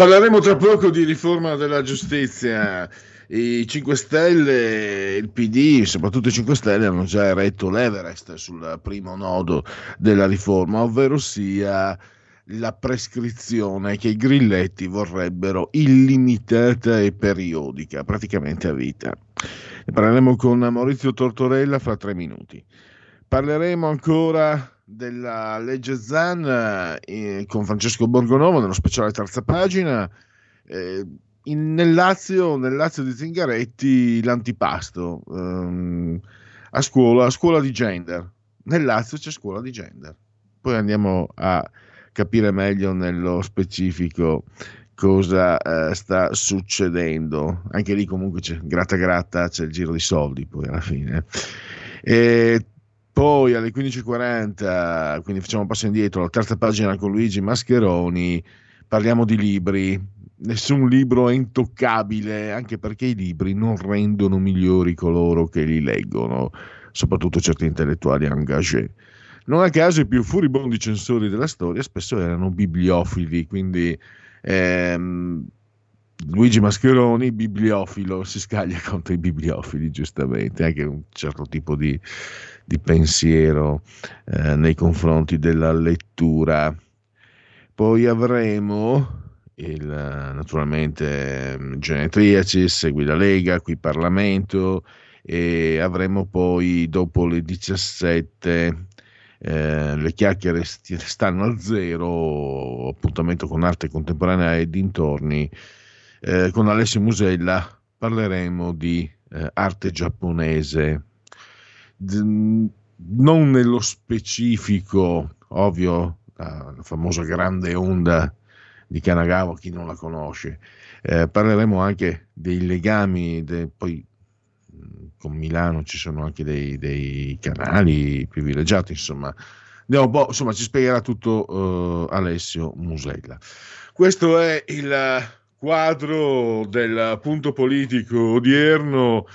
Parleremo tra poco di riforma della giustizia. I 5 Stelle, il PD, soprattutto i 5 Stelle, hanno già eretto l'Everest sul primo nodo della riforma, ovvero sia la prescrizione che i grilletti vorrebbero illimitata e periodica, praticamente a vita. Ne parleremo con Maurizio Tortorella fra tre minuti. Parleremo ancora della legge Zan eh, con Francesco Borgonovo nello speciale terza pagina. Eh, in, nel, Lazio, nel, Lazio, di Zingaretti l'antipasto ehm, a, scuola, a scuola di gender. Nel Lazio c'è scuola di gender. Poi andiamo a capire meglio nello specifico cosa eh, sta succedendo. Anche lì comunque c'è gratta gratta, c'è il giro di soldi poi alla fine. E poi alle 15.40, quindi facciamo un passo indietro, la terza pagina con Luigi Mascheroni, parliamo di libri. Nessun libro è intoccabile, anche perché i libri non rendono migliori coloro che li leggono, soprattutto certi intellettuali engagé. Non a caso i più furibondi censori della storia spesso erano bibliofili, quindi ehm, Luigi Mascheroni, bibliofilo, si scaglia contro i bibliofili, giustamente, anche un certo tipo di, di pensiero eh, nei confronti della lettura. Poi avremo il, naturalmente Genetriaci, segui la Lega, qui Parlamento e avremo poi dopo le 17 eh, le chiacchiere stanno a zero, appuntamento con arte contemporanea e dintorni eh, con Alessio Musella parleremo di eh, arte giapponese, non nello specifico, ovvio, la, famosa grande onda di Kanagawa, chi non la conosce. Eh, parleremo anche dei legami, de, poi con Milano ci sono anche dei, dei canali privilegiati, insomma. Andiamo, insomma, ci spiegherà tutto uh, Alessio Musella. Questo è il quadro del punto politico odierno.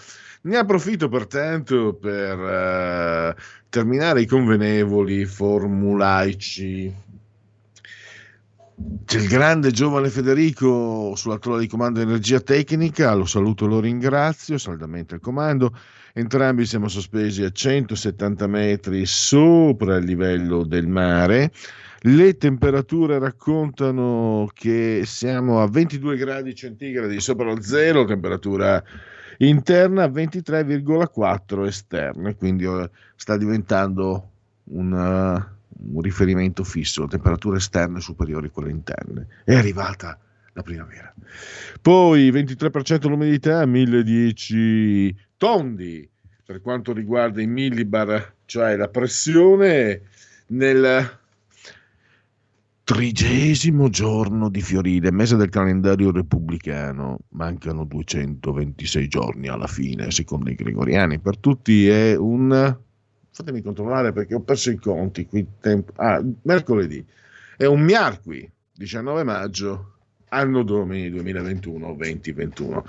Ne approfitto pertanto per uh, terminare i convenevoli formulaici. C'è il grande giovane Federico sulla tolla di comando energia tecnica, lo saluto e lo ringrazio, saldamente al comando. Entrambi siamo sospesi a 170 metri sopra il livello del mare. Le temperature raccontano che siamo a 22 gradi centigradi sopra lo zero, temperatura interna 23,4 esterna, quindi eh, sta diventando un, uh, un riferimento fisso, temperature esterne superiori a quelle interne. È arrivata la primavera. Poi 23% l'umidità, 1010 tondi per quanto riguarda i millibar, cioè la pressione nel Trigesimo giorno di Fiorile, mese del calendario repubblicano, mancano 226 giorni alla fine, secondo i gregoriani. Per tutti è un... fatemi controllare perché ho perso i conti qui. Tempo... Ah, mercoledì. È un miarqui, 19 maggio anno domini 2021-2021.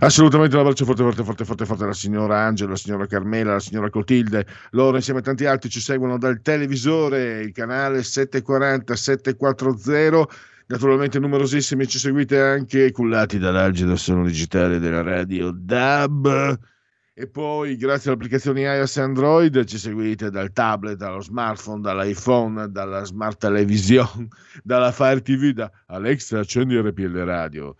Assolutamente un abbraccio forte, forte, forte, forte, forte alla signora Angela, alla signora Carmela, alla signora Clotilde. Loro insieme a tanti altri ci seguono dal televisore, il canale 740 740. Naturalmente numerosissimi ci seguite anche cullati dall'algido suono digitale della radio DAB e poi grazie alle applicazioni iOS e Android ci seguite dal tablet, dallo smartphone, dall'iPhone, dalla smart television, dalla Fire TV, da Alexa accendi RPL Radio.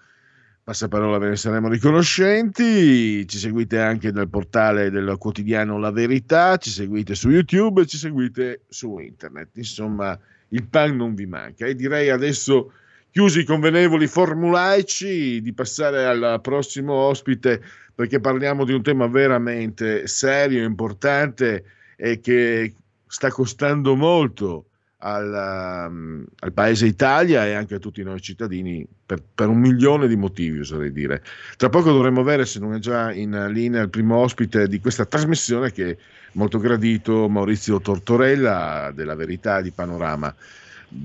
Passaparola ve ne saremo riconoscenti, ci seguite anche dal portale del quotidiano La Verità, ci seguite su YouTube, ci seguite su internet, insomma il pan non vi manca. E direi adesso chiusi i convenevoli formulaici di passare al prossimo ospite perché parliamo di un tema veramente serio, importante e che sta costando molto al, um, al, paese Italia e anche a tutti noi cittadini per, per, un milione di motivi, oserei dire. Tra poco dovremmo avere, se non è già in linea, il primo ospite di questa trasmissione che è molto gradito, Maurizio Tortorella della Verità di Panorama.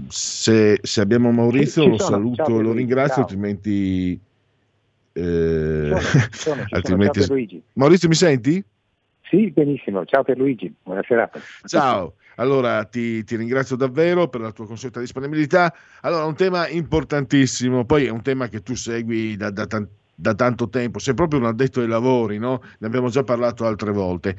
Se, se abbiamo Maurizio sì, lo sono. saluto e lo ringrazio, ciao. altrimenti... Eh, sono, sono, altrimenti... Ciao Maurizio mi senti? Sì, benissimo. Ciao per Luigi, buona serata. Ciao. Allora ti, ti, ringrazio davvero per la tua consueta disponibilità. Allora, un tema importantissimo, poi è un tema che tu segui da, da, da tanto tempo, sei proprio un addetto ai lavori, no? ne abbiamo già parlato altre volte.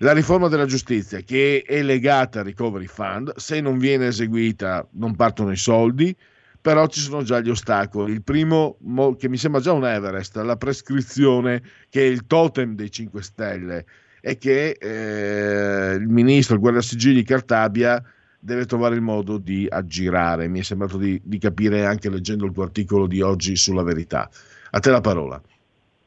La riforma della giustizia che è legata al recovery fund, se non viene eseguita non partono i soldi, però ci sono già gli ostacoli. Il primo, che mi sembra già un Everest, la prescrizione che è il totem dei 5 Stelle è che eh, il ministro, il guardasigilli Cartabia deve trovare il modo di aggirare. Mi è sembrato di, di, capire anche leggendo il tuo articolo di oggi sulla verità. A te la parola.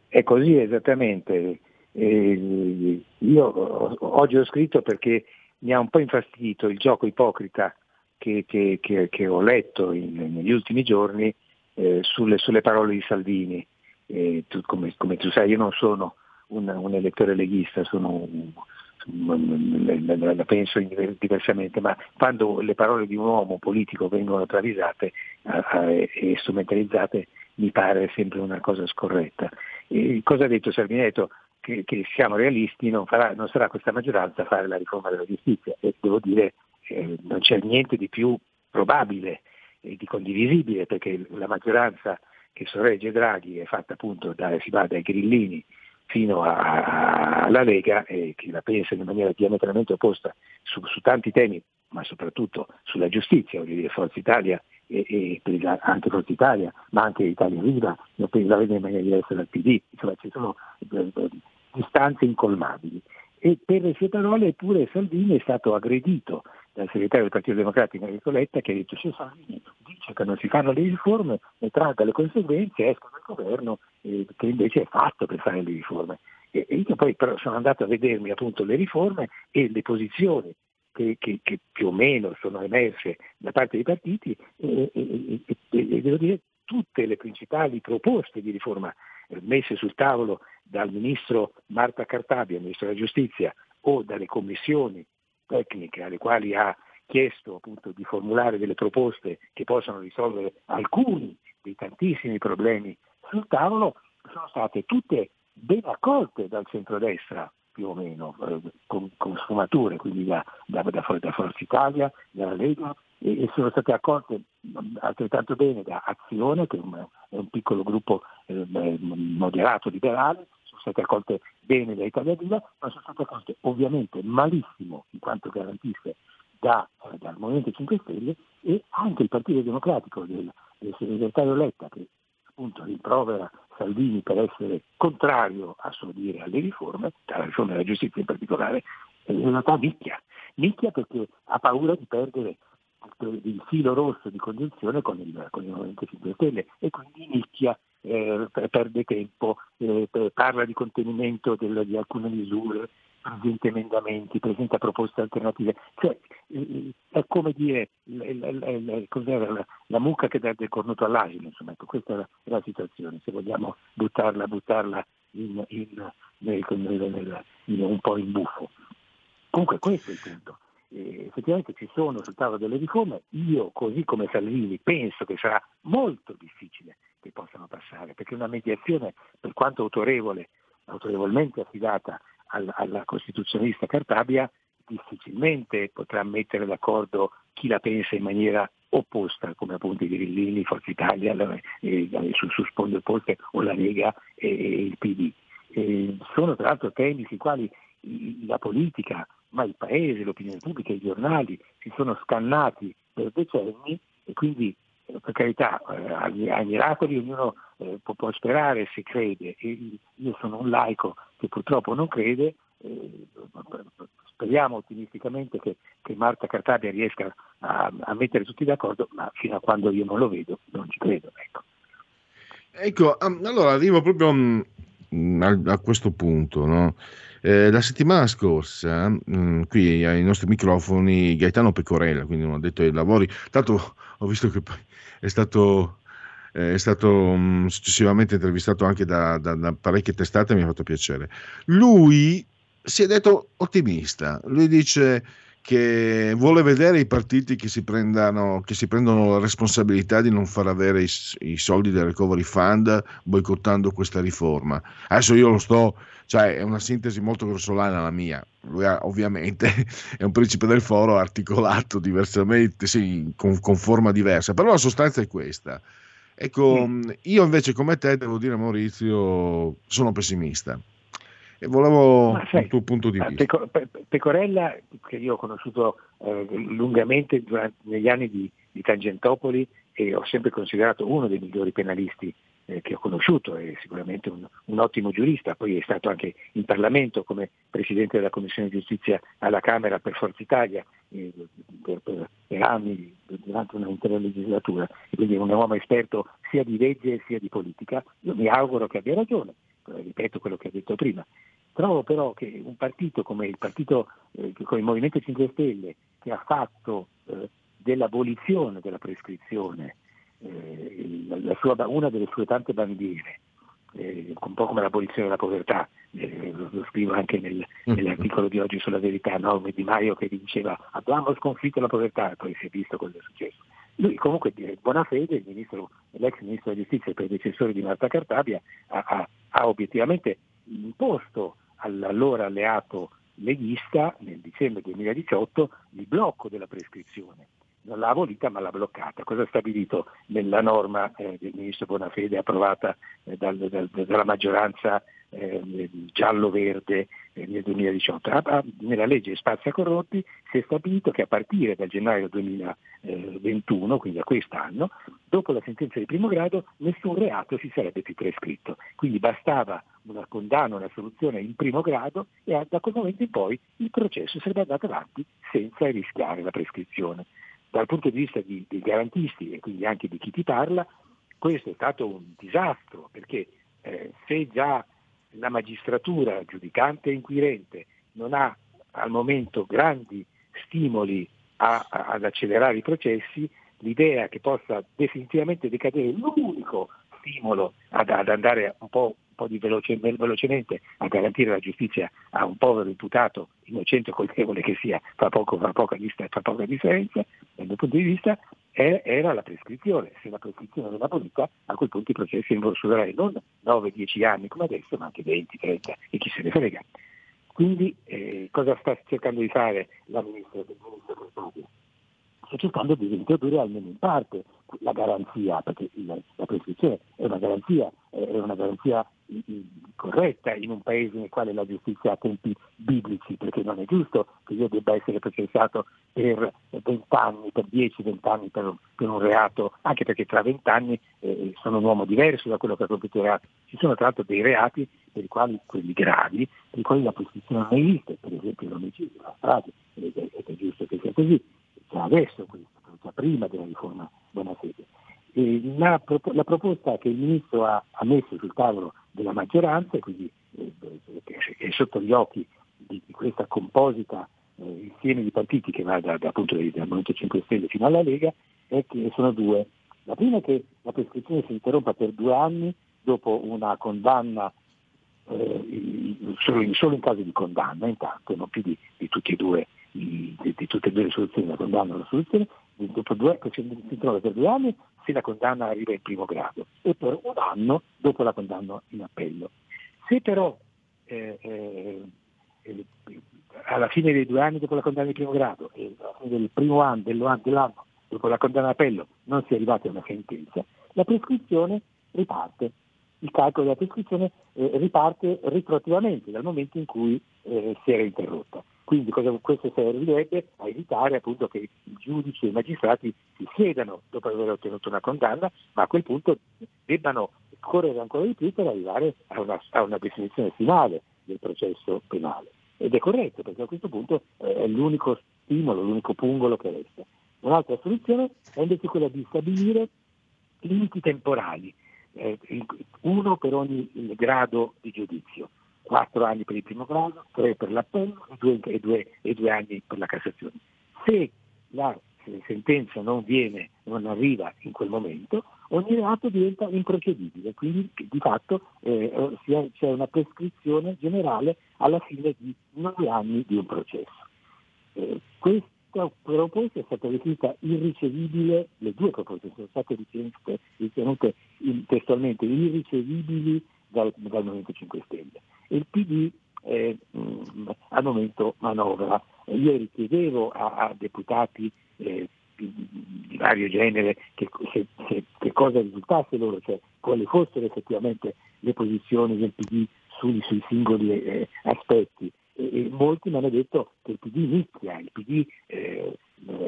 È così esattamente. Eh, io oggi ho scritto perché mi ha un po' infastidito il gioco ipocrita che, che, che, che ho letto in, negli ultimi giorni eh, sulle, sulle, parole di Salvini. Tu, come, come, tu sai, io non sono un, un elettore leghista, sono, la penso diversamente, ma quando le parole di un uomo politico vengono travisate e strumentalizzate mi pare sempre una cosa scorretta. E cosa ha detto Salvini? Ha detto che, che siamo realisti, non, farà, non, sarà questa maggioranza a fare la riforma della giustizia. E devo dire eh, non c'è niente di più probabile e di condivisibile perché la maggioranza che sorregge Draghi è fatta appunto da, si va dai grillini fino alla Lega eh, che la pensa in maniera diametralmente opposta su, su tanti temi, ma soprattutto sulla giustizia, voglio dire Forza Italia e, e anche Forza Italia, ma anche Italia Viva, la vede in maniera diversa dal PD, insomma ci sono eh, distanze incolmabili. E per le sue parole pure Salvini è stato aggredito dal segretario del Partito Democratico Enrico Letta che ha detto se Salvini dice che non si fanno le riforme ne traga le conseguenze, esca dal governo eh, che invece è fatto per fare le riforme. E, e, io poi però sono andato a vedermi appunto le riforme e le posizioni che, che, che più o meno sono emerse da parte dei partiti e, e, e devo dire tutte le principali proposte di riforma messe sul tavolo dal ministro Marta Cartabia, ministro della giustizia, o dalle commissioni tecniche alle quali ha chiesto appunto di formulare delle proposte che possano risolvere alcuni dei tantissimi problemi sul tavolo, sono state tutte ben accolte dal centrodestra più o meno, eh, con, con, sfumature, quindi da, da, da, da, Forza Italia, dalla Lega, e, e, sono state accolte altrettanto bene da Azione, che è un, è un piccolo gruppo eh, moderato liberale, sono state accolte bene da Italia Viva, ma sono state accolte ovviamente malissimo in quanto garantiste da, eh, dal Movimento 5 Stelle e anche il Partito Democratico del, del segretario Letta che appunto rimprovera Salvini per essere contrario a suo dire alle riforme, alla riforma della giustizia in particolare, in realtà nicchia. Nicchia perché ha paura di perdere il filo rosso di congiunzione con il, con il Movimento 5 Stelle e quindi nicchia eh, perde tempo, eh, parla di contenimento del, di alcune misure, presenta emendamenti, presenta proposte alternative. Cioè, eh, è come dire la, la, mucca che dà del cornuto all'asino, insomma, ecco, questa è la, la, situazione, se vogliamo buttarla, buttarla in, in, nel, nel, in, un po' in buffo. Comunque questo è il punto. Eh, effettivamente ci sono sul tavolo delle riforme, io così come Salvini penso che sarà molto difficile che possano passare, perché una mediazione, per quanto autorevole, autorevolmente affidata alla, alla costituzionalista Cartabia, difficilmente potrà mettere d'accordo chi la pensa in maniera opposta, come appunto i Grillini, Forza Italia, eh, su, su sponde opposte o la Lega e, e il PD. E sono tra l'altro temi sui quali la politica, ma il paese, l'opinione pubblica, i giornali si sono scannati per decenni e quindi per carità, eh, ai, miracoli ognuno eh, può, può, sperare se crede, e io sono un laico che purtroppo non crede, eh, speriamo ottimisticamente che, che, Marta Cartabia riesca a, a, mettere tutti d'accordo, ma fino a quando io non lo vedo non ci credo. Ecco, ecco allora arrivo proprio mm, a, a questo punto. No? Eh, la settimana scorsa, mh, mm, qui ai nostri microfoni, Gaetano Pecorella, quindi non ha detto ai lavori, tanto ho visto che poi è stato, eh, è stato mm, successivamente intervistato anche da, da, da parecchie testate, mi ha fatto piacere. Lui si è detto ottimista, lui dice che vuole vedere i partiti che si, prendano, che si prendono la responsabilità di non far avere i, i, soldi del recovery fund boicottando questa riforma. Adesso io lo sto, cioè è una sintesi molto grossolana la mia, lui ha, ovviamente è un principe del foro articolato diversamente, sì, con, con forma diversa, però la sostanza è questa. Ecco, mm. io invece come te devo dire Maurizio, sono pessimista e volevo sai, il tuo punto di vista. Pecorella, che io ho conosciuto eh, lungamente durante, negli anni di, di, Tangentopoli e ho sempre considerato uno dei migliori penalisti eh, che ho conosciuto, è sicuramente un, un, ottimo giurista, poi è stato anche in Parlamento come Presidente della Commissione Giustizia alla Camera per Forza Italia eh, per, per, per, anni, durante un'intera legislatura, quindi è un uomo esperto sia di legge sia di politica. Io mi auguro che abbia ragione ripeto quello che ho detto prima. Trovo però che un partito come il partito, eh, come il Movimento 5 Stelle, che ha fatto eh, dell'abolizione della prescrizione eh, sua, una delle sue tante bandiere, eh, un po' come l'abolizione della povertà, eh, lo, scrivo anche nel, mm. nell'articolo di oggi sulla verità, no? Di Maio che diceva abbiamo sconfitto la povertà, poi si è visto cosa è successo. Lui comunque di buona fede, ministro, l'ex ministro della giustizia e predecessore di Marta Cartabia, ha, ha, ha obiettivamente imposto all'allora alleato leghista nel dicembre 2018 il blocco della prescrizione. Non l'ha abolita ma l'ha bloccata. Cosa ha stabilito nella norma eh, del ministro Bonafede approvata eh, dal, dal, dalla maggioranza eh, giallo-verde eh, nel 2018. Ah, nella legge Spazia Corrotti si è stabilito che a partire dal gennaio 2021, quindi a quest'anno, dopo la sentenza di primo grado, nessun reato si sarebbe più prescritto. Quindi bastava una condanna, una soluzione in primo grado e da quel momento in poi il processo sarebbe andato avanti senza rischiare la prescrizione. Dal punto di vista di, dei garantisti e quindi anche di chi ti parla, questo è stato un disastro perché eh, se già la magistratura giudicante e inquirente non ha al momento grandi stimoli a, a, ad accelerare i processi, l'idea che possa definitivamente decadere l'unico stimolo ad, ad andare un po', po di veloce, velocemente a garantire la giustizia a un povero imputato innocente o colpevole che sia, fa, poco, fa, poca, fa poca differenza, dal mio punto di vista era la prescrizione. Se la prescrizione non abolita, a quel punto i processi durare non 9-10 anni come adesso, ma anche 20-30 e chi se ne frega. Quindi eh, cosa sta cercando di fare la ministra del ministro Consiglio? Sta cercando di introdurre almeno in parte la garanzia, perché la, prescrizione è una garanzia, è una garanzia corretta in un paese nel quale la giustizia ha tempi biblici, perché non è giusto che io debba essere processato per 20 anni, per 10-20 anni per, per, un reato, anche perché tra 20 anni eh, sono un uomo diverso da quello che ha compiuto il reato. Ci sono tra l'altro dei reati per i quali, quelli gravi, per i quali la prescrizione non esiste, per esempio l'omicidio, la strage, ed è, ed è giusto che sia così, già adesso questo, già prima della riforma buona fede. La, la, proposta che il Ministro ha, ha, messo sul tavolo della maggioranza, quindi eh, che è sotto gli occhi di, di questa composita eh, insieme di partiti che va da, da, appunto dal Movimento 5 Stelle fino alla Lega, è che sono due. La prima è che la prescrizione si interrompa per due anni dopo una condanna eh, solo, in, solo, in, caso di condanna, intanto, non più di, di tutti e due di, di, tutte e due le soluzioni, la condanna e la soluzione, dopo due, si trova per due anni se la condanna arriva in primo grado e per un anno dopo la condanna in appello. Se però eh, eh, eh, alla fine dei due anni dopo la condanna in primo grado e alla fine del primo anno, dell'anno, dell'anno dopo la condanna in appello non si è arrivati a una sentenza, la prescrizione riparte. Il calcolo della prescrizione eh, riparte retroattivamente dal momento in cui eh, si era interrotta. Quindi cosa, questo servirebbe a evitare appunto che i giudici e i magistrati si siedano dopo aver ottenuto una condanna, ma a quel punto debbano correre ancora di più per arrivare a una, a una definizione finale del processo penale. Ed è corretto perché a questo punto eh, è l'unico stimolo, l'unico pungolo che resta. Un'altra soluzione è invece quella di stabilire limiti temporali, eh, uno per ogni grado di giudizio, quattro anni per il primo grado, tre per l'appello e due, e due, e due anni per la Cassazione. Se la sentenza non, viene, non arriva in quel momento, ogni reato diventa improcedibile, quindi di fatto eh, c'è una prescrizione generale alla fine di nove anni di un processo. Eh, questa proposta è stata definita irricevibile, le due proposte sono state ritenute, ritenute testualmente irricevibili dal, dal Movimento 5 Stelle. Il PD eh, mh, al momento manovra. Io richiedevo a, a deputati eh, di vario genere che, che, che, cosa risultasse loro, cioè quali fossero effettivamente le posizioni del PD sui, sui singoli eh, aspetti. E, e, molti mi hanno detto che il PD nicchia, il PD eh,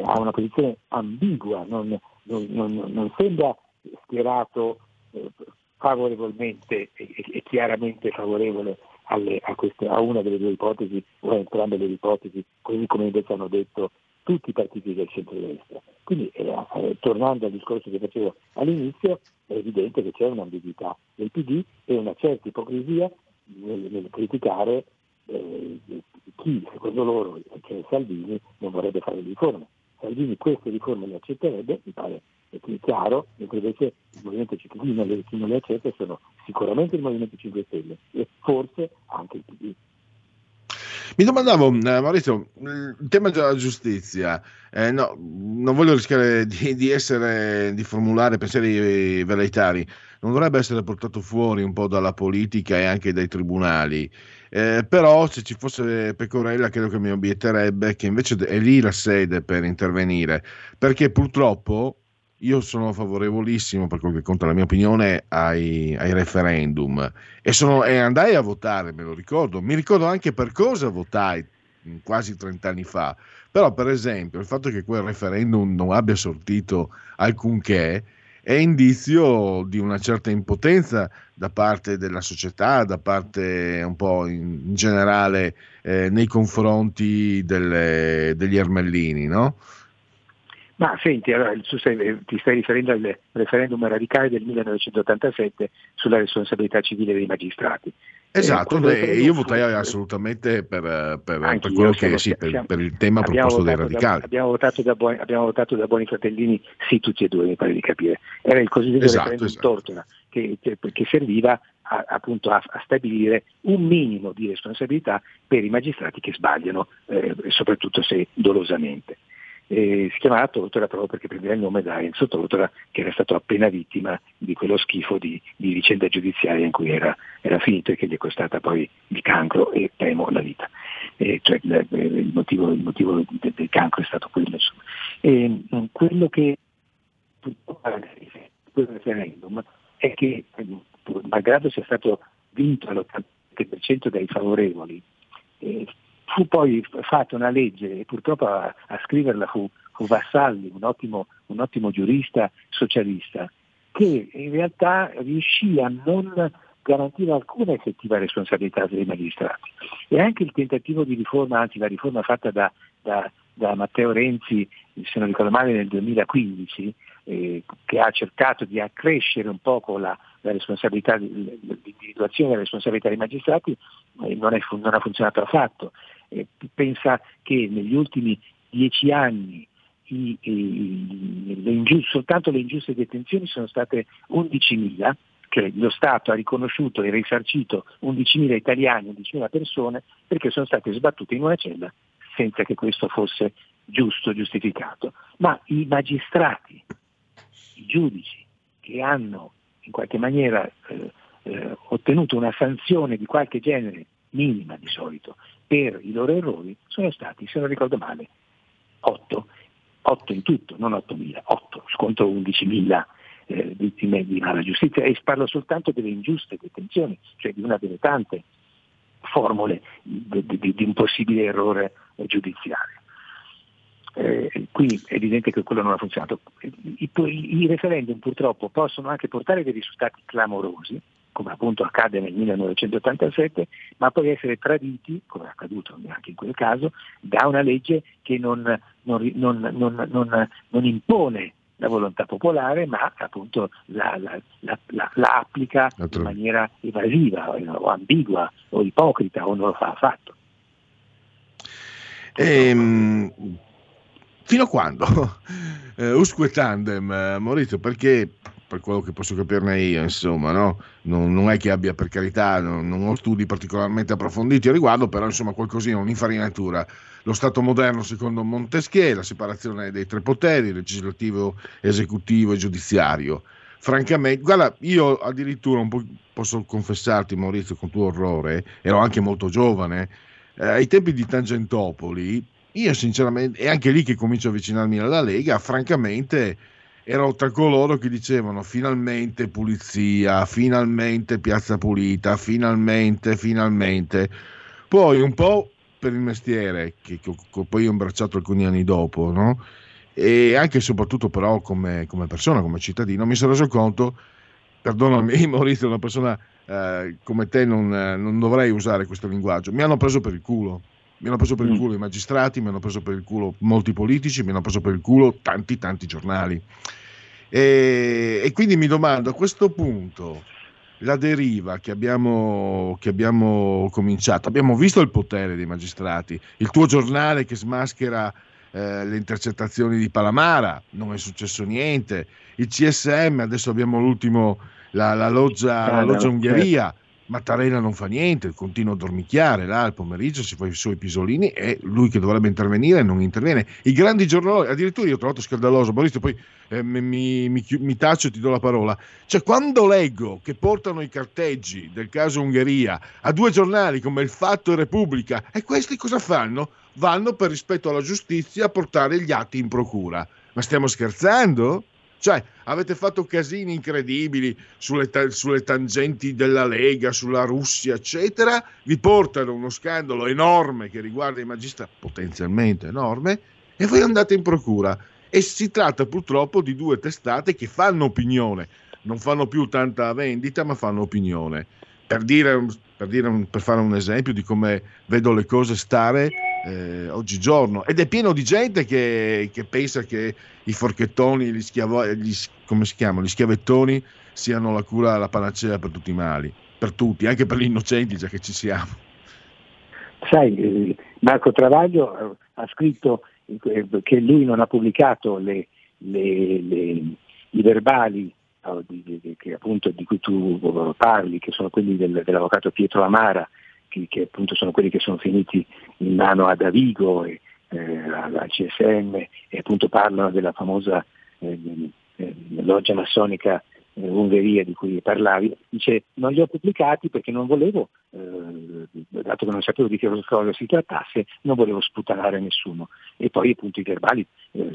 ha una posizione ambigua, non, non, non, non sembra schierato eh, favorevolmente e, e, chiaramente favorevole alle, a, queste, a, una delle due ipotesi o a entrambe le ipotesi, così come invece hanno detro tutti i partiti del centro-destra. Quindi eh, eh, tornando al discorso che facevo all'inizio, è evidente che c'è un'ambiguità del PD e una certa ipocrisia nel, nel criticare eh, chi secondo loro, cioè Salvini, non vorrebbe fare le riforme. Salvini queste riforme le accetterebbe, mi pare chiaro, mentre invece il Movimento 5 Stelle chi non le accetta sono sicuramente il Movimento 5 Stelle e forse anche il PD. Mi domandavo, eh, Maurizio, il tema della giustizia, eh, no, non voglio rischiare di, di, essere, di formulare pensieri veleitari, non dovrebbe essere portato fuori un po' dalla politica e anche dai tribunali. Eh, però se ci fosse Pecorella credo che mi obietterebbe che invece è lì la sede per intervenire, perché purtroppo io sono favorevolissimo, per quel che conta la mia opinione, ai, ai referendum e, sono, e, andai a votare, me lo ricordo. Mi ricordo anche per cosa votai quasi 30 anni fa. Però, per esempio, il fatto che quel referendum non abbia sortito alcunché è indizio di una certa impotenza da parte della società, da parte un po' in, in generale eh, nei confronti delle, degli ermellini, no? Ma senti, allora, stai, ti stai riferendo al referendum radicale del 1987 sulla responsabilità civile dei magistrati. Esatto, eh, io votai assolutamente per, per, per quello che sì, per, per, il tema proposto dai radicali. Da, abbiamo, votato da buoni, abbiamo votato da buoni fratellini, sì, tutti e due, mi pare di capire. Era il cosiddetto esatto, referendum esatto. Tortora, che, che, che serviva a, appunto a, a, stabilire un minimo di responsabilità per i magistrati che sbagliano, eh, soprattutto se dolosamente eh, si chiamava Tortora proprio perché prendeva il nome da Enzo Tortora che era stato appena vittima di quello schifo di, di vicenda giudiziaria in cui era, era, finito e che gli è costata poi il cancro e temo la vita. Eh, cioè, il, il, motivo, il motivo del, del, cancro è stato quello. E, mm, quello che quel referendum è che malgrado sia stato vinto all'80% dai favorevoli, eh, fu poi fatta una legge e purtroppo a, a scriverla fu, fu Vassalli, un ottimo, un ottimo, giurista socialista, che in realtà riuscì a non garantire alcuna effettiva responsabilità dei magistrati. E anche il tentativo di riforma, anzi la riforma fatta da, da, da Matteo Renzi, se non ricordo male, nel 2015, eh, che ha cercato di accrescere un poco la, la responsabilità, l'individuazione della responsabilità dei magistrati, eh, non, è, non, ha funzionato affatto. Eh, pensa che negli ultimi dieci anni i, i, le ingiuste, soltanto le ingiuste detenzioni sono state 11.000, che lo Stato ha riconosciuto e risarcito 11.000 italiani, 11.000 persone, perché sono state sbattute in una cella senza che questo fosse giusto, giustificato. Ma i magistrati, i giudici che hanno in qualche maniera eh, eh, ottenuto una sanzione di qualche genere, minima di solito, per i loro errori, sono stati, se non ricordo male, 8, 8 in tutto, non 8.000, 8 contro 11.000 eh, vittime di mala giustizia e parlo soltanto delle ingiuste detenzioni, cioè di una delle tante formule di, di, di un possibile errore giudiziario. Eh, quindi è evidente che quello non ha funzionato. I, i, I, referendum purtroppo possono anche portare dei risultati clamorosi, come appunto accade nel 1987, ma poi essere traditi, come è accaduto anche in quel caso, da una legge che non, non, non, non impone la volontà popolare, ma appunto la, la, la, la applica in maniera evasiva o ambigua o ipocrita o non lo fa affatto. Ehm, fino a quando? Uh, usque tandem, eh, Maurizio, perché per quello che posso capirne io, insomma, no? non, non, è che abbia per carità, non, non, ho studi particolarmente approfonditi a riguardo, però insomma qualcosina, un'infarinatura. Lo Stato moderno secondo Montesquieu, la separazione dei tre poteri, legislativo, esecutivo e giudiziario. Francamente, guarda, io addirittura posso confessarti, Maurizio, con tuo orrore, ero anche molto giovane, eh, ai tempi di Tangentopoli, io sinceramente, e anche lì che comincio a avvicinarmi alla Lega, francamente ero tra coloro che dicevano finalmente pulizia, finalmente piazza pulita, finalmente, finalmente. Poi un po' per il mestiere, che, che, che poi ho abbracciato alcuni anni dopo, no? e anche e soprattutto però come, come, persona, come cittadino, mi sono reso conto, perdonami Maurizio, una persona eh, come te non, non dovrei usare questo linguaggio, mi hanno preso per il culo mi hanno preso per il mm. culo i magistrati, mi hanno preso per il culo molti politici, mi hanno preso per il culo tanti tanti giornali. E, e quindi mi domando a questo punto la deriva che abbiamo, che abbiamo cominciato, abbiamo visto il potere dei magistrati, il tuo giornale che smaschera eh, le intercettazioni di Palamara, non è successo niente, il CSM, adesso abbiamo l'ultimo, la, la loggia, la loggia Ungheria, Mattarella non fa niente, continua a dormicchiare là al pomeriggio, si fa i suoi pisolini e lui che dovrebbe intervenire non interviene. I grandi giornali, addirittura io ho trovato scandaloso, Maurizio, poi eh, mi, mi, mi, taccio e ti do la parola. Cioè, quando leggo che portano i carteggi del caso Ungheria a due giornali come Il Fatto e Repubblica, e questi cosa fanno? Vanno per rispetto alla giustizia a portare gli atti in procura. Ma stiamo scherzando? Cioè, avete fatto casini incredibili sulle, ta- sulle, tangenti della Lega, sulla Russia, eccetera. Vi portano uno scandalo enorme che riguarda i magistrati, potenzialmente enorme, e voi andate in procura. E si tratta purtroppo di due testate che fanno opinione, non fanno più tanta vendita, ma fanno opinione. Per, dire, per, dire, per fare un esempio di come vedo le cose stare eh, oggigiorno ed è pieno di gente che, che pensa che i forchettoni, gli, schiavo, gli, chiamano, gli schiavettoni siano la cura, la panacea per tutti i mali, per tutti, anche per gli innocenti, già che ci siamo. Sai, eh, Marco Travaglio eh, ha scritto eh, che lui non ha pubblicato le, le, le, i verbali di, di, appunto, di cui tu parli, che sono quelli del, dell'avvocato Pietro Amara, che, che, appunto sono quelli che sono finiti in mano a Davigo e eh, al CSM e appunto parlano della famosa eh, eh, loggia massonica eh, Ungheria di cui parlavi, dice non li ho pubblicati perché non volevo, eh, dato che non sapevo di che cosa si trattasse, non volevo sputanare nessuno. E poi appunto i verbali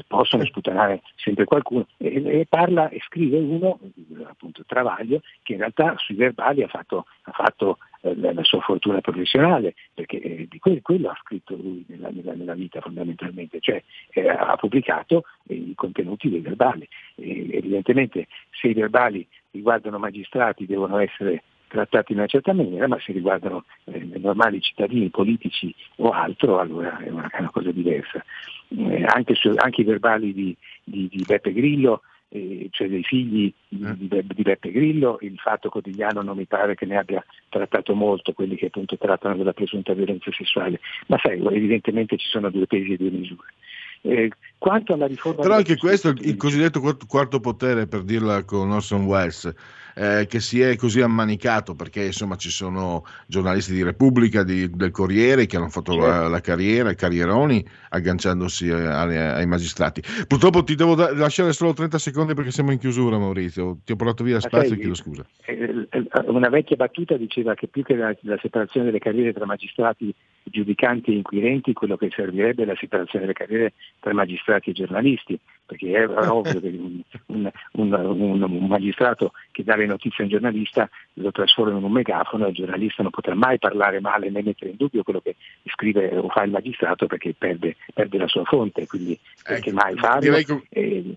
possono sputanare sempre qualcuno. E, e, parla e scrive uno, appunto Travaglio, che in realtà sui verbali ha fatto, ha fatto eh, la sua fortuna professionale, perché eh, di quello, quello, ha scritto lui nella, nella, nella vita fondamentalmente, cioè eh, ha pubblicato i contenuti dei verbali. evidentemente se i verbali riguardano magistrati devono essere trattati in una certa maniera, ma se riguardano eh, normali cittadini, politici o altro, allora è una, è una cosa diversa. Eh, anche, su, anche, i verbali di, di, di Beppe Grillo eh, cioè dei figli di, mm. di, Beppe Grillo, il Fatto Quotidiano non mi pare che ne abbia trattato molto quelli che appunto trattano della presunta violenza sessuale, ma sai, evidentemente ci sono due pesi e due misure. Eh, quanto alla riforma Però anche questo, il, il cosiddetto quarto potere, per dirla con Orson Welles, eh, che si è così ammanicato perché insomma ci sono giornalisti di Repubblica, di, del Corriere che hanno fatto la, la, carriera, i carrieroni agganciandosi ai, ai magistrati. Purtroppo ti devo da- lasciare solo 30 secondi perché siamo in chiusura Maurizio, ti ho portato via spazio e chiedo scusa. Eh, eh, una vecchia battuta diceva che più che la, la separazione delle carriere tra magistrati giudicanti e inquirenti, quello che servirebbe è la separazione delle carriere tra magistrati magistrati e giornalisti, perché è ovvio che un, un, un, un, magistrato che dà le notizie a un giornalista lo trasforma in un megafono e il giornalista non potrà mai parlare male né mettere in dubbio quello che scrive o fa il magistrato perché perde, perde la sua fonte, quindi perché ecco, mai farlo? Con, e...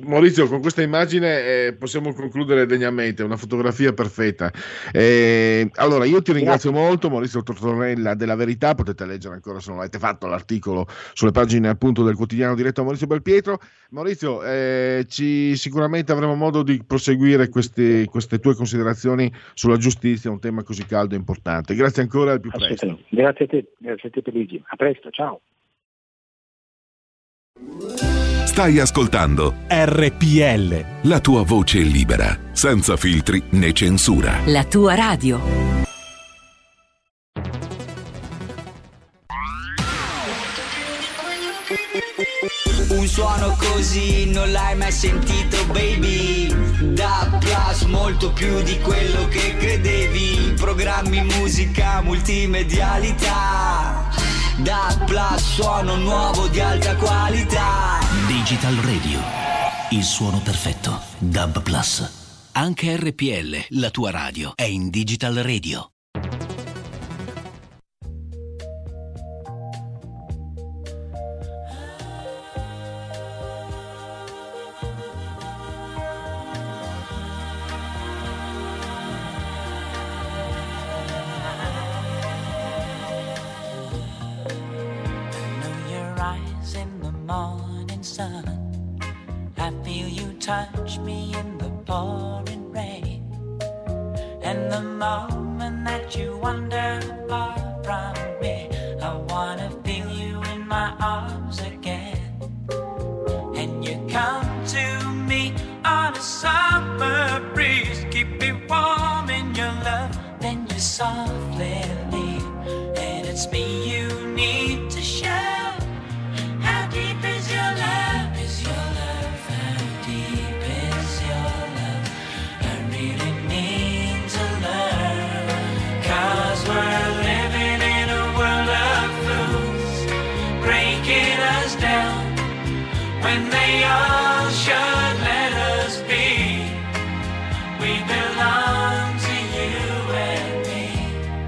Maurizio, con questa immagine eh, possiamo concludere degnamente, una fotografia perfetta. Eh, allora, io ti ringrazio Grazie. molto, Maurizio Tortorella della Verità, potete leggere ancora se non l'avete fatto l'articolo sulle pagine appunto del quotidiano diretto a Maurizio Belpietro. Maurizio, eh, ci, sicuramente avremo modo di proseguire questi, queste tue considerazioni sulla giustizia, un tema così caldo e importante. Grazie ancora, al più presto. Grazie a te, grazie a te Luigi. A presto, ciao. Stai ascoltando RPL. La tua voce libera, senza filtri né censura. La tua radio. Un suono così non l'hai mai sentito, baby. Da Plus molto più di quello che credevi. Programmi, musica, multimedialità da Plus suono nuovo di alta qualità. Digital Radio, il suono perfetto. Dub Plus. Anche RPL, la tua radio, è in Digital Radio. When they all should let us be. We belong to you and me.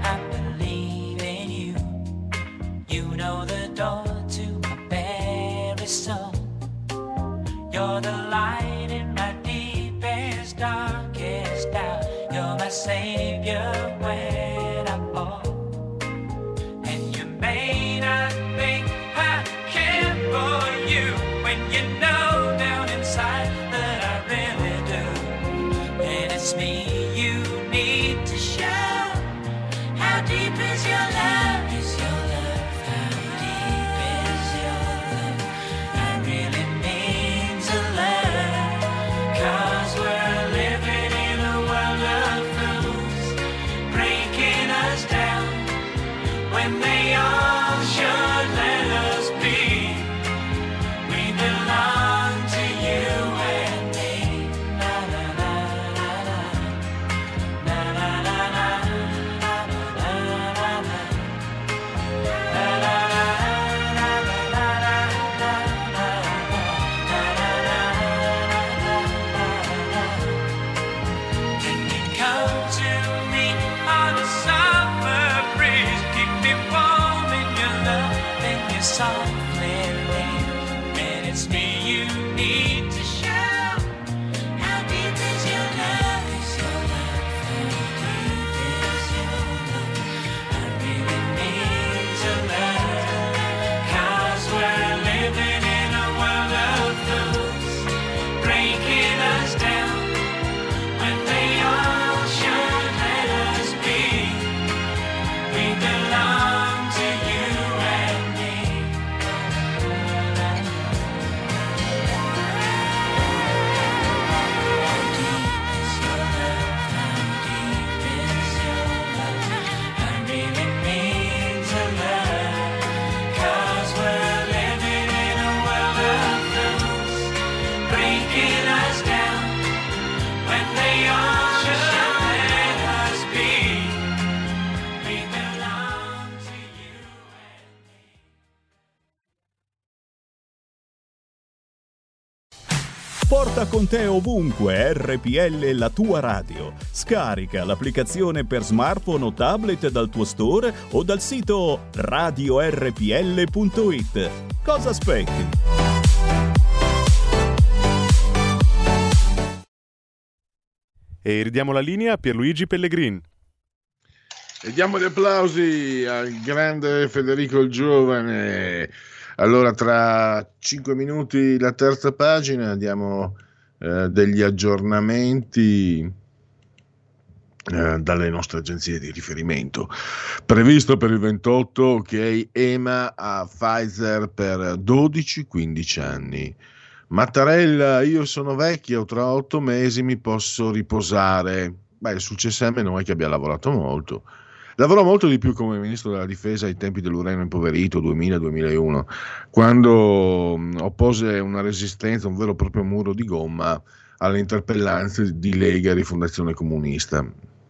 I believe in you. You know the door to my very soul. You're the light in my deepest, darkest doubt. You're my savior when con te ovunque RPL la tua radio. Scarica l'applicazione per smartphone o tablet dal tuo store o dal sito radiorpl.it. Cosa aspetti? E ridiamo la linea a Pierluigi Pellegrin. E diamo gli applausi al grande Federico il Giovane. Allora, tra cinque minuti la terza pagina, diamo eh, degli aggiornamenti eh, dalle nostre agenzie di riferimento. Previsto per il 28, ok, EMA a Pfizer per 12-15 anni. Mattarella, io sono vecchio, tra otto mesi mi posso riposare. Beh, sul CSM non è che abbia lavorato molto. Lavorò molto di più come ministro della difesa ai tempi dell'Ureno impoverito 2000-2001, quando oppose una resistenza, un vero e proprio muro di gomma alle interpellanze di Lega e Rifondazione Comunista.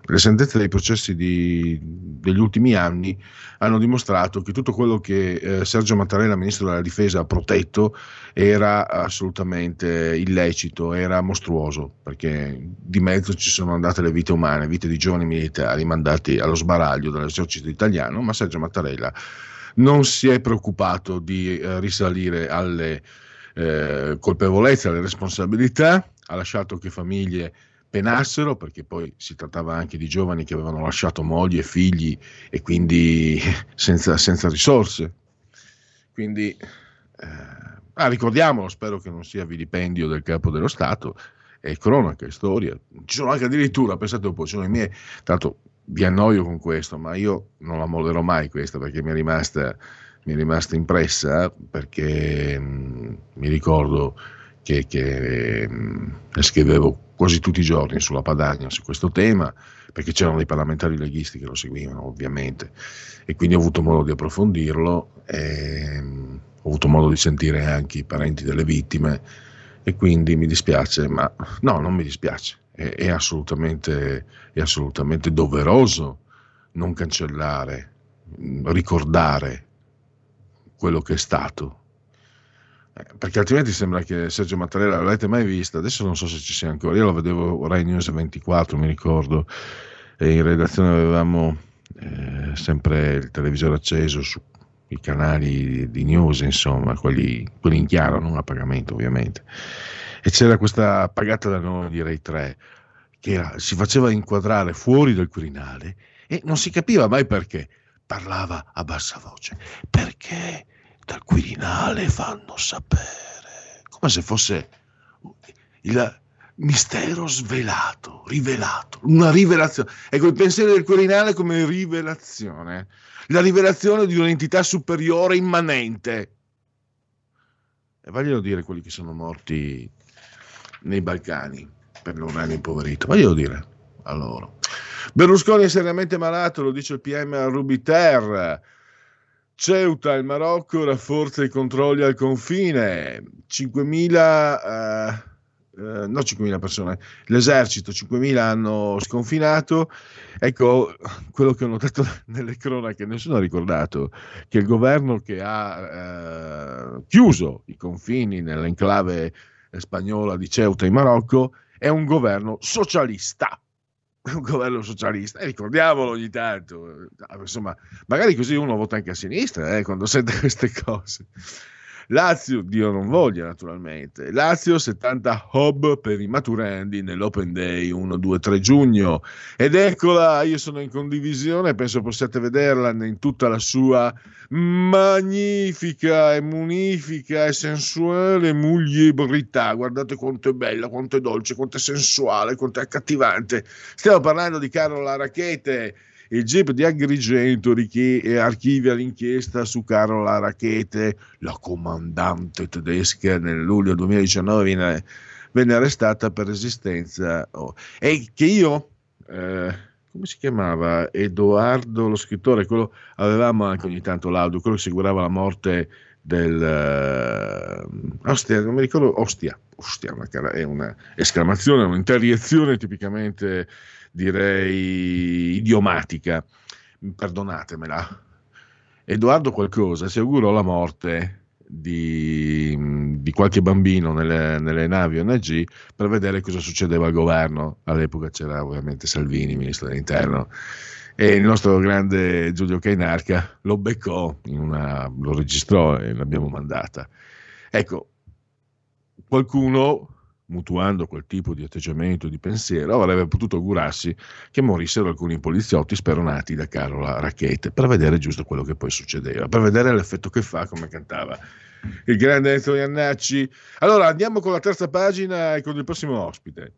Le sentenze dei processi di, degli ultimi anni hanno dimostrato che tutto quello che eh, Sergio Mattarella, ministro della difesa, ha protetto era assolutamente illecito, era mostruoso, perché di mezzo ci sono andate le vite umane, vite di giovani militari mandati allo sbaraglio dall'esercito italiano, ma Sergio Mattarella non si è preoccupato di eh, risalire alle eh, colpevolezze, alle responsabilità, ha lasciato che famiglie penassero, perché poi si trattava anche di giovani che avevano lasciato mogli e figli e quindi senza, senza risorse. Quindi, eh, ah, ricordiamolo, spero che non sia vilipendio del capo dello Stato, è cronaca, è storia. Ci sono anche addirittura, pensate un po', ci sono i miei, tanto vi annoio con questo, ma io non la mollerò mai questa perché mi è rimasta, mi è rimasta impressa, perché mh, mi ricordo che, che mh, scrivevo quasi tutti i giorni sulla Padania su questo tema, perché c'erano dei parlamentari leghisti che lo seguivano ovviamente, e quindi ho avuto modo di approfondirlo, e, mh, ho avuto modo di sentire anche i parenti delle vittime, e quindi mi dispiace, ma no, non mi dispiace, è, è, assolutamente, è assolutamente doveroso non cancellare, ricordare quello che è stato, perché altrimenti sembra che Sergio Mattarella l'avete mai vista, adesso non so se ci sia ancora, io lo vedevo Rai News 24 mi ricordo, e in redazione avevamo eh, sempre il televisore acceso sui canali di news, insomma, quelli, quelli in chiaro, non a pagamento ovviamente, e c'era questa pagata da noi di Rai 3 che era, si faceva inquadrare fuori dal Quirinale e non si capiva mai perché, parlava a bassa voce, perché dal Quirinale fanno sapere, come se fosse il mistero svelato, rivelato, una rivelazione. Ecco, il pensiero del Quirinale come rivelazione, la rivelazione di un'entità superiore immanente. E voglio dire quelli che sono morti nei Balcani per l'uranio impoverito, voglio dire a loro. Berlusconi è seriamente malato, lo dice il PM a Rubiter Ceuta, il Marocco rafforza i controlli al confine, 5.000, eh, eh, no 5.000 persone, l'esercito 5.000 hanno sconfinato, ecco quello che ho notato nelle cronache, nessuno ha ricordato che il governo che ha eh, chiuso i confini nell'enclave spagnola di Ceuta in Marocco è un governo socialista un governo socialista, e ricordiamolo ogni tanto, insomma, magari così uno vota anche a sinistra eh, quando sente queste cose. Lazio, Dio non voglia naturalmente, Lazio 70 hub per i maturandi nell'Open Day 1, 2, 3 giugno. Ed eccola, io sono in condivisione, penso possiate vederla in tutta la sua magnifica e munifica e sensuale mugliebrità, guardate quanto è bella, quanto è dolce, quanto è sensuale, quanto è accattivante. Stiamo parlando di Carola Rachete, il GIP di Agrigento archivia l'inchiesta su Carola Rachete, la comandante tedesca nel luglio 2019 viene, venne arrestata per resistenza. Oh. E che io, eh, come si chiamava? Edoardo, lo scrittore, quello avevamo anche ogni tanto l'audio, quello che seguiva la morte del uh, Ostia, non mi ricordo, Ostia, Ostia è una esclamazione, un'interiezione tipicamente direi idiomatica, perdonatemela. Edoardo qualcosa si augurò la morte di, di qualche bambino nelle, nelle, navi ONG per vedere cosa succedeva al governo. All'epoca c'era ovviamente Salvini, ministro dell'interno, e il nostro grande Giulio Cainarca lo beccò, una, lo registrò e l'abbiamo mandata. Ecco, qualcuno mutuando quel tipo di atteggiamento, di pensiero, avrebbe potuto augurarsi che morissero alcuni poliziotti speronati da Carola Racchete per vedere giusto quello che poi succedeva, per vedere l'effetto che fa come cantava il grande Enzo Iannacci. Allora andiamo con la terza pagina e con il prossimo ospite.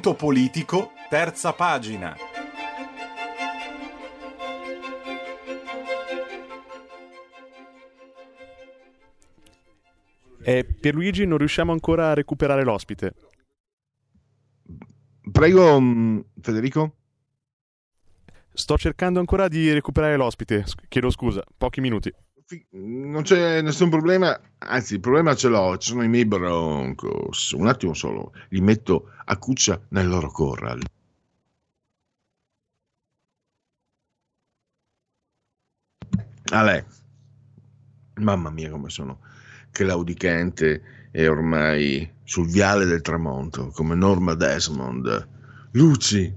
Punto politico, terza pagina. Eh, Pierluigi, non riusciamo ancora a recuperare l'ospite. Prego, mm, Federico. Sto cercando ancora di recuperare l'ospite. Chiedo scusa, pochi minuti. Non c'è nessun problema, anzi, il problema ce l'ho. Ci sono i miei Broncos. Un attimo solo, li metto a cuccia nel loro corral. Ale, mamma mia, come sono claudicante e ormai sul viale del tramonto, come Norma Desmond. Luci,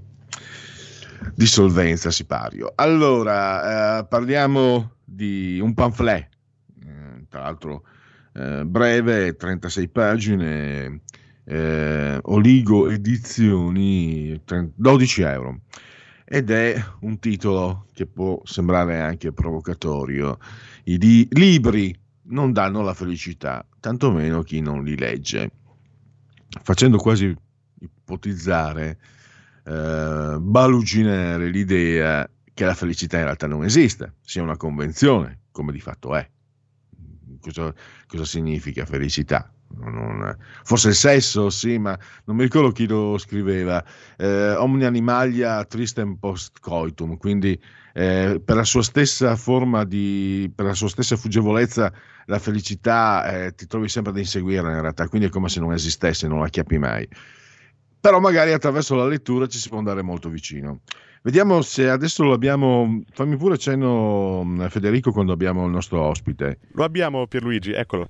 dissolvenza sipario. Allora, eh, parliamo di un pamphlet, eh, tra l'altro eh, breve, 36 pagine, eh, Oligo Edizioni, 12 euro. Ed è un titolo che può sembrare anche provocatorio. I di- libri non danno la felicità, tantomeno chi non li legge, facendo quasi ipotizzare, eh, baluginare l'idea che la felicità in realtà non esiste, sia una convenzione, come di fatto è. Cosa, cosa significa felicità? Non, forse il sesso, sì, ma non mi ricordo chi lo scriveva. Eh, omni animalia tristem post coitum, quindi eh, per la sua stessa forma di, per la sua stessa fuggevolezza, la felicità eh, ti trovi sempre ad inseguirla in realtà, quindi è come se non esistesse, non la chiappi mai. Però magari attraverso la lettura ci si può andare molto vicino. Vediamo se adesso lo abbiamo. Fammi pure cenno, Federico, quando abbiamo il nostro ospite. Lo abbiamo, Pierluigi, eccolo.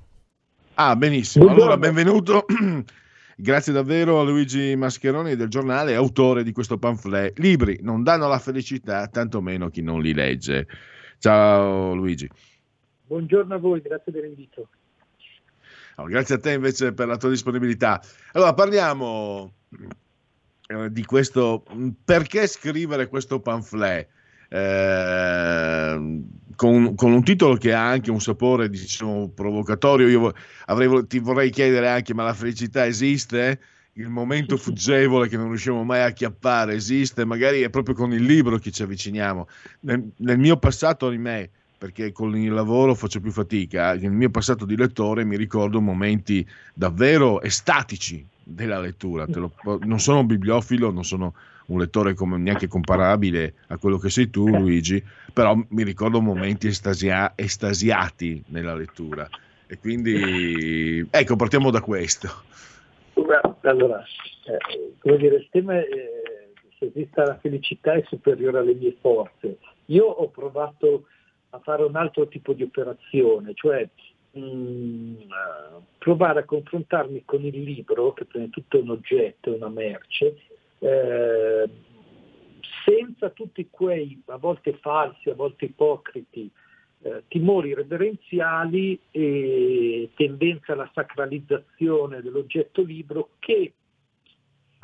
Ah, benissimo. Allora, benvenuto. Grazie davvero a Luigi Mascheroni del giornale, autore di questo pamphlet. Libri non danno la felicità, tantomeno chi non li legge. Ciao Luigi. Buongiorno a voi, grazie dell'invito. Oh, grazie a te invece per la tua disponibilità. Allora, parliamo di questo. Perché scrivere questo pamphlet? Eh, con, con, un titolo che ha anche un sapore diciamo provocatorio io avrei, ti vorrei chiedere anche ma la felicità esiste? il momento fuggevole che non riusciamo mai a chiappare esiste? magari è proprio con il libro che ci avviciniamo nel, nel mio passato ahimè perché con il lavoro faccio più fatica nel mio passato di lettore mi ricordo momenti davvero estatici della lettura lo, non sono bibliofilo non sono un lettore come, neanche comparabile a quello che sei tu, Luigi, però mi ricordo momenti estasia- estasiati nella lettura. E quindi, ecco, partiamo da questo. Allora, eh, come dire, il tema è se esista la felicità è superiore alle mie forze. Io ho provato a fare un altro tipo di operazione, cioè mh, provare a confrontarmi con il libro, che prima tutto un oggetto, una merce, eh, senza tutti quei, a volte falsi, a volte ipocriti, eh, timori reverenziali e tendenza alla sacralizzazione dell'oggetto libro che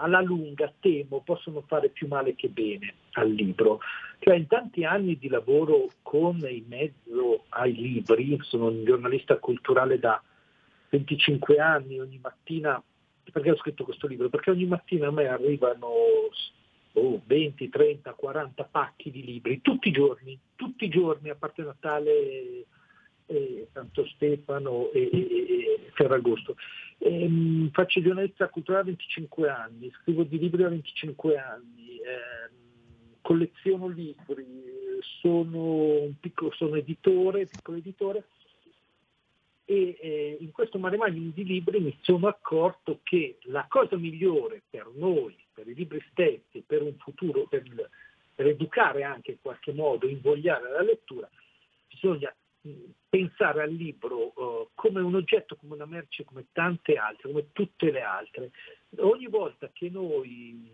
alla lunga temo possono fare più male che bene al libro. Cioè in tanti anni di lavoro con in mezzo ai libri, sono un giornalista culturale da 25 anni, ogni mattina, perché ho scritto questo libro? Perché ogni mattina a me arrivano oh, 20, 30, 40 pacchi di libri, tutti i giorni, tutti i giorni, a parte Natale e Santo Stefano e, e, Ferragosto. Ehm, faccio giornalista culturale a 25 anni, scrivo di libri a 25 anni, ehm, colleziono libri, sono, piccolo, sono editore, piccolo editore e eh, in questo mare magnum di libri mi sono accorto che la cosa migliore per noi, per i libri stessi, per un futuro, per, per educare anche in qualche modo, invogliare la lettura, bisogna pensare al libro uh, come un oggetto, come una merce, come tante altre, come tutte le altre. Ogni volta che noi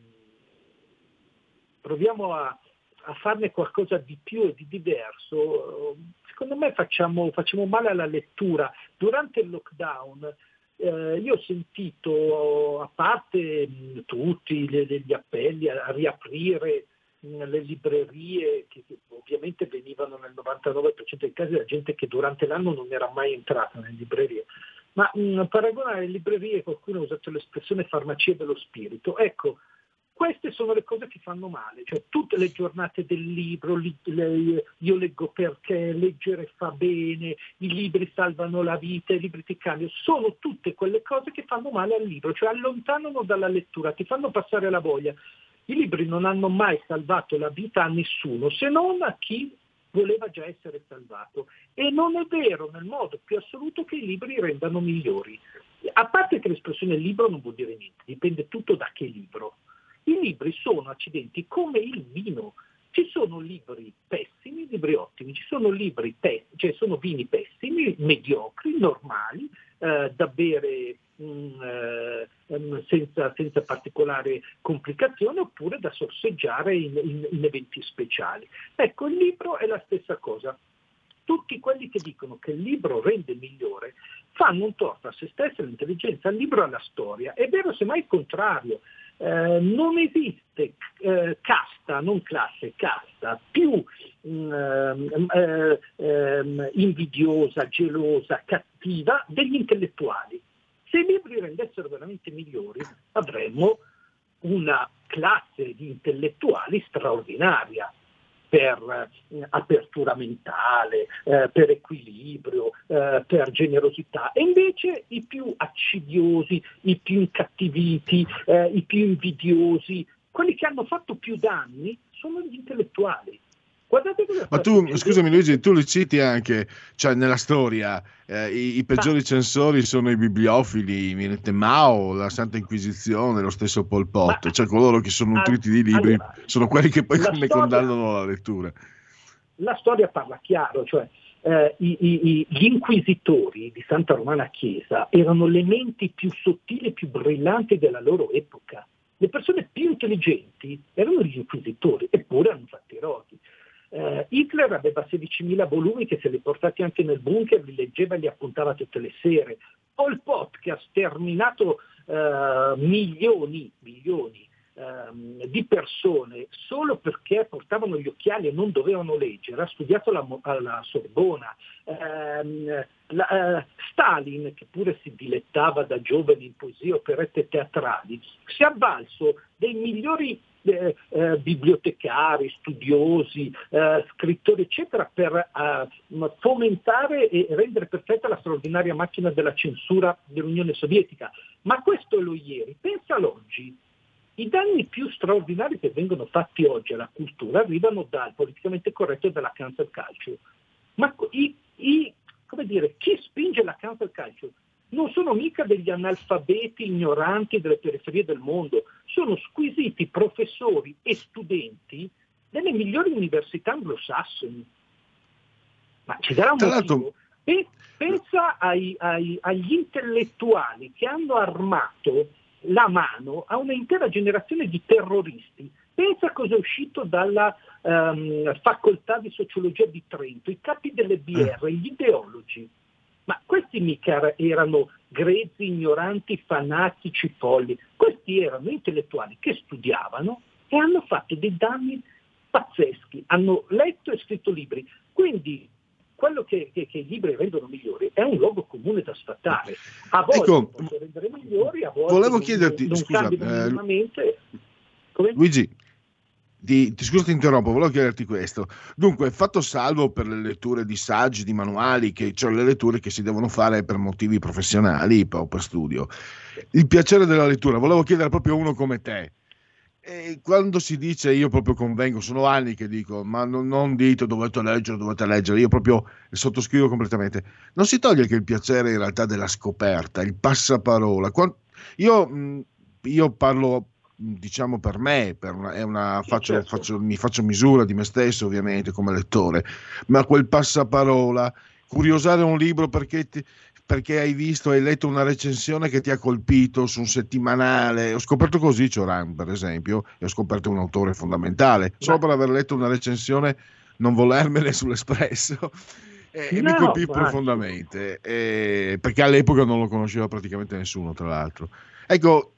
proviamo a, a farne qualcosa di più e di diverso, uh, secondo me facciamo, facciamo, male alla lettura. Durante il lockdown eh, io ho sentito, a parte mh, tutti gli, gli appelli a, a riaprire le librerie che ovviamente venivano nel 99% dei casi da gente che durante l'anno non era mai entrata nelle librerie. Ma mh, paragonare le librerie, qualcuno ha usato l'espressione farmacia dello spirito, ecco, queste sono le cose che fanno male, cioè tutte le giornate del libro, li, le, io leggo perché, leggere fa bene, i libri salvano la vita, i libri ti cambiano, sono tutte quelle cose che fanno male al libro, cioè allontanano dalla lettura, ti fanno passare la voglia. I libri non hanno mai salvato la vita a nessuno, se non a chi voleva già essere salvato. E non è vero nel modo più assoluto che i libri rendano migliori. A parte che l'espressione libro non vuol dire niente, dipende tutto da che libro. I libri sono accidenti come il vino. Ci sono libri pessimi, libri ottimi, ci sono libri pessimi, cioè sono vini pessimi, mediocri, normali, eh, da bere mh, eh, senza, senza, particolare complicazione oppure da sorseggiare in, in, in eventi speciali. Ecco, il libro è la stessa cosa tutti quelli che dicono che il libro rende migliore fanno un torto a se stessi, all'intelligenza, al libro e alla storia. È vero semmai il contrario. Eh, non esiste eh, casta, non classe, casta più mm, eh, ehm, invidiosa, gelosa, cattiva degli intellettuali. Se i libri rendessero veramente migliori avremmo una classe di intellettuali straordinaria per eh, apertura mentale, eh, per equilibrio, eh, per generosità e invece i più accidiosi, i più incattiviti, eh, i più invidiosi, quelli che hanno fatto più danni sono gli intellettuali. Ma tu, scusami Luigi, tu li citi anche, cioè nella storia, eh, i, i, peggiori censori sono i bibliofili, Minette Mao, la Santa Inquisizione, lo stesso Pol Pot, Ma, cioè coloro che sono nutriti di libri allora, sono quelli che poi ne storia, condannano la lettura. La storia parla chiaro, cioè eh, i, i, gli inquisitori di Santa Romana Chiesa erano le menti più sottili e più brillanti della loro epoca. Le persone più intelligenti erano gli inquisitori, eppure hanno fatto i roti. Uh, Hitler aveva 16.000 volumi che se li portati anche nel bunker li leggeva e li appuntava tutte le sere. Pol Pot che ha sterminato uh, milioni, milioni uh, di persone solo perché portavano gli occhiali e non dovevano leggere, ha studiato alla, alla Sorbona. Ehm, la, Stalin, che pure si dilettava da giovane in poesie, operette teatrali, si è avvalso dei migliori eh, eh, bibliotecari, studiosi, eh, scrittori, eccetera, per eh, fomentare e rendere perfetta la straordinaria macchina della censura dell'Unione Sovietica. Ma questo è lo ieri, pensa all'oggi. I danni più straordinari che vengono fatti oggi alla cultura arrivano dal politicamente corretto e dalla cancel culture. Ma i, i, dire, chi spinge la cancel culture non sono mica degli analfabeti ignoranti delle periferie del mondo, sono squisiti professori e studenti delle migliori università anglosassoni. Ma ci darà un motivo? Pe- Pensa ai- ai- agli intellettuali che hanno armato la mano a un'intera generazione di terroristi. Pensa cosa è uscito dalla ehm, facoltà di sociologia di Trento, i capi delle BR, gli ideologi. Ma questi mica erano grezzi, ignoranti, fanatici, folli. Questi erano intellettuali che studiavano e hanno fatto dei danni pazzeschi. Hanno letto e scritto libri. Quindi quello che, che- che i libri rendono migliori è un luogo comune da sfatare. A volte Ecco, possono rendere migliori, a volte volevo non, chiederti, non scusa, eh? Luigi, di, ti, scusa ti interrompo, volevo chiederti questo. Dunque, fatto salvo per le letture di saggi, di manuali, che, cioè le letture che si devono fare per motivi professionali o per studio, il piacere della lettura, volevo chiedere proprio a uno come te. E quando si dice io proprio convengo, sono anni che dico, ma non, non dite dovete leggere, dovete leggere, io proprio sottoscrivo completamente. Non si toglie che il piacere in realtà della scoperta, il passaparola. Quan- io, io parlo, diciamo per me, per una- è una- faccio- certo. faccio- mi faccio misura di me stesso ovviamente come lettore, ma quel passaparola, curiosare un libro perché ti- perché hai visto, hai letto una recensione che ti ha colpito su un settimanale. Ho scoperto così Cioran, per esempio, e ho scoperto un autore fondamentale, solo per aver letto una recensione, non volermene sull'Espresso. E, e mi No, colpì ma- profondamente, eh, perché all'epoca non lo conosceva praticamente nessuno, tra l'altro. Ecco,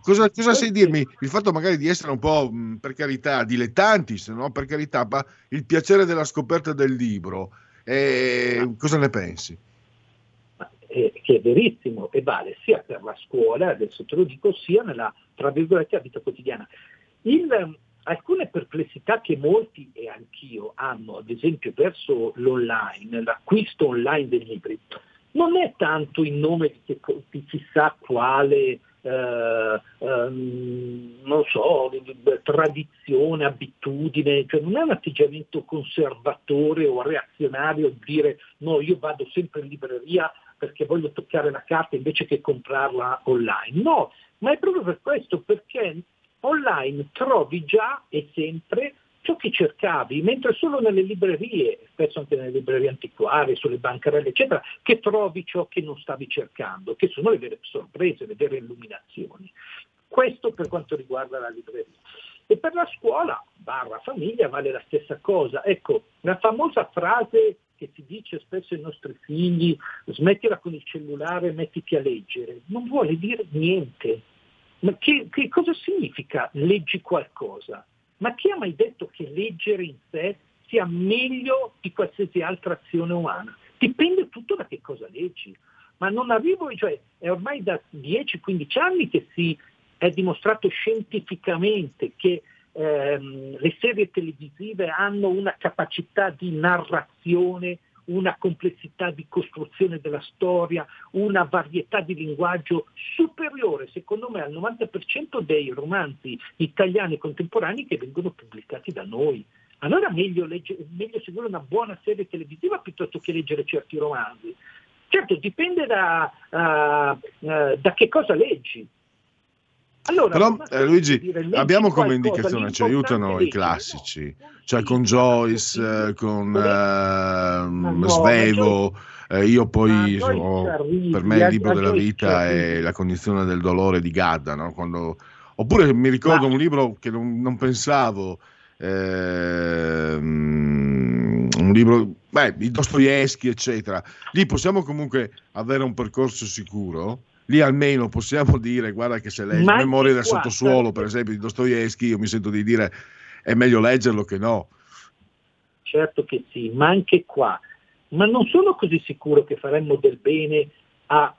cosa, cosa sai dirmi? Il fatto magari di essere un po', per carità, dilettanti, se no per carità, ma il piacere della scoperta del libro, eh, cosa ne pensi? Eh, che è verissimo e vale sia per la scuola, adesso te lo dico, sia nella, tra virgolette, vita quotidiana. Il, ehm, alcune perplessità che molti e anch'io hanno, ad esempio verso l'online, l'acquisto online dei libri, non è tanto in nome di, che di chissà quale, eh, ehm, non so, di- di- tradizione, abitudine, cioè non è un atteggiamento conservatore o reazionario di dire no, io vado sempre in libreria perché voglio toccare la carta invece che comprarla online. No, ma è proprio per questo, perché online trovi già e sempre ciò che cercavi, mentre solo nelle librerie, spesso anche nelle librerie antiquarie, sulle bancarelle, eccetera, che trovi ciò che non stavi cercando, che sono le vere sorprese, le vere illuminazioni. Questo per quanto riguarda la libreria. E per la scuola, barra famiglia, vale la stessa cosa. Ecco, la famosa frase che si dice spesso ai nostri figli, smettila con il cellulare, mettiti a leggere, non vuole dire niente. Ma che, che cosa significa leggi qualcosa? Ma chi ha mai detto che leggere in sé sia meglio di qualsiasi altra azione umana? Dipende tutto da che cosa leggi. Ma non arrivo, cioè è ormai da 10-15 anni che si è dimostrato scientificamente che ehm, le serie televisive hanno una capacità di narrazione, una complessità di costruzione della storia, una varietà di linguaggio superiore, secondo me, al 90% dei romanzi italiani contemporanei che vengono pubblicati da noi. Allora meglio, legge- meglio seguire una buona serie televisiva piuttosto che leggere certi romanzi. Certo, dipende da, ah, eh, da che cosa leggi. Allora, Però eh, Luigi, dire, abbiamo come indicazione, ci l'importante aiutano i classici, cioè con Joyce, eh, con no, Svevo, eh, io poi arrivi, per me il libro della vita è La condizione del dolore di Gadda, no? Quando- Oppure mi ricordo un libro che non, non pensavo, ehm, un libro, beh, di Dostoevsky, eccetera. Lì possiamo comunque avere un percorso sicuro. Lì almeno possiamo dire, guarda che se leggi Memorie del sottosuolo, per esempio, di Dostoevsky, io mi sento di dire è meglio leggerlo che no. Certo che sì, ma anche qua. Ma non sono così sicuro che faremmo del bene a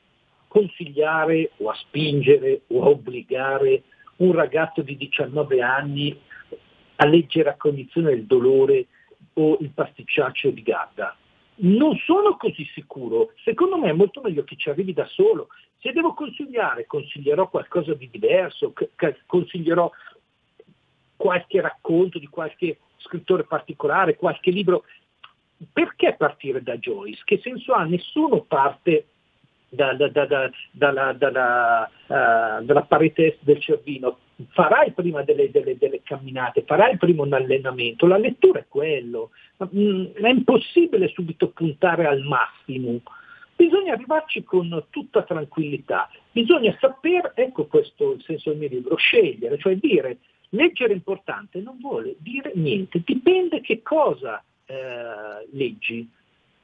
consigliare o a spingere o a obbligare un ragazzo di 19 anni a leggere a cognizione del dolore o il pasticciaccio di Gadda. Non sono così sicuro, secondo me è molto meglio che ci arrivi da solo. Se devo consigliare, consiglierò qualcosa di diverso, consiglierò qualche racconto di qualche scrittore particolare, qualche libro. Perché partire da Joyce? Che senso ha? Nessuno parte da- da- da- da- dalla, dalla, eh, dalla parete del Cervino, farai prima delle, delle- delle camminate, farai prima un allenamento, la lettura è quello, Mm, è impossibile subito puntare al massimo, bisogna arrivarci con tutta tranquillità, bisogna sapere, ecco questo il senso del mio libro, scegliere, cioè dire leggere è importante non vuole dire niente, dipende che cosa eh, leggi,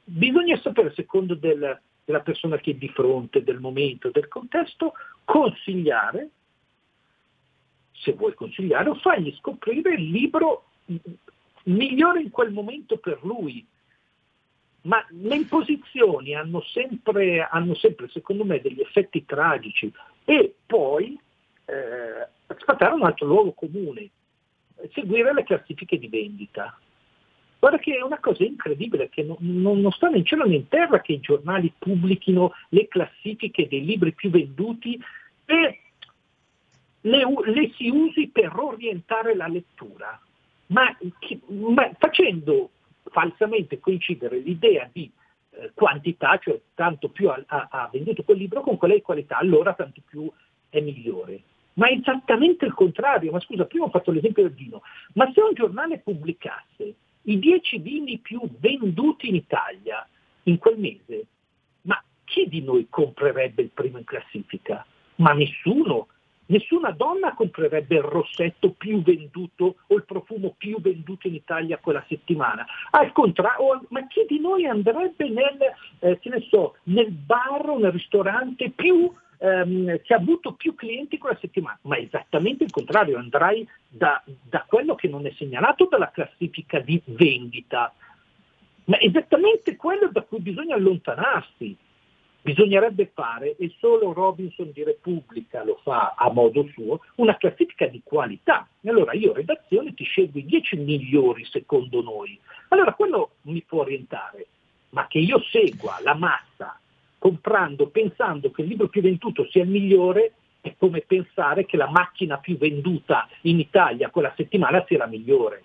bisogna sapere secondo del- della persona che è di fronte, del momento, del contesto, consigliare, se vuoi consigliare, o fargli scoprire il libro migliore in quel momento per lui. Ma le imposizioni hanno sempre, hanno sempre, secondo me, degli effetti tragici e poi eh, sfatare un altro luogo comune, seguire le classifiche di vendita. Guarda che è una cosa incredibile, che non, non- non sta né in cielo né in terra che i giornali pubblichino le classifiche dei libri più venduti e le, le si usi per orientare la lettura, ma, chi- ma facendo falsamente coincidere l'idea di eh, quantità, cioè tanto più ha- ha venduto quel libro con quella di qualità, allora tanto più è migliore. Ma è esattamente il contrario, ma scusa, prima ho fatto l'esempio del vino, ma se un giornale pubblicasse i 10 vini più venduti in Italia in quel mese, ma chi di noi comprerebbe il primo in classifica? Ma nessuno. Nessuna donna comprerebbe il rossetto più venduto o il profumo più venduto in Italia quella settimana. Al contrario, ma chi di noi andrebbe nel, eh, so, nel bar o nel ristorante più, ehm, che ha avuto più clienti quella settimana? Ma esattamente il contrario, andrai da, da quello che non è segnalato dalla classifica di vendita, ma esattamente quello da cui bisogna allontanarsi. Bisognerebbe fare, e solo Robinson di Repubblica lo fa a modo suo, una classifica di qualità. Allora io, redazione, ti scelgo i 10 migliori secondo noi. Allora quello mi può orientare, ma che io segua la massa comprando, pensando che il libro più venduto sia il migliore, è come pensare che la macchina più venduta in Italia quella settimana sia la migliore.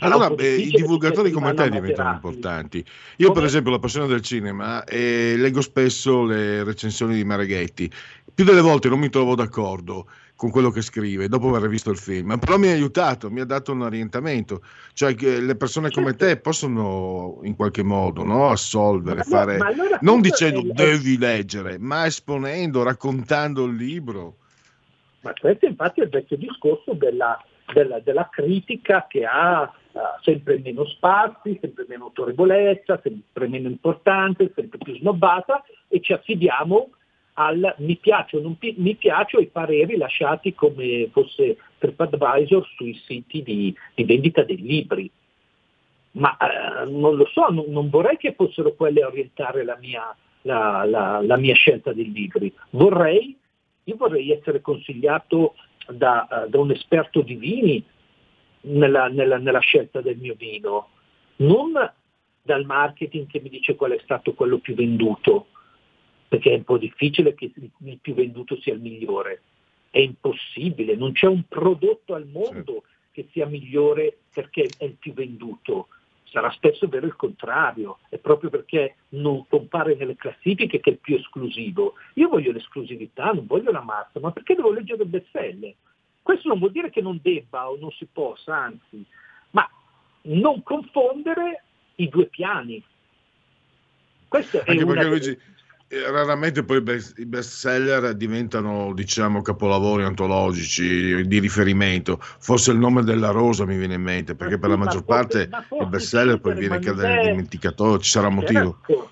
Allora, beh, i divulgatori come te diventano importanti. Io, per esempio, la passione del cinema e leggo spesso le recensioni di Mareghetti. Più delle volte non mi trovo d'accordo con quello che scrive dopo aver visto il film, però mi ha aiutato, mi ha dato un orientamento. Cioè, le persone come te possono in qualche modo no, assolvere, Certo. Ma fare, ma allora non dicendo è devi leggere, ma esponendo, raccontando il libro. Ma questo infatti è il vecchio discorso della, della- della critica che ha eh, sempre meno spazi, sempre meno autorevolezza, sempre meno importanza, sempre più snobbata e ci affidiamo al mi piace o non pi- mi piace ai pareri lasciati come fosse TripAdvisor sui siti di, di vendita dei libri. Ma eh, non lo so, non, non vorrei che fossero quelle a orientare la mia, la- la- la mia scelta dei libri. Vorrei io vorrei essere consigliato da, eh, da un esperto di vini nella, nella- nella scelta del mio vino, non dal marketing che mi dice qual è stato quello più venduto, perché è un po' difficile che il il più venduto sia il migliore. È impossibile, non c'è un prodotto al mondo che sia migliore perché è il più venduto. Sarà spesso vero il contrario, è proprio perché non compare nelle classifiche che è il più esclusivo. Io voglio l'esclusività, non voglio la massa, ma perché devo leggere il bestseller? Questo non vuol dire che non debba o non si possa, anzi, ma non confondere i due piani. Questo è Anche una Luigi, raramente poi i best- seller diventano, diciamo, capolavori antologici di riferimento. Forse il nome della rosa mi viene in mente, perché per la ma maggior parte il best seller poi viene a cadere nel dimenticatoio, ci sarà motivo. Certo,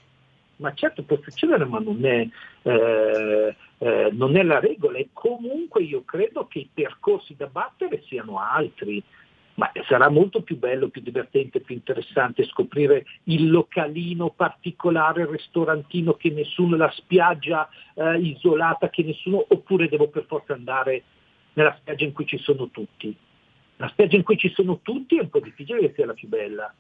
ma certo può succedere, ma non è, eh, eh, non è la regola e comunque io credo che i percorsi da battere siano altri. Ma sarà molto più bello, più divertente, più interessante scoprire il localino particolare, il ristorantino che nessuno, la spiaggia eh, isolata che nessuno, oppure devo per forza andare nella spiaggia in cui ci sono tutti. La spiaggia in cui ci sono tutti è un po' difficile che sia la più bella.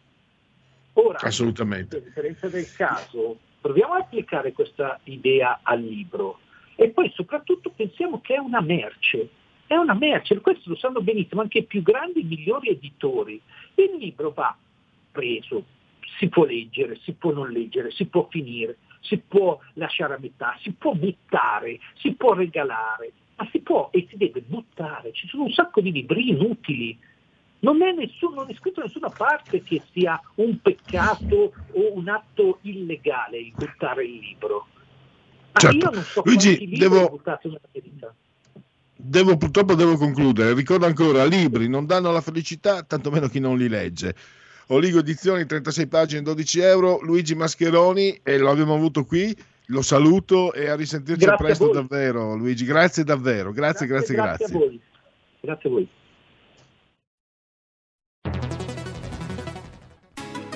Ora, Assolutamente. a differenza del caso, proviamo ad applicare questa idea al libro e poi soprattutto pensiamo che è una merce, è una merce, questo lo sanno benissimo anche i più grandi, i migliori editori. Il libro va preso, si può leggere, si può non leggere, si può finire, si può lasciare a metà, si può buttare, si può regalare, ma si può e si deve buttare. Ci sono un sacco di libri inutili. Non è, nessuno, non è scritto da nessuna parte che sia un peccato o un atto illegale il buttare il libro. Ma Certo. io non so Luigi, quanti libri devo- ho buttato nella vita. Devo, purtroppo devo concludere. Ricordo ancora: libri non danno la felicità, tantomeno chi non li legge. Oligo Edizioni, 36 pagine, 12 euro. Luigi Mascheroni, e lo abbiamo avuto qui. Lo saluto e a risentirci Grazie a presto voi. davvero, Luigi. Grazie davvero. Grazie, grazie, grazie. a voi. Grazie a voi.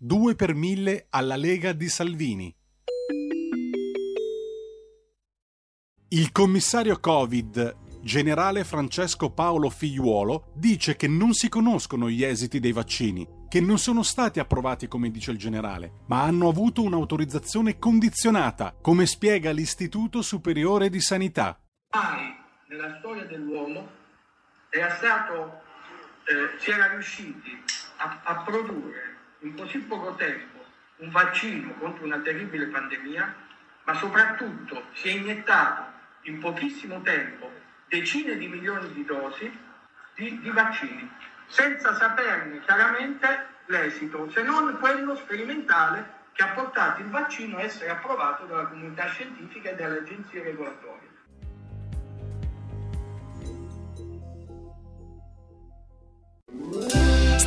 2 per 1000 alla Lega di Salvini. Il commissario Covid, generale Francesco Paolo Figliuolo, dice che non si conoscono gli esiti dei vaccini, che non sono stati approvati come dice il generale, ma hanno avuto un'autorizzazione condizionata, come spiega l'Istituto Superiore di Sanità. mai nella storia dell'uomo era stato, eh, si era riusciti a, a produrre in così poco tempo un vaccino contro una terribile pandemia, ma soprattutto si è iniettato in pochissimo tempo decine di milioni di dosi di, di vaccini, senza saperne chiaramente l'esito, se non quello sperimentale che ha portato il vaccino a essere approvato dalla comunità scientifica e dalle agenzie regolatorie.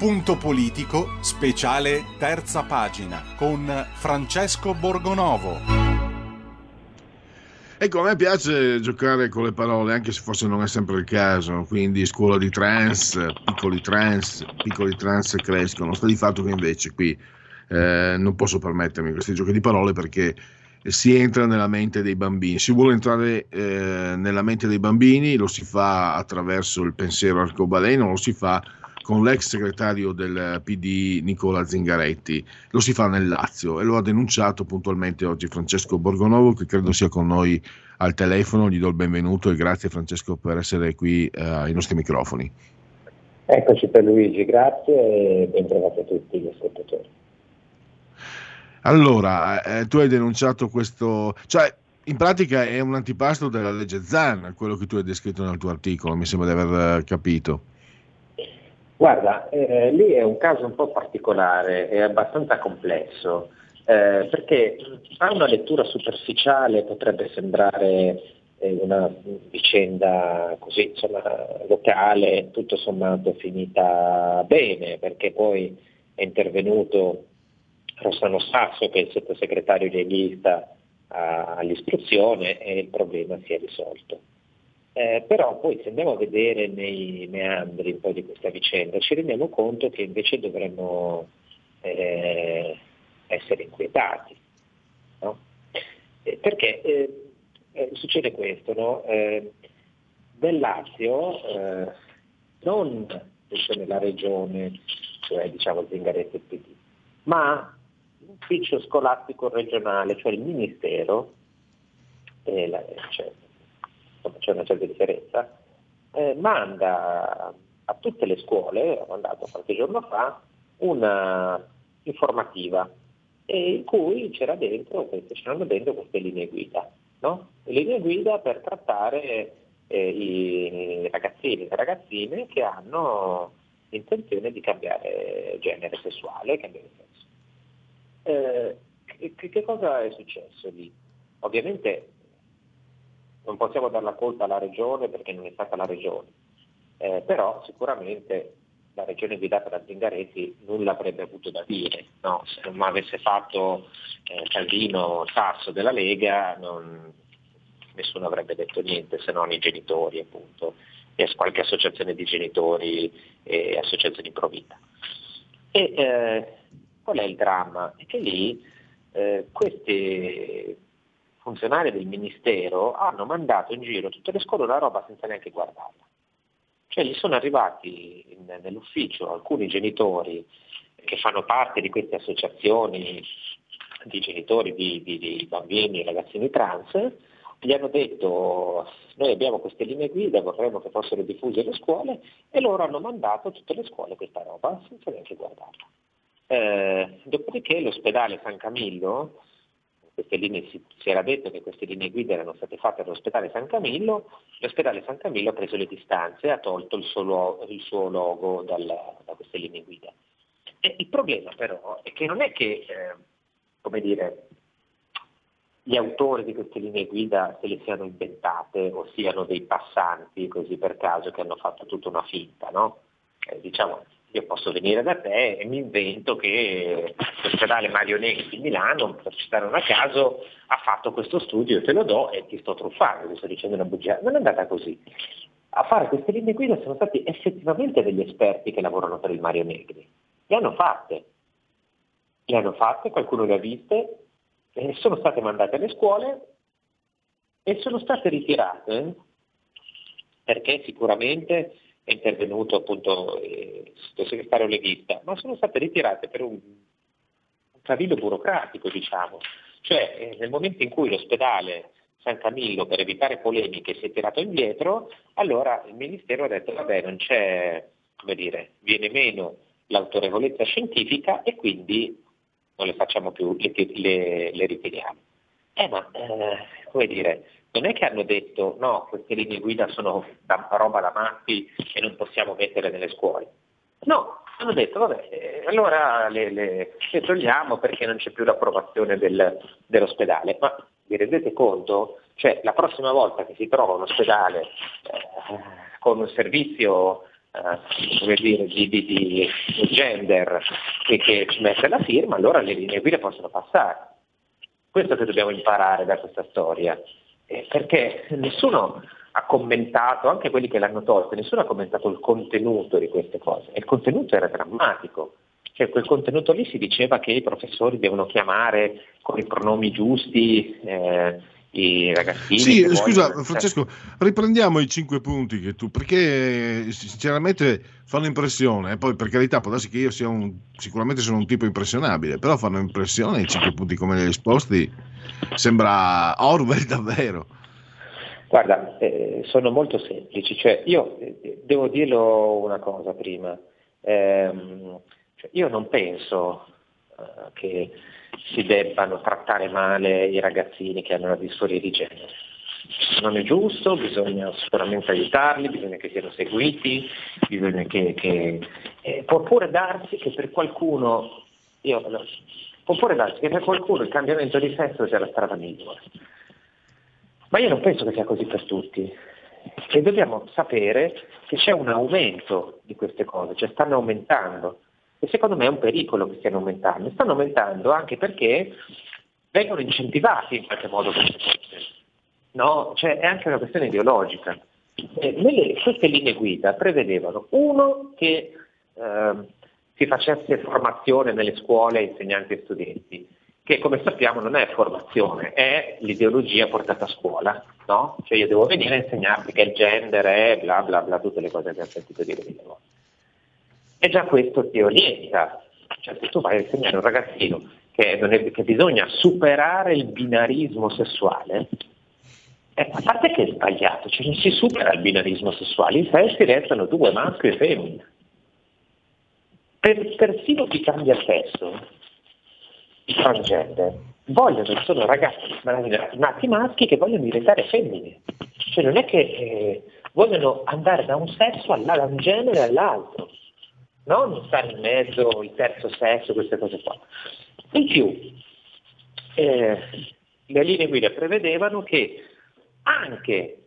Punto politico, speciale terza pagina con Francesco Borgonovo. Ecco, a me piace giocare con le parole, anche se forse non è sempre il caso. Quindi scuola di trans, piccoli trans, piccoli trans crescono. Sta di fatto che invece qui eh, non posso permettermi questi giochi di parole perché si entra nella mente dei bambini. Si vuole entrare eh, nella mente dei bambini, lo si fa attraverso il pensiero arcobaleno, lo si fa con l'ex segretario del PD Nicola Zingaretti, lo si fa nel Lazio e lo ha denunciato puntualmente oggi Francesco Borgonovo che credo sia con noi al telefono, gli do il benvenuto e grazie Francesco per essere qui eh, ai nostri microfoni. Eccoci per Luigi, grazie e ben trovati a tutti gli ascoltatori. Allora, eh, tu hai denunciato questo, cioè in pratica è un antipasto della legge Zan, quello che tu hai descritto nel tuo articolo, mi sembra di aver eh, capito. Guarda, eh, lì è un caso un po' particolare, è abbastanza complesso, eh, perché a una lettura superficiale potrebbe sembrare eh, una vicenda così insomma, locale, tutto sommato finita bene, perché poi è intervenuto Rossano Sasso, che è il sottosegretario leghista all'istruzione, e il problema si è risolto. Eh, però poi se andiamo a vedere nei meandri un di questa vicenda ci rendiamo conto che invece dovremmo eh, essere inquietati. No? Eh, perché eh, eh, succede questo, no? nel Lazio, non nella regione, cioè diciamo Zingaretti e PD, ma l'ufficio scolastico regionale, cioè il Ministero, la, cioè, c'è una certa differenza, eh, manda a tutte le scuole, ha mandato qualche giorno fa, una informativa in cui c'era dentro, c'erano dentro queste linee guida, no? linee guida per trattare eh, i ragazzini e le ragazzine che hanno intenzione di cambiare genere sessuale, cambiare sesso. Eh, che, che cosa è successo lì? Ovviamente non possiamo dare la colpa alla regione perché non è stata la regione, eh, però sicuramente la regione guidata da Zingaretti nulla avrebbe avuto da dire, no? se non avesse fatto eh, Casino Sasso della Lega non, nessuno avrebbe detto niente se non i genitori appunto e qualche associazione di genitori e associazioni pro vita. E eh, qual è il dramma? È che lì eh, questi funzionari del Ministero hanno mandato in giro tutte le scuole una roba senza neanche guardarla. Cioè gli sono arrivati in, nell'ufficio alcuni genitori che fanno parte di queste associazioni di genitori di, di, di bambini e ragazzini trans, gli hanno detto noi abbiamo queste linee guida, vorremmo che fossero diffuse alle scuole e loro hanno mandato a tutte le scuole questa roba senza neanche guardarla. Eh, dopodiché l'ospedale San Camillo linee, si, si, era detto che queste linee guida erano state fatte all'ospedale San Camillo, l'ospedale San Camillo ha preso le distanze e ha tolto il suo, il suo logo dal, da queste linee guida. E il problema però è che non è che, eh, come dire, gli autori di queste linee guida se le siano inventate o siano dei passanti così per caso che hanno fatto tutta una finta, no? Eh, diciamo, io posso venire da te e mi invento che l'ospedale Mario Negri di Milano, per citare un caso, ha fatto questo studio, io te lo do e ti sto truffando, ti sto dicendo una bugia. Non è andata così. A fare queste linee guida sono stati effettivamente degli esperti che lavorano per il Mario Negri. Le hanno fatte. Le hanno fatte, qualcuno le ha viste, e sono state mandate alle scuole e sono state ritirate perché sicuramente è intervenuto appunto eh, il sottosegretario leghista, ma sono state ritirate per un, un cavillo burocratico, diciamo. Cioè eh, nel momento in cui l'ospedale San Camillo per evitare polemiche si è tirato indietro, allora il Ministero ha detto vabbè non c'è, come dire, viene meno l'autorevolezza scientifica e quindi non le facciamo più, le, le, le ritiriamo. Eh ma, eh, come dire, non è che hanno detto no, queste linee guida sono da, roba da matti e non possiamo mettere nelle scuole. No, hanno detto vabbè, eh, allora le, le, le, togliamo perché non c'è più l'approvazione del, dell'ospedale. Ma vi rendete conto? Cioè la prossima volta che si trova un ospedale eh, con un servizio eh, dire, di, di, di gender e che ci mette la firma, allora le linee guida possono passare. Questo che dobbiamo imparare da questa storia, eh, perché nessuno ha commentato, anche quelli che l'hanno tolto, nessuno ha commentato il contenuto di queste cose. E il contenuto era drammatico. Cioè, quel contenuto lì si diceva che i professori devono chiamare con i pronomi giusti eh, i ragazzini. Sì, scusa vogliono- Francesco, riprendiamo i cinque punti che tu, perché sinceramente fanno impressione, e poi per carità può darsi che io sia un, sicuramente sono un tipo impressionabile, però fanno impressione i cinque punti come li hai esposti, sembra Orwell davvero. Guarda, eh, sono molto semplici, cioè io eh, devo dirlo una cosa prima, Ehm, cioè, io non penso eh, che si debbano trattare male i ragazzini che hanno una disforia di genere. Non è giusto, bisogna sicuramente aiutarli, bisogna che siano seguiti, bisogna che, che- eh, può pure darsi che per qualcuno, io, no, può pure darsi che per qualcuno il cambiamento di sesso sia la strada migliore. Ma io non penso che sia così per tutti. E dobbiamo sapere che c'è un aumento di queste cose, cioè stanno aumentando. E secondo me è un pericolo che stiano aumentando. E stanno aumentando anche perché vengono incentivati in qualche modo queste cose. No? Cioè è anche una questione ideologica. Eh, nelle- queste linee guida prevedevano uno che ehm, si facesse formazione nelle scuole insegnanti e studenti, che come sappiamo non è formazione, è l'ideologia portata a scuola, no? Cioè io devo venire a insegnarti che il gender è bla bla bla, tutte le cose che abbiamo sentito dire mille volte. E già questo ti orienta, cioè se tu vai a insegnare un ragazzino che, non è- che bisogna superare il binarismo sessuale, eh, a parte che è sbagliato, cioè non si supera il binarismo sessuale, in sessi restano due, maschio e femmina. Per, persino chi cambia sesso, i transgender, vogliono, sono ragazzi nati maschi che vogliono diventare femmine. Cioè non è che eh, vogliono andare da un sesso alla- da un genere all'altro, no? Non stare in mezzo, il terzo sesso, queste cose qua. In più, eh, le linee guida prevedevano che anche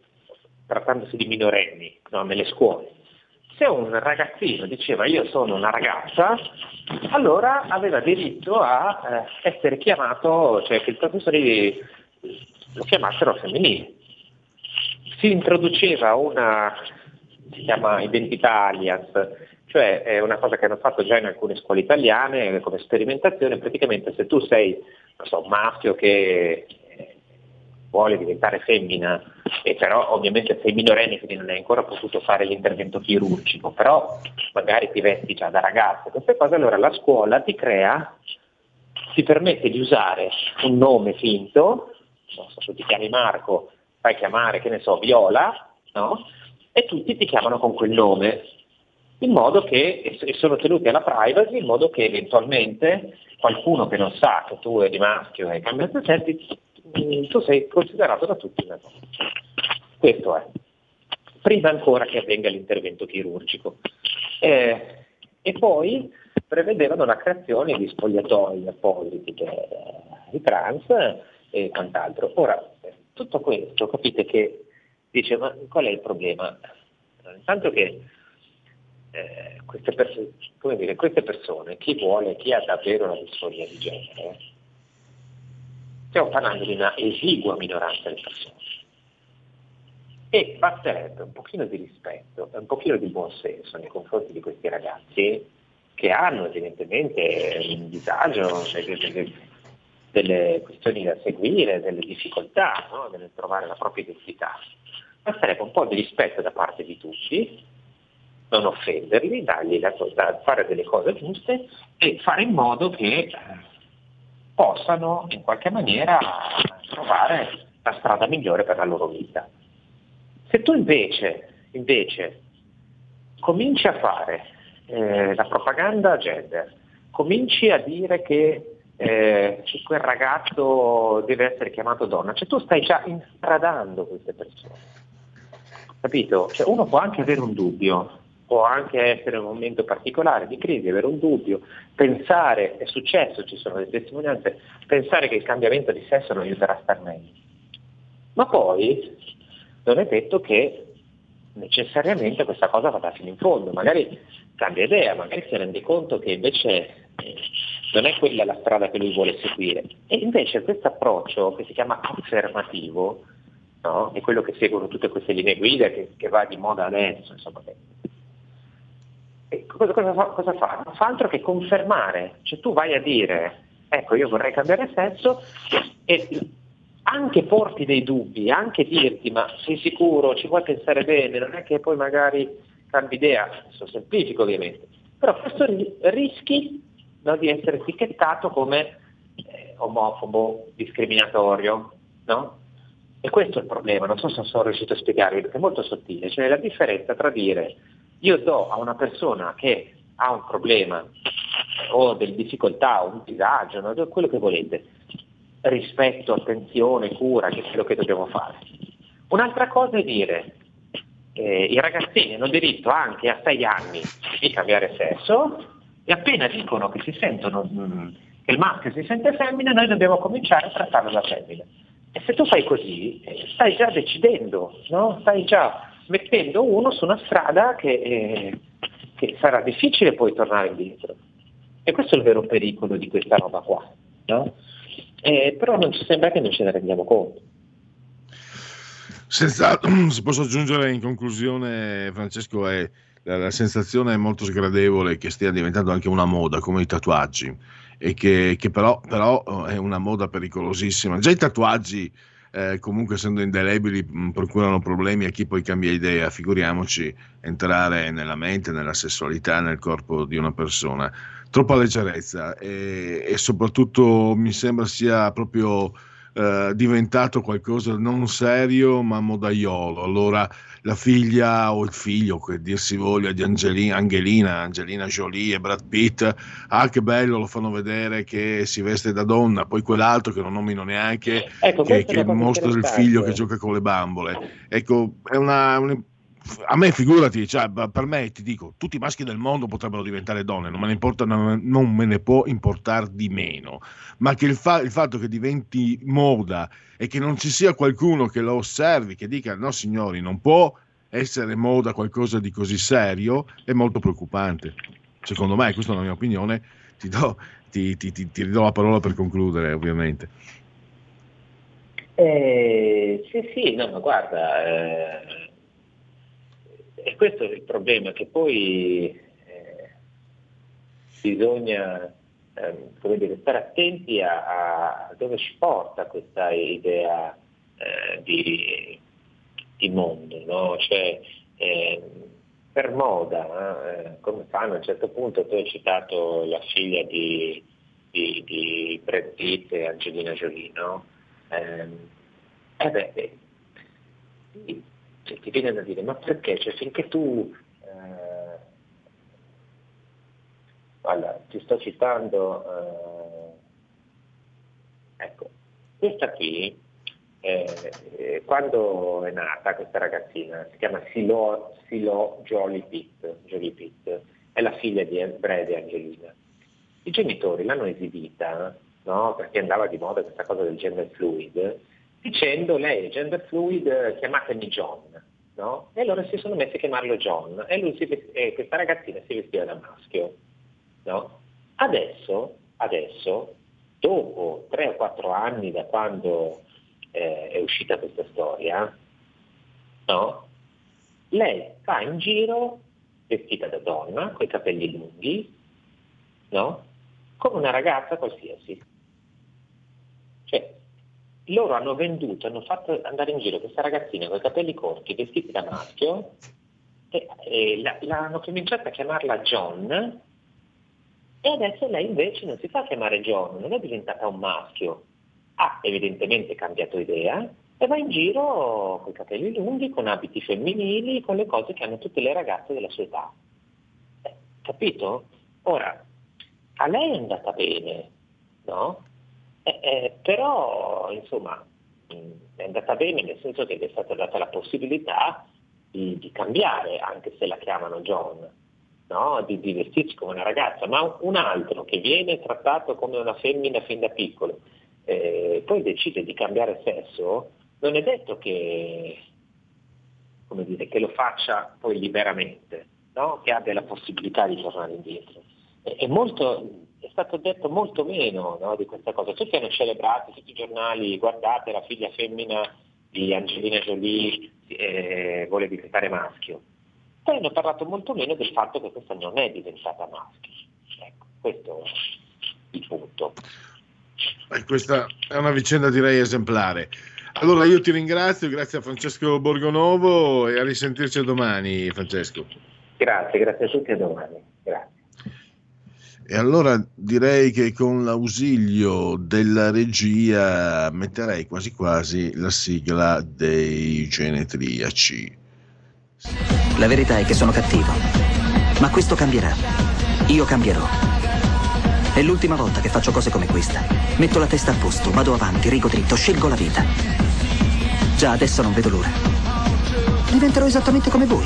trattandosi di minorenni no, nelle scuole, se un ragazzino diceva io sono una ragazza, allora aveva diritto a eh, essere chiamato, cioè che il professore gli- lo chiamassero femminile. Si introduceva una, si chiama identità alias, cioè è una cosa che hanno fatto già in alcune scuole italiane come sperimentazione, praticamente se tu sei so, un maschio che vuole diventare femmina e però ovviamente sei minorenne quindi non hai ancora potuto fare l'intervento chirurgico, però magari ti vesti già da ragazza, queste cose, allora la scuola ti crea, ti permette di usare un nome finto, non so, se ti chiami Marco, fai chiamare, che ne so, Viola, no? E tutti ti chiamano con quel nome, in modo che, e sono tenuti alla privacy, in modo che eventualmente qualcuno che non sa che tu eri maschio e hai cambiato sesso, tu sei considerato da tutti una donna. Questo è. Prima ancora che avvenga l'intervento chirurgico. Eh, e poi prevedevano la creazione di spogliatoi appositi per i trans e quant'altro. Ora, tutto questo, capite che dice, ma qual è il problema? Intanto che eh, queste, come dire, queste persone, chi vuole, chi ha davvero una disforia di genere, stiamo parlando di una esigua minoranza di persone. E basterebbe un pochino di rispetto un pochino di buonsenso nei confronti di questi ragazzi che hanno evidentemente un disagio, delle, delle- questioni da seguire, delle difficoltà no? nel trovare la propria identità. Basterebbe un po' di rispetto da parte di tutti, non offenderli, dargli la fare delle cose giuste e fare in modo che eh, possano in qualche maniera trovare la strada migliore per la loro vita. Se tu invece, invece cominci a fare eh, la propaganda gender, cominci a dire che eh, quel ragazzo deve essere chiamato donna, cioè tu stai già instradando queste persone. Capito? Cioè uno può anche avere un dubbio, può anche essere un momento particolare di crisi, avere un dubbio, pensare, è successo, ci sono le testimonianze, pensare che il cambiamento di sesso non aiuterà a star meglio. Ma poi non è detto che necessariamente questa cosa vada fino in fondo, magari cambia idea, magari si rende conto che invece eh, non è quella la strada che lui vuole seguire. E invece questo approccio che si chiama affermativo, no? è quello che seguono tutte queste linee guida che, che va di moda adesso, insomma, cosa, cosa, fa, cosa fa? Non fa altro che confermare, cioè tu vai a dire, ecco io vorrei cambiare sesso e anche porti dei dubbi, anche dirti ma sei sicuro, ci vuoi pensare bene, non è che poi magari cambi idea, adesso semplifico ovviamente, però questo rischi no, di essere etichettato come eh, omofobo, discriminatorio, no? E questo è il problema, non so se sono riuscito a spiegarvi, perché è molto sottile, cioè la differenza tra dire io do a una persona che ha un problema o delle difficoltà o un disagio, no? quello che volete, rispetto, attenzione, cura, che è quello che dobbiamo fare. Un'altra cosa è dire eh, i ragazzini hanno diritto anche a sei anni di cambiare sesso e appena dicono che sentono mm, che il maschio si sente femmina, noi dobbiamo cominciare a trattarlo da femmina. E se tu fai così, eh, stai già decidendo, no? stai già mettendo uno su una strada che, eh, che, sarà difficile poi tornare indietro. E questo è il vero pericolo di questa roba qua. No? Eh, però non ci sembra che non ce ne rendiamo conto. Senza, se posso aggiungere in conclusione, Francesco, è, la, la, sensazione è molto sgradevole che stia diventando anche una moda, come i tatuaggi, e che, che però, però, è una moda pericolosissima. Già i tatuaggi, eh, comunque essendo indelebili, mh, procurano problemi a chi poi cambia idea, figuriamoci entrare nella mente, nella sessualità, nel corpo di una persona. Troppa leggerezza e, e soprattutto mi sembra sia proprio eh, diventato qualcosa non serio ma modaiolo. Allora la figlia o il figlio, che dir si voglia, di Angelina, Angelina, Angelina Jolie e Brad Pitt, ah che bello, lo fanno vedere che si veste da donna, poi quell'altro che non nomino neanche, ecco, che, che mostra il figlio che gioca con le bambole. Ecco, è una, una a me figurati, cioè, per me ti dico, tutti i maschi del mondo potrebbero diventare donne, non me ne, importa, non, me ne può importare di meno, ma che il, fa, il, fatto che diventi moda e che non ci sia qualcuno che lo osservi, che dica no signori, non può essere moda qualcosa di così serio, è molto preoccupante. Secondo me, questa è la mia opinione, ti, do, ti, ti, ti ridò la parola per concludere ovviamente. Eh, sì, sì, no, ma guarda, eh, e questo è il problema, che poi eh, bisogna eh, dire, stare attenti a, a, dove ci porta questa idea eh, di, di, mondo. No? Cioè, ehm, per moda, eh, come fanno a un certo punto, tu hai citato la figlia di, di, di Brad Pitt e Angelina Jolie, no? Ehm, eh beh, cioè, ti viene da dire, ma perché? Cioè, finché tu, eh, allora, ti sto citando, eh, ecco, questa qui, eh, quando è nata questa ragazzina, si chiama Silo, Silo Jolie Pitt, Jolie Pitt, è la figlia di Brad e Angelina. I genitori l'hanno esibita, no? perché andava di moda questa cosa del gender fluid, dicendo lei è gender fluid, chiamatemi John. No? E allora si sono messi a chiamarlo John e, si, e questa ragazzina si vestiva da maschio. No? Adesso, adesso, dopo 3 o 4 anni da quando eh, è uscita questa storia, no? lei va in giro vestita da donna, con i capelli lunghi, no? come una ragazza qualsiasi. Loro hanno venduto, hanno fatto andare in giro questa ragazzina con i capelli corti, vestiti da maschio, e, e la, l'hanno cominciato a chiamarla John, e adesso lei invece non si fa chiamare John, non è diventata un maschio, ha evidentemente cambiato idea e va in giro con i capelli lunghi, con abiti femminili, con le cose che hanno tutte le ragazze della sua età. Eh, capito? Ora, a lei è andata bene, no? Eh, eh, però, insomma, è andata bene nel senso che gli è stata data la possibilità di, di cambiare, anche se la chiamano John, no? di, di, vestirsi come una ragazza, ma un altro che viene trattato come una femmina fin da piccolo, eh, poi decide di cambiare sesso, non è detto che dire, che lo faccia poi liberamente, no? che abbia la possibilità di tornare indietro. È, è molto, è stato detto molto meno no, di questa cosa. Tutti hanno celebrato, tutti i giornali, guardate la figlia femmina di Angelina Jolie eh, vuole diventare maschio. Poi hanno parlato molto meno del fatto che questa non è diventata maschio. Ecco, questo è il punto. Eh, questa è una vicenda direi esemplare. Allora io ti ringrazio, grazie a Francesco Borgonovo e a risentirci domani Francesco. Grazie, grazie a tutti e a domani. Grazie. E allora direi che con l'ausilio della regia metterei quasi quasi la sigla dei genetriaci. La verità è che sono cattivo, ma questo cambierà. Io cambierò. È l'ultima volta che faccio cose come questa. Metto la testa a posto, vado avanti, rigo dritto, scelgo la vita. Già adesso non vedo l'ora. Diventerò esattamente come voi.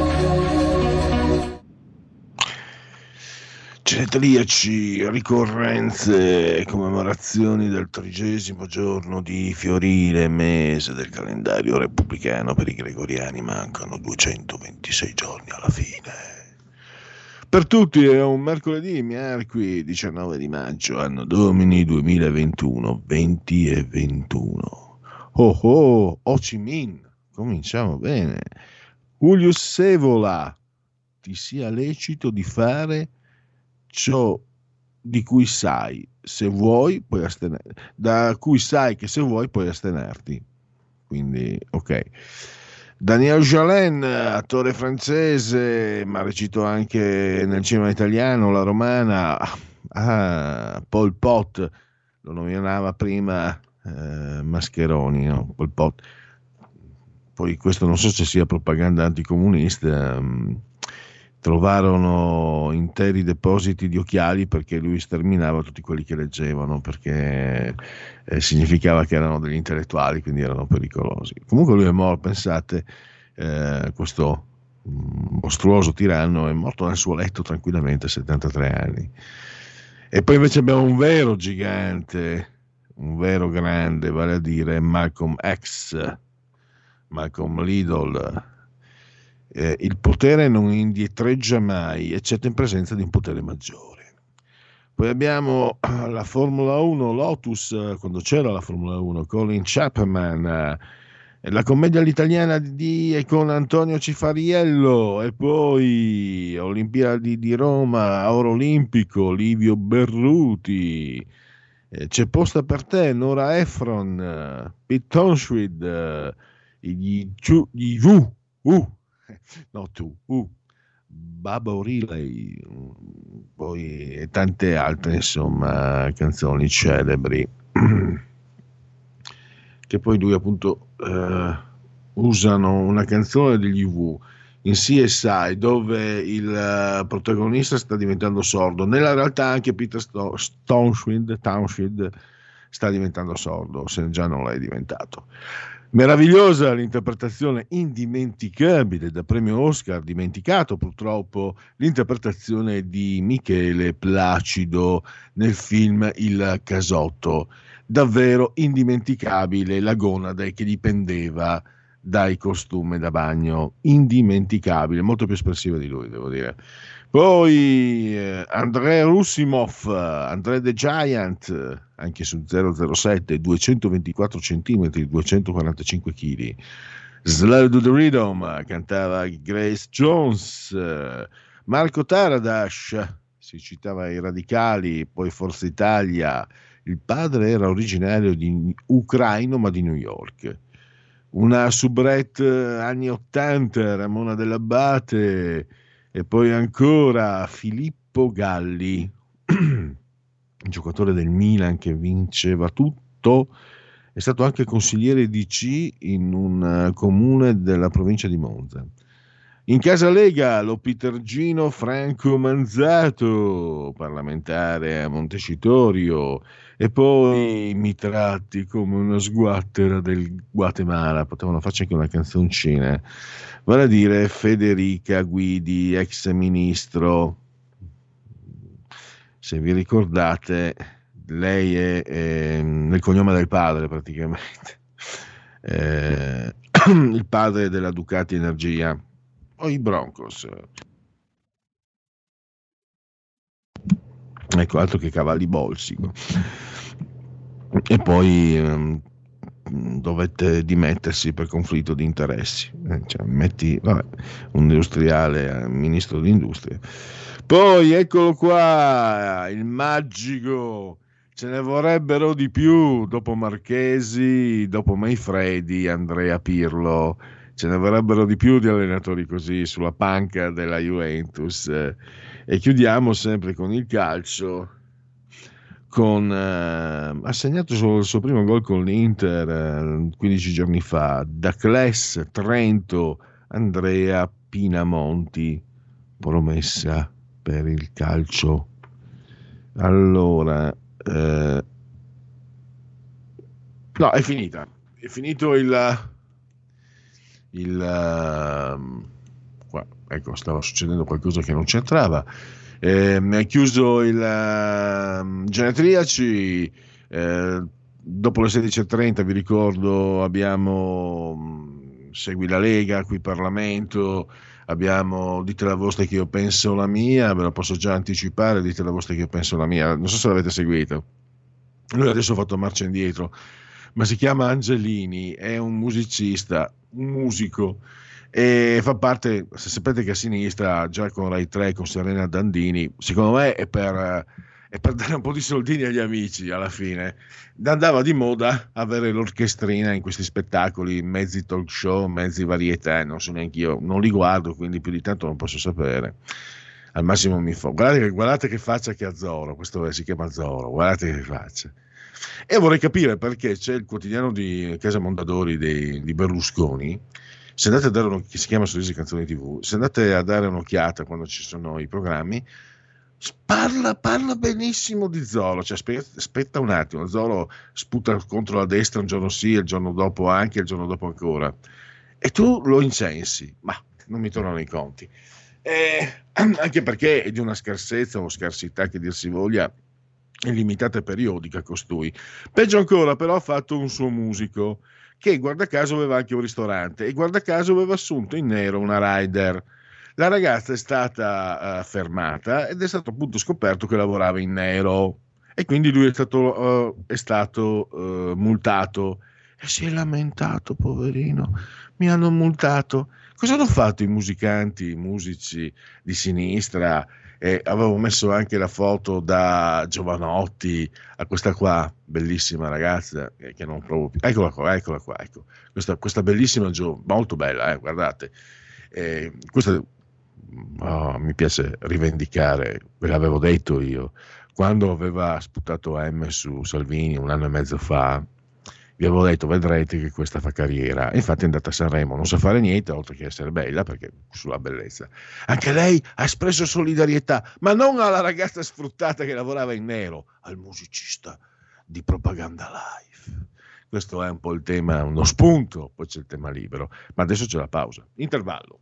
Genetriaci, ricorrenze, commemorazioni del trigesimo giorno di fiorile mese del calendario repubblicano per i gregoriani mancano 226 giorni alla fine. Per tutti è un mercoledì, mercoledì 19 di maggio, anno domini 2021, 20 e 21. Oh oh, Ho Chi Minh, cominciamo bene. Julius Sevola, ti sia lecito di fare ciò di cui sai se vuoi puoi astenerti da cui sai che se vuoi puoi astenerti quindi ok Daniel Jalen, attore francese, ma recito anche nel cinema italiano, la romana, ah, Paul Pot, lo nominava prima eh, Mascheroni, no? Pol Pot. Poi questo non so se sia propaganda anticomunista, um, trovarono interi depositi di occhiali perché lui sterminava tutti quelli che leggevano perché eh, significava che erano degli intellettuali quindi erano pericolosi. Comunque lui è morto pensate eh, questo mostruoso tiranno è morto nel suo letto tranquillamente a 73 anni. E poi invece abbiamo un vero gigante un vero grande vale a dire Malcolm X Malcolm Lidl eh, il potere non indietreggia mai, eccetto in presenza di un potere maggiore. Poi abbiamo eh, la Formula 1 Lotus, eh, quando c'era la Formula 1, Colin Chapman, eh, la commedia all'italiana di e con Antonio Cifariello e poi Olimpiadi di Roma, Oro Olimpico, Livio Berruti. c'è posta per te Nora Efron, Pete Tonschwid, gli, gli, uh, uh, no tu, uh, Baba O'Reilly, poi e tante altre insomma canzoni celebri. Che poi lui appunto eh, usano una canzone degli Wu in CSI dove il uh, protagonista sta diventando sordo. Nella realtà anche Peter Townshend sta diventando sordo se già non l'è diventato Meravigliosa l'interpretazione indimenticabile da premio Oscar, dimenticato purtroppo l'interpretazione di Michele Placido nel film Il Casotto. Davvero indimenticabile la gonade che dipendeva dai costumi da bagno, indimenticabile, molto più espressiva di lui, devo dire. Poi eh, André Russimov, André the Giant, anche su 007, 224 cm, 245 kg. Slow to the Rhythm, cantava Grace Jones. Marco Taradash, si citava i radicali, poi Forza Italia. Il padre era originario di ucraino ma di New York. Una soubrette anni 80, Ramona dell'Abbate e poi ancora Filippo Galli, giocatore del Milan che vinceva tutto, è stato anche consigliere DC in un eh, comune della provincia di Monza. In casa Lega lo Pitergino Franco Manzato, parlamentare a Montecitorio, e poi mi tratti come una sguattera del Guatemala, potevano farci anche una canzoncina, vale a dire Federica Guidi, ex ministro. Se vi ricordate, lei è, è nel cognome del padre praticamente, eh, il padre della Ducati Energia o i Broncos. Ecco, altro che cavalli bolsico. E poi ehm, dovette dimettersi per conflitto di interessi. Eh, cioè, metti vabbè, un industriale ministro di industria. Poi eccolo qua, il magico. Ce ne vorrebbero di più dopo Marchesi, dopo Maifredi, Andrea Pirlo ce ne vorrebbero di più di allenatori così sulla panca della Juventus. E chiudiamo sempre con il calcio. Con, eh, ha segnato solo il suo primo gol con l'Inter eh, 15 giorni fa. Da Cles, Trento, Andrea Pinamonti, promessa per il calcio. Allora, eh, no, è finita. È finito il, il uh, qua, ecco stava succedendo qualcosa che non c'entrava. Eh, è chiuso il uh, genetriaci eh, dopo le 16.30 vi ricordo abbiamo um, segui la Lega qui Parlamento abbiamo dite la vostra che io penso la mia ve lo posso già anticipare dite la vostra che io penso la mia. Non so se l'avete seguito. Lui adesso ha fatto marcia indietro ma si chiama Angelini, è un musicista, un musico e fa parte, se sapete che a sinistra, già con Rai 3, con Serena Dandini, secondo me è per, è per dare un po' di soldini agli amici alla fine. Andava di moda avere l'orchestrina in questi spettacoli, mezzi talk show, mezzi varietà, non so neanche io, non li guardo, quindi più di tanto non posso sapere. Al massimo mi fa, guardate, guardate che faccia che ha Zoro, questo si chiama Zoro, guardate che faccia. E vorrei capire perché c'è il quotidiano di Casa Mondadori dei, di Berlusconi. Se andate a dare un'occhiata, si chiama Sorrisi Canzoni TV, se andate a dare un'occhiata quando ci sono i programmi, parla, parla benissimo di Zolo. Cioè, aspetta, aspetta un attimo, Zolo sputa contro la destra un giorno sì, il giorno dopo anche, il giorno dopo ancora. E tu lo incensi, ma non mi tornano i conti. Eh, anche perché è di una scarsezza o scarsità che dir si voglia limitata e periodica costui. Peggio ancora, però, ha fatto un suo musico che, guarda caso, aveva anche un ristorante e, guarda caso, aveva assunto in nero una rider. La ragazza è stata uh, fermata ed è stato appunto scoperto che lavorava in nero e quindi lui è stato, uh, è stato uh, multato e si è lamentato, poverino, mi hanno multato. Cosa hanno fatto i musicanti, i musici di sinistra, e avevo messo anche la foto da Giovanotti a questa qua, bellissima ragazza, eh, che non provo più. Eccola qua, eccola qua, ecco. Questa, questa bellissima giovane, molto bella, eh, guardate. Eh, questa oh, mi piace rivendicare, ve l'avevo detto io, quando aveva sputato M su Salvini un anno e mezzo fa, vi avevo detto vedrete che questa fa carriera. Infatti è andata a Sanremo non sa fare niente oltre che essere bella perché sulla bellezza. Anche lei ha espresso solidarietà ma non alla ragazza sfruttata che lavorava in nero al musicista di propaganda live. Questo è un po' il tema uno spunto poi c'è il tema libero. Ma adesso c'è la pausa. Intervallo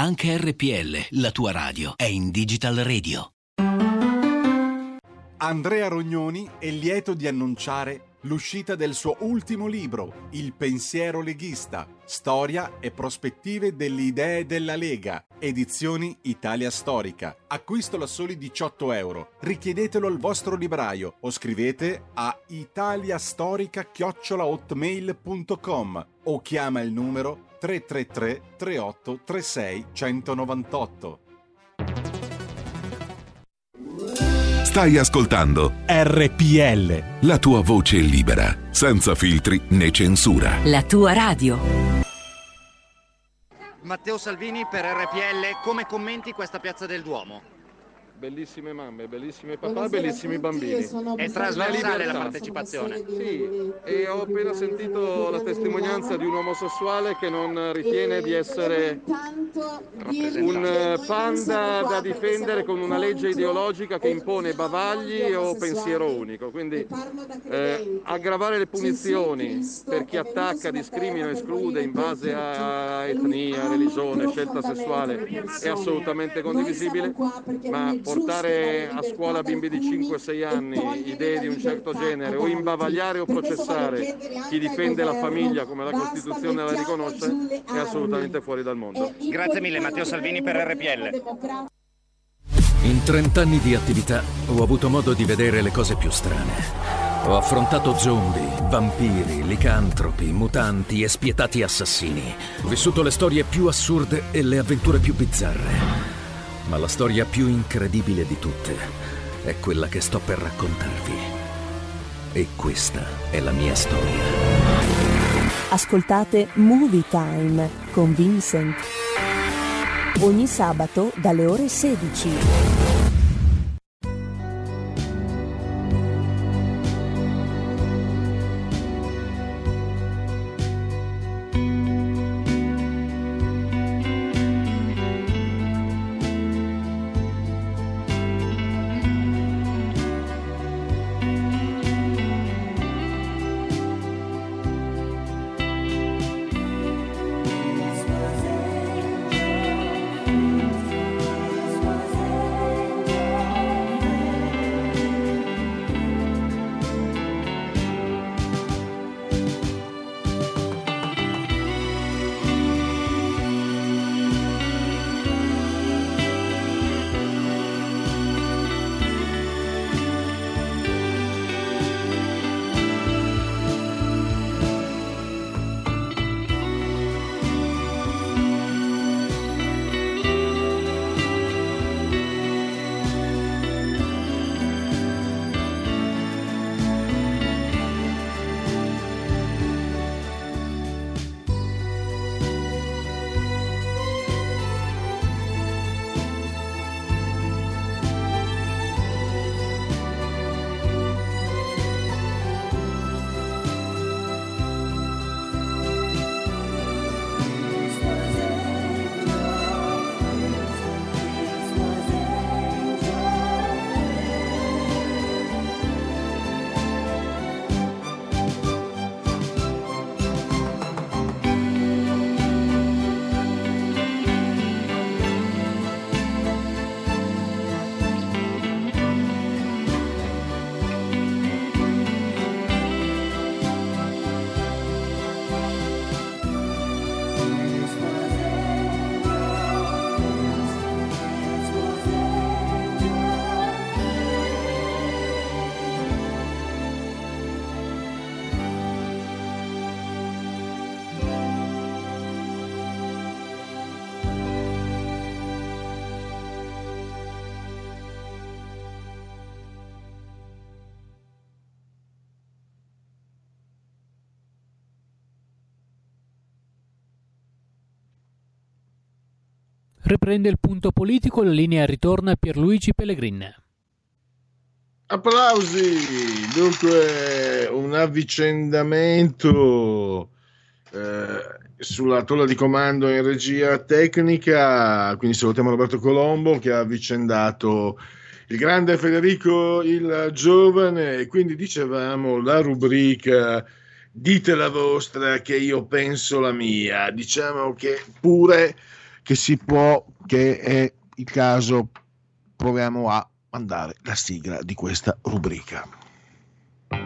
Anche RPL, la tua radio, è in Digital Radio. Andrea Rognoni è lieto di annunciare l'uscita del suo ultimo libro, Il pensiero leghista, storia e prospettive delle idee della Lega, edizioni Italia Storica. Acquistalo a soli 18 euro. Richiedetelo al vostro libraio o scrivete a italiastorica-hotmail.com o chiama il numero 333 38 36 198. Stai ascoltando RPL. la tua voce libera, senza filtri né censura. La tua radio. Matteo Salvini per RPL, come commenti questa piazza del Duomo? Bellissime mamme, bellissimi papà, bellissimi bambini. È trasversale la libertà. partecipazione. Sì, e ho appena sentito la testimonianza di un omosessuale che non ritiene di essere un panda da difendere con una legge ideologica che impone bavagli o pensiero unico. Quindi eh, aggravare le punizioni per chi attacca, discrimina, esclude in base a etnia, religione, scelta sessuale è assolutamente condivisibile, ma portare a scuola bimbi di 5-6 anni idee di un certo genere o imbavagliare o processare chi difende la famiglia come la Costituzione la riconosce è assolutamente fuori dal mondo. Grazie mille Matteo Salvini per RPL. In 30 anni di attività ho avuto modo di vedere le cose più strane. Ho affrontato zombie, vampiri, licantropi, mutanti e spietati assassini. Ho vissuto le storie più assurde e le avventure più bizzarre. Ma la storia più incredibile di tutte è quella che sto per raccontarvi. E questa è la mia storia. Ascoltate Movie Time con Vincent. Ogni sabato dalle ore 16. Riprende il punto politico, la linea ritorna Pierluigi Pellegrin. Applausi! Dunque, un avvicendamento eh, sulla tolla di comando in regia tecnica, quindi salutiamo Roberto Colombo che ha avvicendato il grande Federico il giovane e quindi dicevamo la rubrica dite la vostra che io penso la mia, diciamo che pure che si può, che è il caso, proviamo a mandare la sigla di questa rubrica.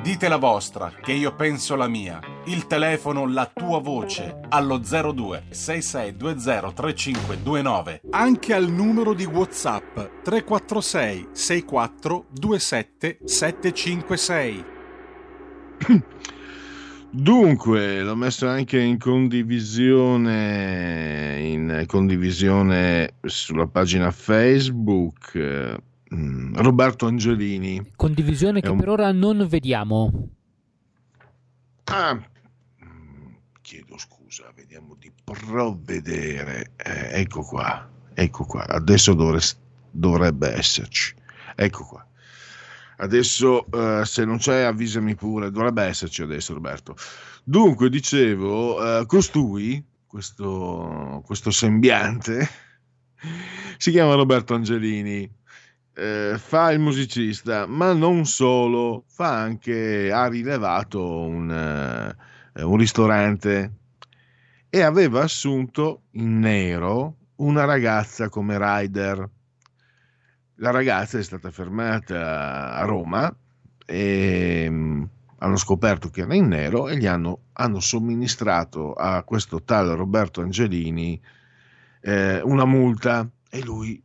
Dite la vostra, che io penso la mia. Il telefono, la tua voce, allo 02 6620 3529. Anche al numero di WhatsApp 346 64 27 756. Dunque, l'ho messo anche in condivisione, in condivisione sulla pagina Facebook. eh, mm, Roberto Angelini. Condivisione che un- per ora non vediamo. Ah, mm, chiedo scusa, vediamo di provvedere. Eh, ecco qua, ecco qua. Adesso dovre- dovrebbe esserci. Ecco qua. Adesso, eh, se non c'è, avvisami pure. Dovrebbe esserci adesso, Roberto. Dunque, dicevo, eh, costui, questo, questo sembiante, si chiama Roberto Angelini. eh, fa il musicista, ma non solo, fa anche, ha rilevato un, eh, un ristorante e aveva assunto in nero una ragazza come rider. La ragazza è stata fermata a Roma e mm, hanno scoperto che era in nero e gli hanno, hanno somministrato a questo tale Roberto Angelini eh, una multa e lui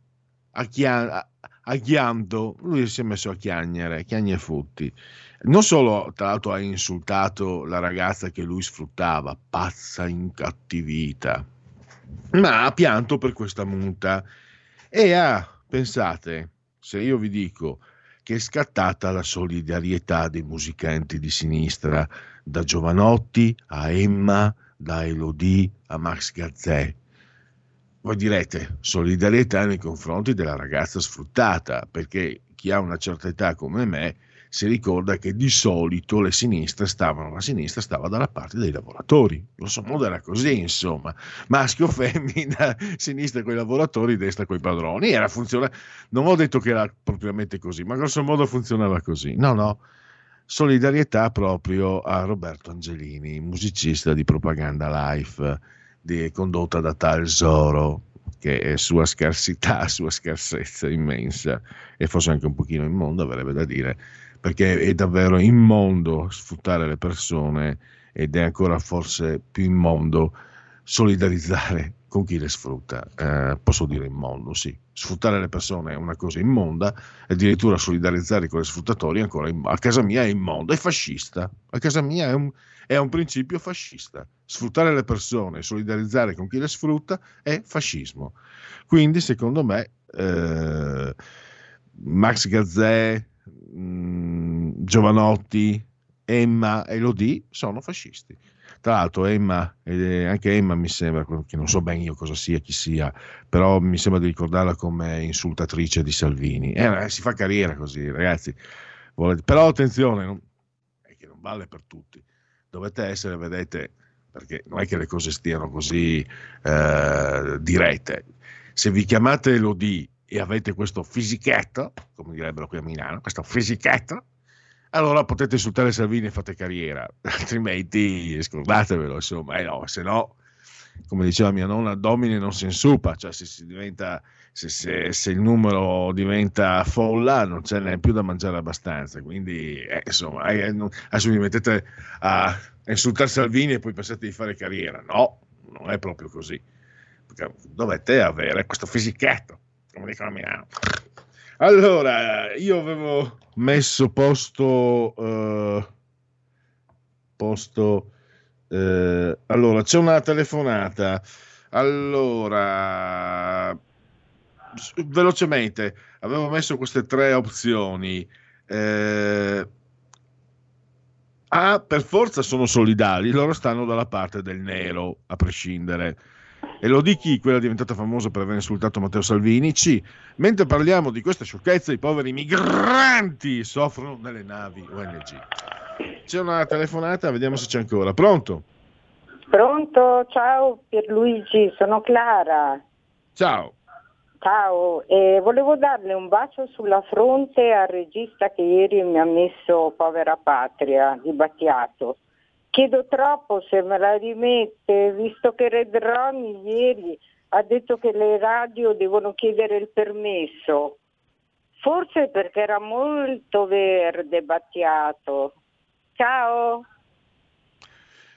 a, chia- a- chianto, lui si è messo a chiagnere, chiagni e futti. Non solo, tra l'altro, ha insultato la ragazza che lui sfruttava, pazza incattivita, ma ha pianto per questa multa e ha, pensate, se io vi dico che è scattata la solidarietà dei musicanti di sinistra, da Giovanotti a Emma, da Elodie a Max Gazzè. Voi direte solidarietà nei confronti della ragazza sfruttata, perché chi ha una certa età come me si ricorda che di solito le sinistre stavano, la sinistra stava dalla parte dei lavoratori. Lo so, modo era così, insomma, maschio, femmina, sinistra con i lavoratori, destra con i padroni. Era funziona- non ho detto che era propriamente così, ma grosso modo funzionava così. No, no, solidarietà proprio a Roberto Angelini, musicista di Propaganda Life, di- condotta da tal Zoro, che è sua scarsità, sua scarsezza immensa e forse anche un pochino immondo, avrebbe da dire, perché è davvero immondo sfruttare le persone ed è ancora forse più immondo solidarizzare con chi le sfrutta. Eh, posso dire immondo, sì. Sfruttare le persone è una cosa immonda, addirittura solidarizzare con i sfruttatori è ancora im- a casa mia è immondo, è fascista. A casa mia è un, è un principio fascista. Sfruttare le persone, solidarizzare con chi le sfrutta è fascismo. Quindi, secondo me, eh, Max Gazzè, mh, Giovanotti, Emma e Elodie sono fascisti. Tra l'altro, Emma, anche Emma mi sembra, che non so ben io cosa sia, chi sia, però mi sembra di ricordarla come insultatrice di Salvini. Eh, si fa carriera così, ragazzi. Volete- Però attenzione, non- è che non vale per tutti. Dovete essere, vedete, perché non è che le cose stiano così eh, dirette. Se vi chiamate Elodie e avete questo fisichetto, come direbbero qui a Milano, questo fisichetto, allora potete insultare Salvini e fate carriera, altrimenti scordatevelo, insomma, eh no, se no, come diceva mia nonna, domine non si insupa, cioè se, si diventa, se, se- se il numero diventa folla non ce n'è più da mangiare abbastanza, quindi eh, insomma, eh, non- adesso vi mettete a, a insultare Salvini e poi pensate di fare carriera, no, non è proprio così, perché dovete avere questo fisichetto, come dicono a Milano. Allora, io avevo messo posto. eh, posto. eh, allora, c'è una telefonata. Allora, velocemente, avevo messo queste tre opzioni. Eh, A, per forza sono solidali, loro stanno dalla parte del nero, a prescindere. E lo di chi, quella diventata famosa per aver insultato Matteo Salvini. C, mentre parliamo di questa sciocchezza, i poveri migranti soffrono nelle navi ONG. C'è una telefonata, vediamo se c'è ancora. Pronto? Pronto? Ciao Pierluigi, sono Clara. Ciao. Ciao, eh, volevo darle un bacio sulla fronte al regista che ieri mi ha messo Povera Patria di Battiato. Chiedo troppo se me la rimette, visto che Red Ronnie ieri ha detto che le radio devono chiedere il permesso. Forse perché era molto verde Battiato. Ciao.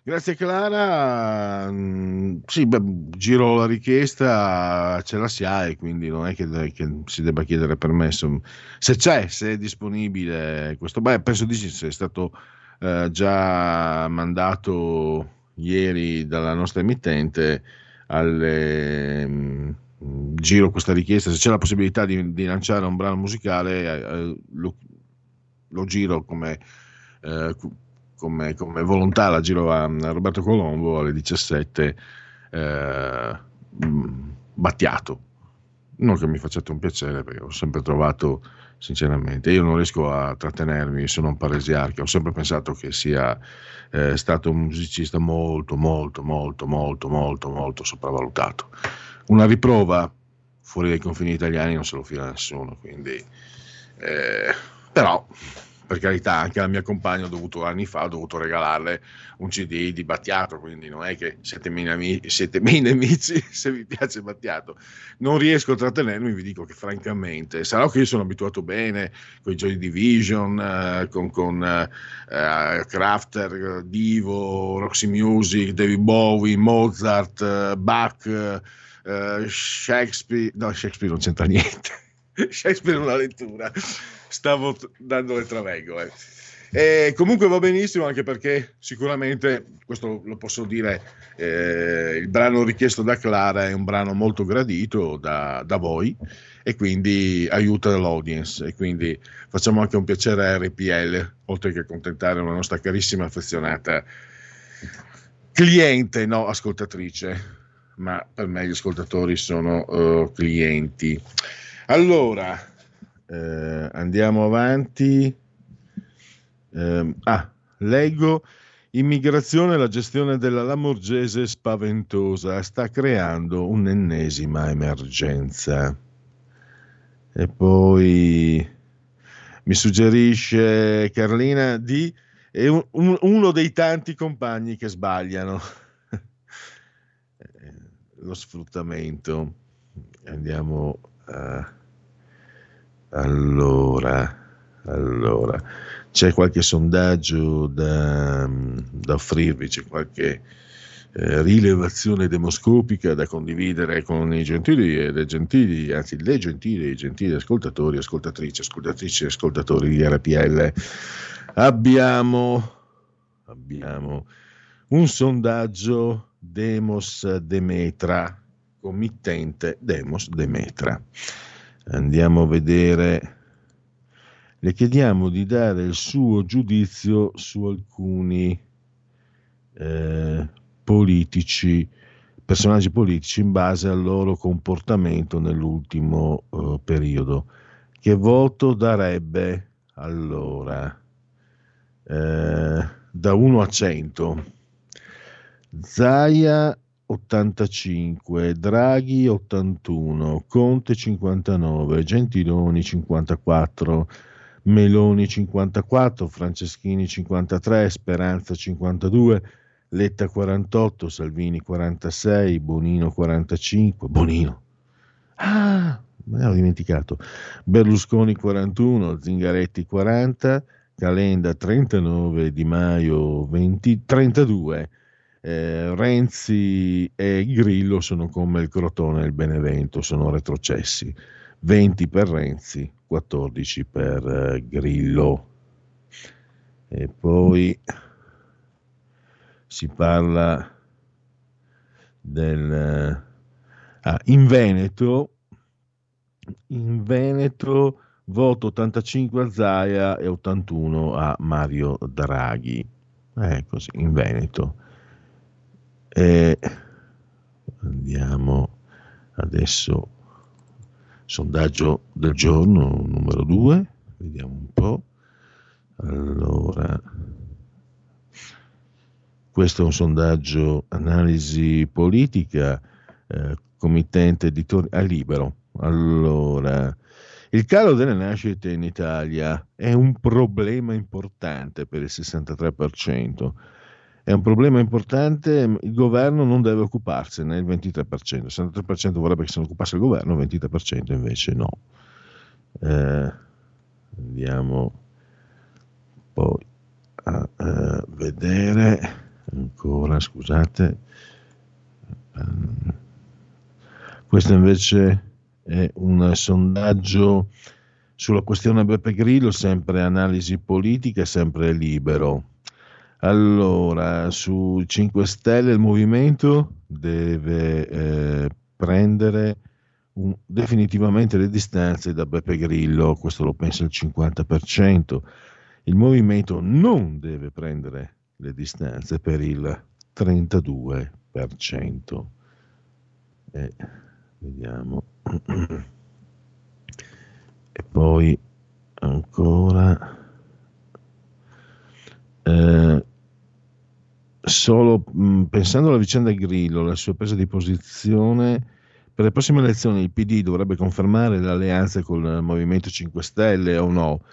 Grazie Clara, Mm, sì, beh, giro la richiesta, ce la si ha e quindi non è che, che si debba chiedere permesso. Se c'è, se è disponibile questo, beh, penso di sì, se è stato eh, già mandato ieri dalla nostra emittente al mm, giro questa richiesta, se c'è la possibilità di, di lanciare un brano musicale, eh, lo, lo giro come... eh, come, come volontà. La giro a Roberto Colombo alle 17 eh, mh, Battiato. Non che mi facciate un piacere perché ho sempre trovato sinceramente. Io non riesco a trattenermi sono un paresiarca. Ho sempre pensato che sia eh, stato un musicista molto molto molto molto molto molto sopravvalutato. Una riprova fuori dai confini italiani non se lo fila nessuno quindi eh, però per carità, anche alla mia compagna ho dovuto anni fa, ho dovuto regalarle un CD di Battiato, quindi non è che siete miei, nemici, siete miei nemici se vi piace Battiato. Non riesco a trattenermi, vi dico che francamente, sarà che io sono abituato bene con i Joy Division, eh, con, con eh, Crafter, Divo, Roxy Music, David Bowie, Mozart, Bach, eh, Shakespeare, no Shakespeare non c'entra niente, Shakespeare una lettura stavo dando le traveggo. Eh. E comunque va benissimo anche perché sicuramente, questo lo posso dire, eh, il brano richiesto da Clara è un brano molto gradito da, da voi e quindi aiuta l'audience e quindi facciamo anche un piacere a RPL, oltre che accontentare una nostra carissima affezionata cliente, no ascoltatrice, ma per me gli ascoltatori sono uh, clienti. Allora, eh, andiamo avanti. Eh, ah, leggo. Immigrazione, la gestione della Lamorgese spaventosa sta creando un'ennesima emergenza. E poi mi suggerisce Carlina di è un, un, uno dei tanti compagni che sbagliano. Eh, lo sfruttamento. Andiamo a allora, allora, c'è qualche sondaggio da, da offrirvi, c'è qualche eh, rilevazione demoscopica da condividere con i gentili e le gentili, anzi le gentili e i gentili ascoltatori, ascoltatrici, ascoltatrici e ascoltatori di RPL. Abbiamo, abbiamo un sondaggio Demos Demetra, committente Demos Demetra andiamo a vedere, le chiediamo di dare il suo giudizio su alcuni eh, politici, personaggi politici in base al loro comportamento nell'ultimo eh, periodo. Che voto darebbe allora? Eh, da 1 a 100. Zaia 85, Draghi 81, Conte 59, Gentiloni 54, Meloni 54, Franceschini 53, Speranza 52, Letta 48, Salvini 46, Bonino 45, Bonino. Ah, me l'avevo dimenticato. Berlusconi 41, Zingaretti 40, Calenda 39, Di Maio 20, 32 eh, Renzi e Grillo sono come il Crotone e il Benevento, sono retrocessi. 20 per Renzi, 14 per eh, Grillo. E poi si parla del... Eh, ah, in Veneto, in Veneto voto 85 a Zaia e 81 a Mario Draghi. Eh, così, in Veneto. E andiamo adesso, sondaggio del giorno numero 2, vediamo un po'. Allora, questo è un sondaggio analisi politica, eh, committente editoriale libero. Allora, il calo delle nascite in Italia è un problema importante per il 63% è un problema importante, il governo non deve occuparsene, il 23%, il 63% vorrebbe che se ne occupasse il governo, il 23% invece no. Eh, andiamo poi a, vedere ancora, scusate. Questo invece è un sondaggio sulla questione Beppe Grillo, sempre analisi politica, sempre libero. Allora, su 5 Stelle il movimento deve eh, prendere un, definitivamente le distanze da Beppe Grillo, questo lo pensa il 50%. Il movimento non deve prendere le distanze per il 32%. E vediamo. E poi ancora. Eh, solo mh, pensando alla vicenda Grillo, la sua presa di posizione per le prossime elezioni il PD dovrebbe confermare l'alleanza con il Movimento 5 Stelle o no?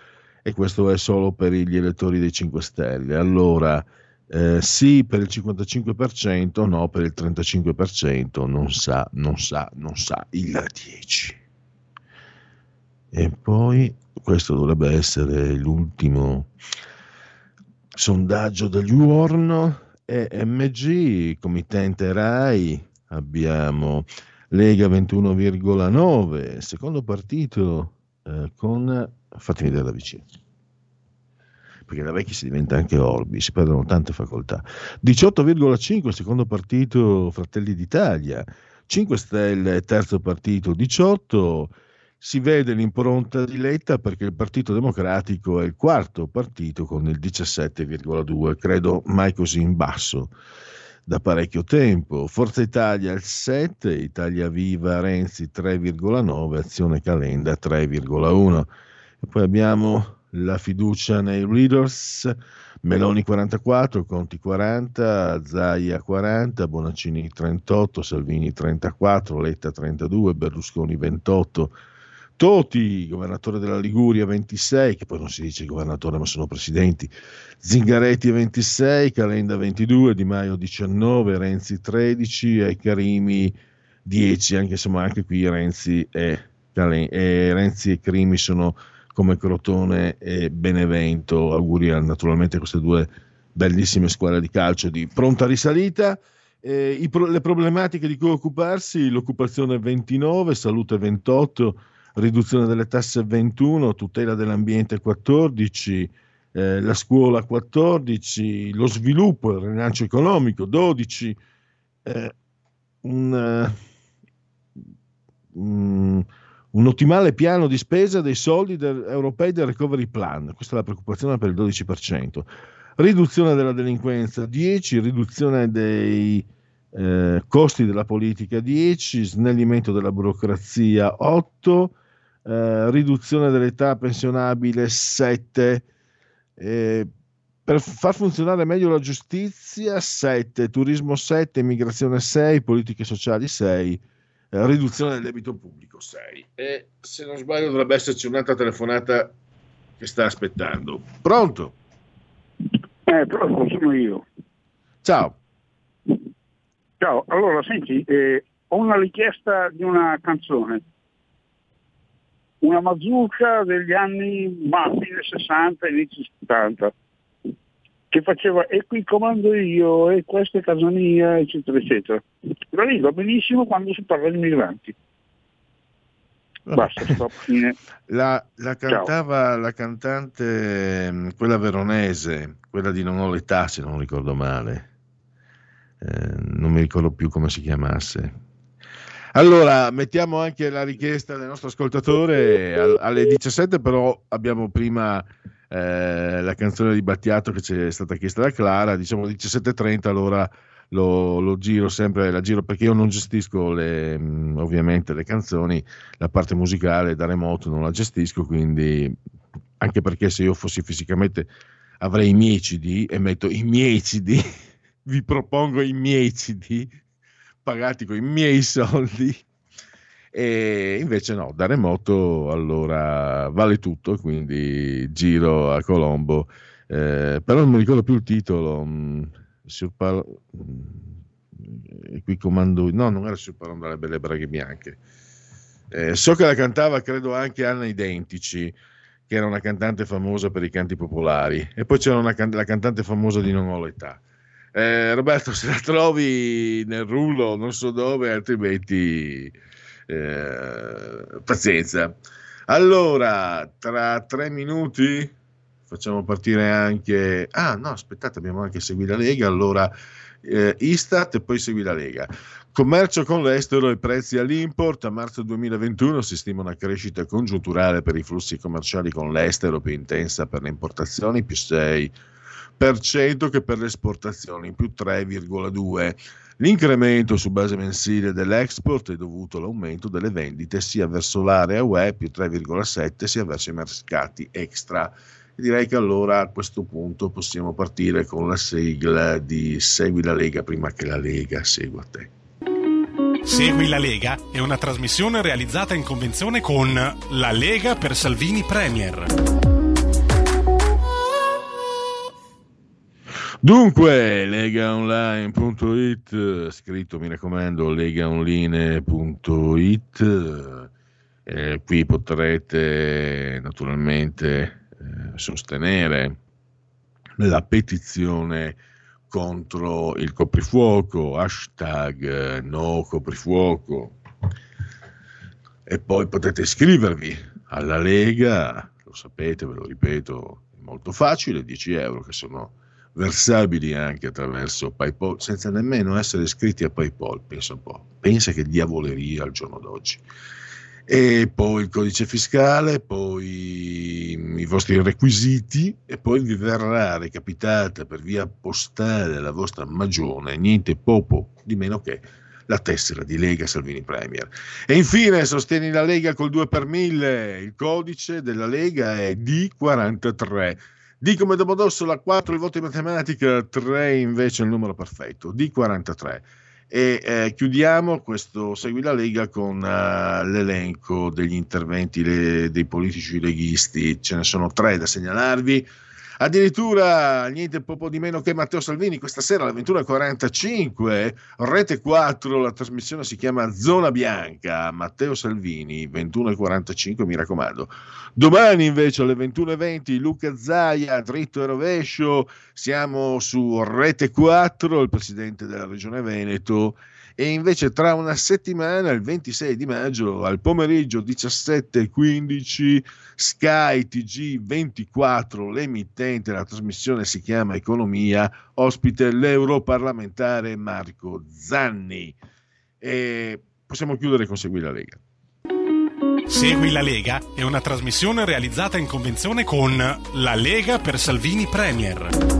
E questo è solo per gli elettori dei 5 Stelle. Allora, eh, sì per il 55%, no per il 35%, non sa, non sa, non sa, il 10%. E poi questo dovrebbe essere l'ultimo sondaggio degli UORN e MG, committente RAI, abbiamo Lega 21,9, secondo partito eh, con, fatemi vedere da vicino, perché da vecchi si diventa anche Orbi, si perdono tante facoltà, 18,5 secondo partito Fratelli d'Italia, 5 Stelle terzo partito 18, si vede l'impronta di Letta perché il Partito Democratico è il quarto partito con il 17,2, credo mai così in basso da parecchio tempo. Forza Italia il 7, Italia Viva Renzi 3,9, Azione Calenda 3,1. E poi abbiamo la fiducia nei leaders, Meloni 44, Conti 40, Zaia 40, Bonaccini 38, Salvini 34, Letta 32, Berlusconi 28, Toti, governatore della Liguria 26, che poi non si dice governatore ma sono presidenti, Zingaretti 26, Calenda 22, Di Maio 19, Renzi 13 e Carimi 10, anche insomma anche qui Renzi e, Calen- e, Renzi e Crimi sono come Crotone e Benevento, auguri a naturalmente queste due bellissime squadre di calcio di pronta risalita. Eh, pro- le problematiche di cui occuparsi, l'occupazione 29, salute 28, riduzione delle tasse 21, tutela dell'ambiente 14, eh, la scuola 14, lo sviluppo, il rilancio economico 12, eh, un, um, un, ottimale piano di spesa dei soldi del, europei del recovery plan, questa è la preoccupazione per il 12%, riduzione della delinquenza 10, riduzione dei eh, costi della politica 10, snellimento della burocrazia 8, eh, riduzione dell'età pensionabile 7, eh, per far funzionare meglio la giustizia 7, turismo 7, immigrazione 6, politiche sociali 6, eh, riduzione del debito pubblico 6. E se non sbaglio dovrebbe esserci un'altra telefonata che sta aspettando. Pronto? Eh, pronto, sono io. Ciao. Ciao, allora senti, eh, ho una richiesta di una canzone una mazurka degli anni ma, fine 60, inizio 70, che faceva e qui comando io, e questa è casa mia, eccetera, eccetera. La lì va benissimo quando si parla di migranti. Basta, stop, fine. La, la cantava Ciao. la cantante, quella veronese, quella di Non ho l'età se non ricordo male. Eh, non mi ricordo più come si chiamasse allora, mettiamo anche la richiesta del nostro ascoltatore alle 17, però abbiamo prima eh, la canzone di Battiato che ci è stata chiesta da Clara, diciamo 17.30, allora lo, lo, giro sempre, la giro perché io non gestisco le, mm, ovviamente le canzoni, la parte musicale da remoto non la gestisco, quindi anche perché se io fossi fisicamente avrei i miei CD e metto i miei CD, vi propongo i miei CD pagati con i miei soldi. E invece no, da remoto allora vale tutto, quindi giro a Colombo, eh, però non mi ricordo più il titolo. Mm, Surpar- mm, qui comando, no, non era Surparando dalle belle braghe bianche. Eh, so che la cantava, credo anche Anna Identici, che era una cantante famosa per i canti popolari, e poi c'era una can- la cantante famosa di Non ho l'età. Eh, Roberto, se la trovi nel rullo, non so dove, altrimenti eh, pazienza. Allora, tra tre minuti facciamo partire anche... Ah no, aspettate, abbiamo anche Segui la Lega, allora eh, Istat e poi Segui la Lega. Commercio con l'estero e prezzi all'import. A marzo 2021 si stima una crescita congiunturale per i flussi commerciali con l'estero più intensa per le importazioni, più 6% che per le esportazioni, più 3,2%. L'incremento su base mensile dell'export è dovuto all'aumento delle vendite sia verso l'area UE più 3,7 sia verso i mercati extra. Direi che allora a questo punto possiamo partire con la sigla di Segui la Lega prima che la Lega segua te. Segui la Lega è una trasmissione realizzata in convenzione con La Lega per Salvini Premier. Dunque, legaonline.it, scritto mi raccomando legaonline.it, eh, qui potrete naturalmente eh, sostenere la petizione contro il coprifuoco, hashtag no coprifuoco. E poi potete iscrivervi alla Lega, lo sapete, ve lo ripeto, è molto facile, 10 euro che sono versabili anche attraverso PayPal, senza nemmeno essere iscritti a PayPal, pensa un po', pensa che diavoleria al giorno d'oggi. E poi il codice fiscale, poi i vostri requisiti e poi vi verrà recapitata per via postale la vostra magione, niente poco di meno che la tessera di Lega Salvini Premier. E infine sostieni la Lega col 2 per 1000, il codice della Lega è D43 D come Domodossola 4 il voto in matematica, 3 invece il numero perfetto, D43. E eh, chiudiamo questo Segui la Lega con uh, l'elenco degli interventi le, dei politici leghisti. Ce ne sono tre da segnalarvi. Addirittura niente poco di meno che Matteo Salvini questa sera alle 21.45, Rete 4, la trasmissione si chiama Zona Bianca, Matteo Salvini, 21.45 mi raccomando. Domani invece alle 21.20 Luca Zaia, dritto e rovescio, siamo su Rete 4, il presidente della regione Veneto e invece tra una settimana, il 26 di maggio, al pomeriggio 17.15, Sky TG24, l'emittente, la trasmissione si chiama Economia, ospite l'europarlamentare Marco Zanni. E possiamo chiudere con Segui la Lega. Segui la Lega è una trasmissione realizzata in convenzione con La Lega per Salvini Premier.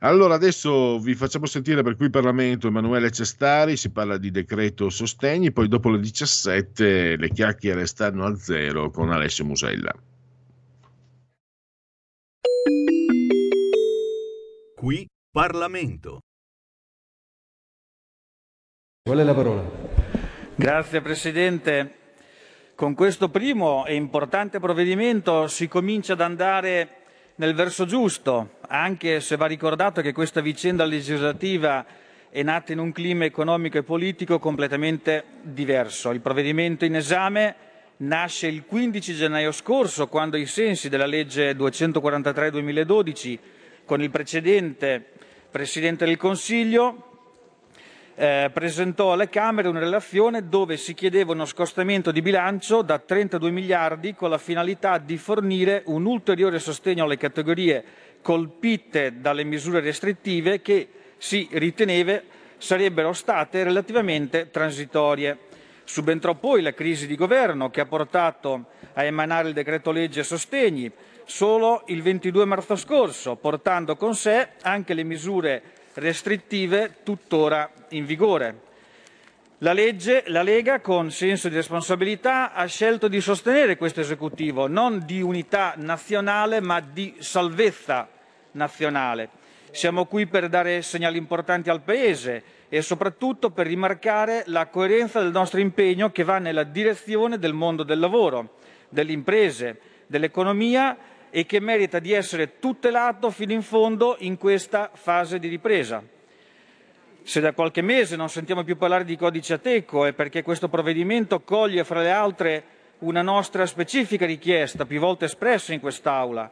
Allora adesso vi facciamo sentire per qui Parlamento Emanuele Cestari, si parla di decreto sostegni, poi dopo le 17 le chiacchiere stanno a zero con Alessio Musella. Qui Parlamento. Qual è la parola? Grazie Presidente. Con questo primo e importante provvedimento si comincia ad andare nel verso giusto, anche se va ricordato che questa vicenda legislativa è nata in un clima economico e politico completamente diverso. Il provvedimento in esame nasce il 15 gennaio scorso, quando ai sensi della legge 243-2012, con il precedente Presidente del Consiglio, eh, presentò alle Camere una relazione dove si chiedeva uno scostamento di bilancio da 32 miliardi con la finalità di fornire un ulteriore sostegno alle categorie colpite dalle misure restrittive che si riteneva sarebbero state relativamente transitorie. Subentrò poi la crisi di governo che ha portato a emanare il decreto legge sostegni solo il 22 marzo scorso, portando con sé anche le misure restrittive tuttora in vigore. La, legge, la Lega, con senso di responsabilità, ha scelto di sostenere questo esecutivo, non di unità nazionale, ma di salvezza nazionale. Siamo qui per dare segnali importanti al Paese e soprattutto per rimarcare la coerenza del nostro impegno che va nella direzione del mondo del lavoro, delle imprese, dell'economia e che merita di essere tutelato fino in fondo in questa fase di ripresa. Se da qualche mese non sentiamo più parlare di codice Ateco è perché questo provvedimento coglie fra le altre una nostra specifica richiesta, più volte espressa in quest'Aula,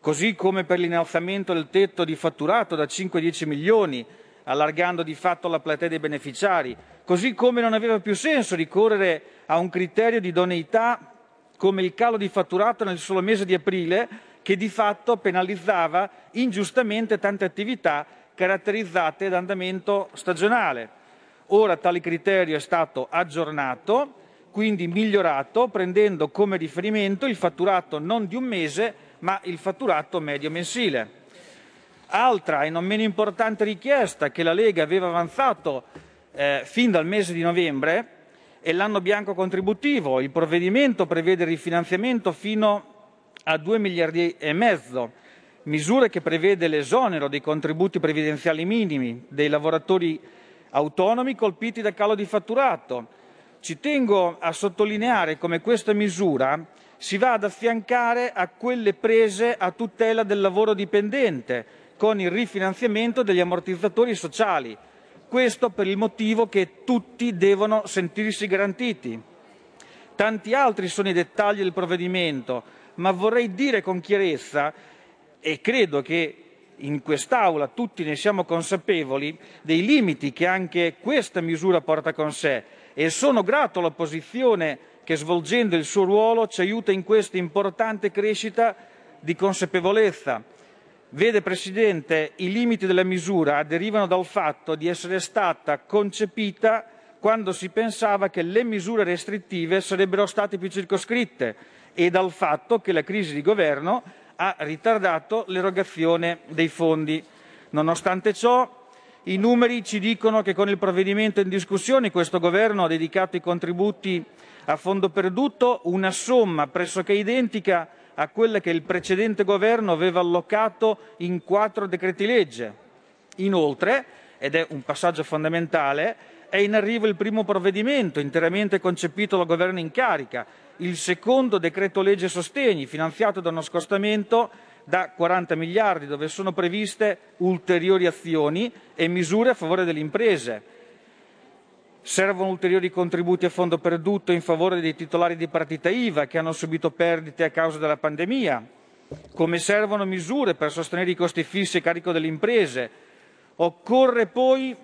così come per l'innalzamento del tetto di fatturato da 5 a 10 milioni, allargando di fatto la platea dei beneficiari, così come non aveva più senso ricorrere a un criterio di idoneità come il calo di fatturato nel solo mese di aprile, che di fatto penalizzava ingiustamente tante attività caratterizzate da andamento stagionale. Ora tale criterio è stato aggiornato, quindi migliorato, prendendo come riferimento il fatturato non di un mese, ma il fatturato medio mensile. Altra e non meno importante richiesta che la Lega aveva avanzato eh, fin dal mese di novembre è l'anno bianco contributivo. Il provvedimento prevede rifinanziamento fino a 2 miliardi e mezzo, misure che prevede l'esonero dei contributi previdenziali minimi dei lavoratori autonomi colpiti da calo di fatturato. Ci tengo a sottolineare come questa misura si va ad affiancare a quelle prese a tutela del lavoro dipendente con il rifinanziamento degli ammortizzatori sociali. Questo per il motivo che tutti devono sentirsi garantiti. Tanti altri sono i dettagli del provvedimento, ma vorrei dire con chiarezza, e credo che in quest'Aula tutti ne siamo consapevoli, dei limiti che anche questa misura porta con sé e sono grato all'opposizione che svolgendo il suo ruolo ci aiuta in questa importante crescita di consapevolezza Vede Presidente, i limiti della misura derivano dal fatto di essere stata concepita quando si pensava che le misure restrittive sarebbero state più circoscritte e dal fatto che la crisi di governo ha ritardato l'erogazione dei fondi. Nonostante ciò, i numeri ci dicono che con il provvedimento in discussione questo governo ha dedicato ai contributi a fondo perduto una somma pressoché identica a quella che il precedente governo aveva allocato in quattro decreti legge. Inoltre, ed è un passaggio fondamentale, è in arrivo il primo provvedimento interamente concepito dal governo in carica, il secondo decreto legge sostegni, finanziato da uno scostamento da 40 miliardi, dove sono previste ulteriori azioni e misure a favore delle imprese. Servono ulteriori contributi a fondo perduto in favore dei titolari di partita IVA che hanno subito perdite a causa della pandemia, come servono misure per sostenere i costi fissi a carico delle imprese. Occorre poi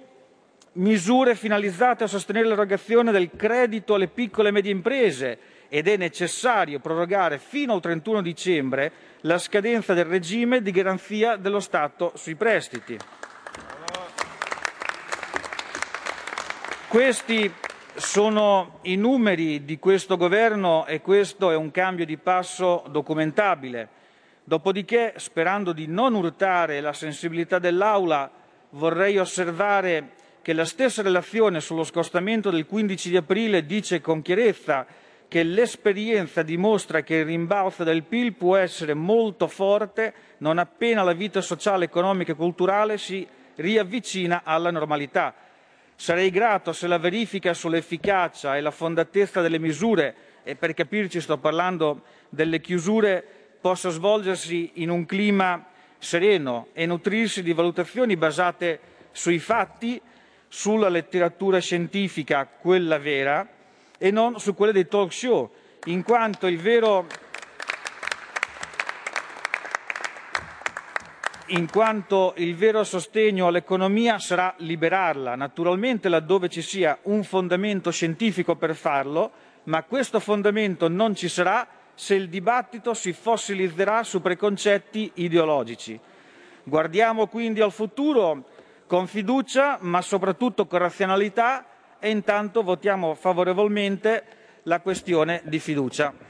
misure finalizzate a sostenere l'erogazione del credito alle piccole e medie imprese ed è necessario prorogare fino al 31 dicembre la scadenza del regime di garanzia dello Stato sui prestiti. Questi sono i numeri di questo governo e questo è un cambio di passo documentabile. Dopodiché, sperando di non urtare la sensibilità dell'Aula, vorrei osservare che la stessa relazione sullo scostamento del 15 di aprile dice con chiarezza che l'esperienza dimostra che il rimbalzo del PIL può essere molto forte non appena la vita sociale, economica e culturale si riavvicina alla normalità. Sarei grato se la verifica sull'efficacia e la fondatezza delle misure, e per capirci sto parlando delle chiusure, possa svolgersi in un clima sereno e nutrirsi di valutazioni basate sui fatti, sulla letteratura scientifica, quella vera, e non su quelle dei talk show, in quanto il vero in quanto il vero sostegno all'economia sarà liberarla, naturalmente laddove ci sia un fondamento scientifico per farlo, ma questo fondamento non ci sarà se il dibattito si fossilizzerà su preconcetti ideologici. Guardiamo quindi al futuro con fiducia, ma soprattutto con razionalità e intanto votiamo favorevolmente la questione di fiducia.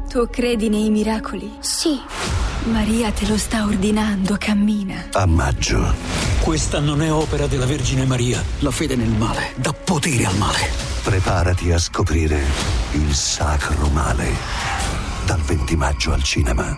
Tu credi nei miracoli? Sì. Maria te lo sta ordinando, cammina. A maggio. Questa non è opera della Vergine Maria. La fede nel male dà potere al male. Preparati a scoprire il sacro male. Dal 20 maggio al cinema.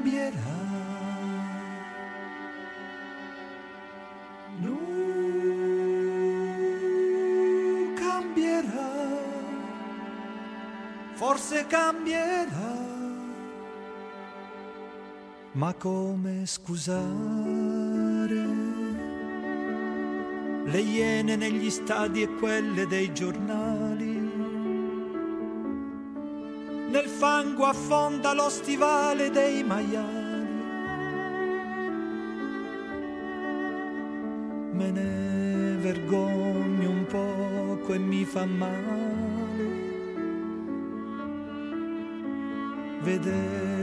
Cambierà. Non cambierà, forse cambierà. Ma come scusare le iene negli stadi e quelle dei giornali? Fango affonda lo stivale dei maiali. Me ne vergogno un poco e mi fa male vedere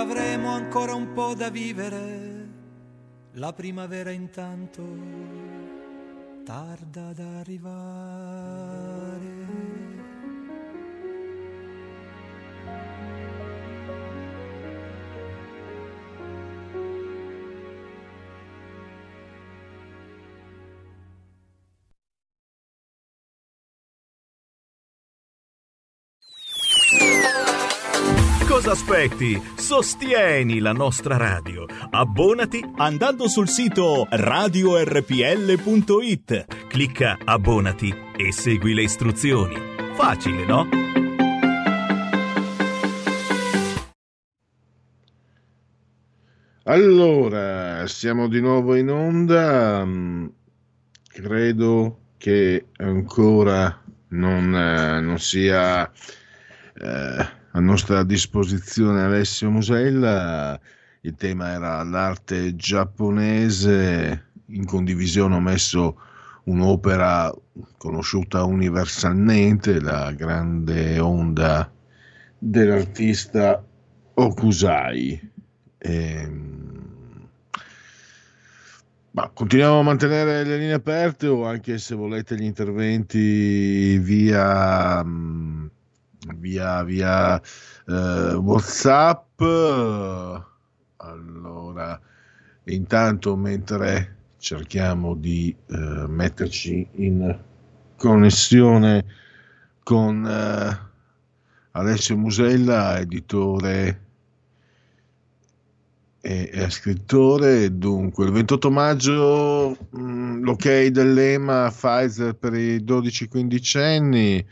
avremo ancora un po' da vivere, la primavera intanto tarda ad arrivare. Cosa aspetti? Sostieni la nostra radio. Abbonati andando sul sito radiorpl.it. Clicca abbonati e segui le istruzioni. Facile, no? Allora, siamo di nuovo in onda. Credo che ancora non, eh, non sia eh, a nostra disposizione Alessio Musella. Il tema era l'arte giapponese in condivisione ho messo un'opera conosciuta universalmente, la grande onda dell'artista Okusai. Ehm, ma continuiamo a mantenere le linee aperte o anche se volete gli interventi via, via, via eh, WhatsApp. Allora, intanto mentre cerchiamo di eh, metterci in connessione con eh, Alessio Musella, editore e, e, scrittore. Dunque, il 28 maggio mh, mm, l'ok dell'EMA Pfizer per i 12-15 anni.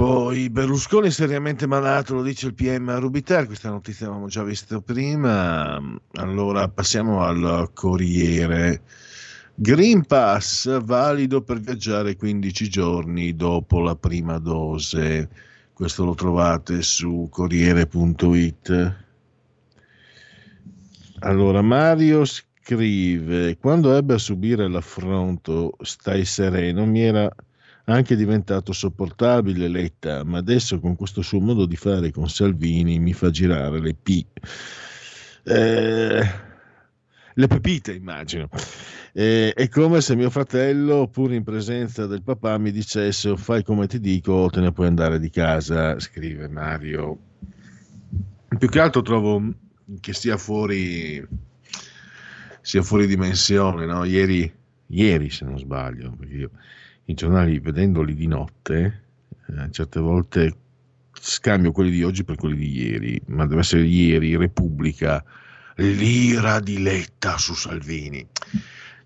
Poi Berlusconi seriamente malato, lo dice il PM Rubiter, questa notizia l'avevamo già vista prima. Allora passiamo al Corriere. Green Pass valido per viaggiare 15 giorni dopo la prima dose. Questo lo trovate su Corriere.it. Allora Mario scrive: Quando ebbe a subire l'affronto, stai sereno, mi era anche diventato sopportabile Letta, ma adesso con questo suo modo di fare con Salvini mi fa girare le P. Eh, le pepite, immagino. Eh, è come se mio fratello, pur in presenza del papà, mi dicesse fai come ti dico o te ne puoi andare di casa, scrive Mario. Più che altro trovo che sia fuori, sia fuori dimensione, no? Ieri, ieri se non sbaglio, perché io i giornali vedendoli di notte, eh, certe volte scambio quelli di oggi per quelli di ieri, ma deve essere ieri, Repubblica, l'ira di Letta su Salvini.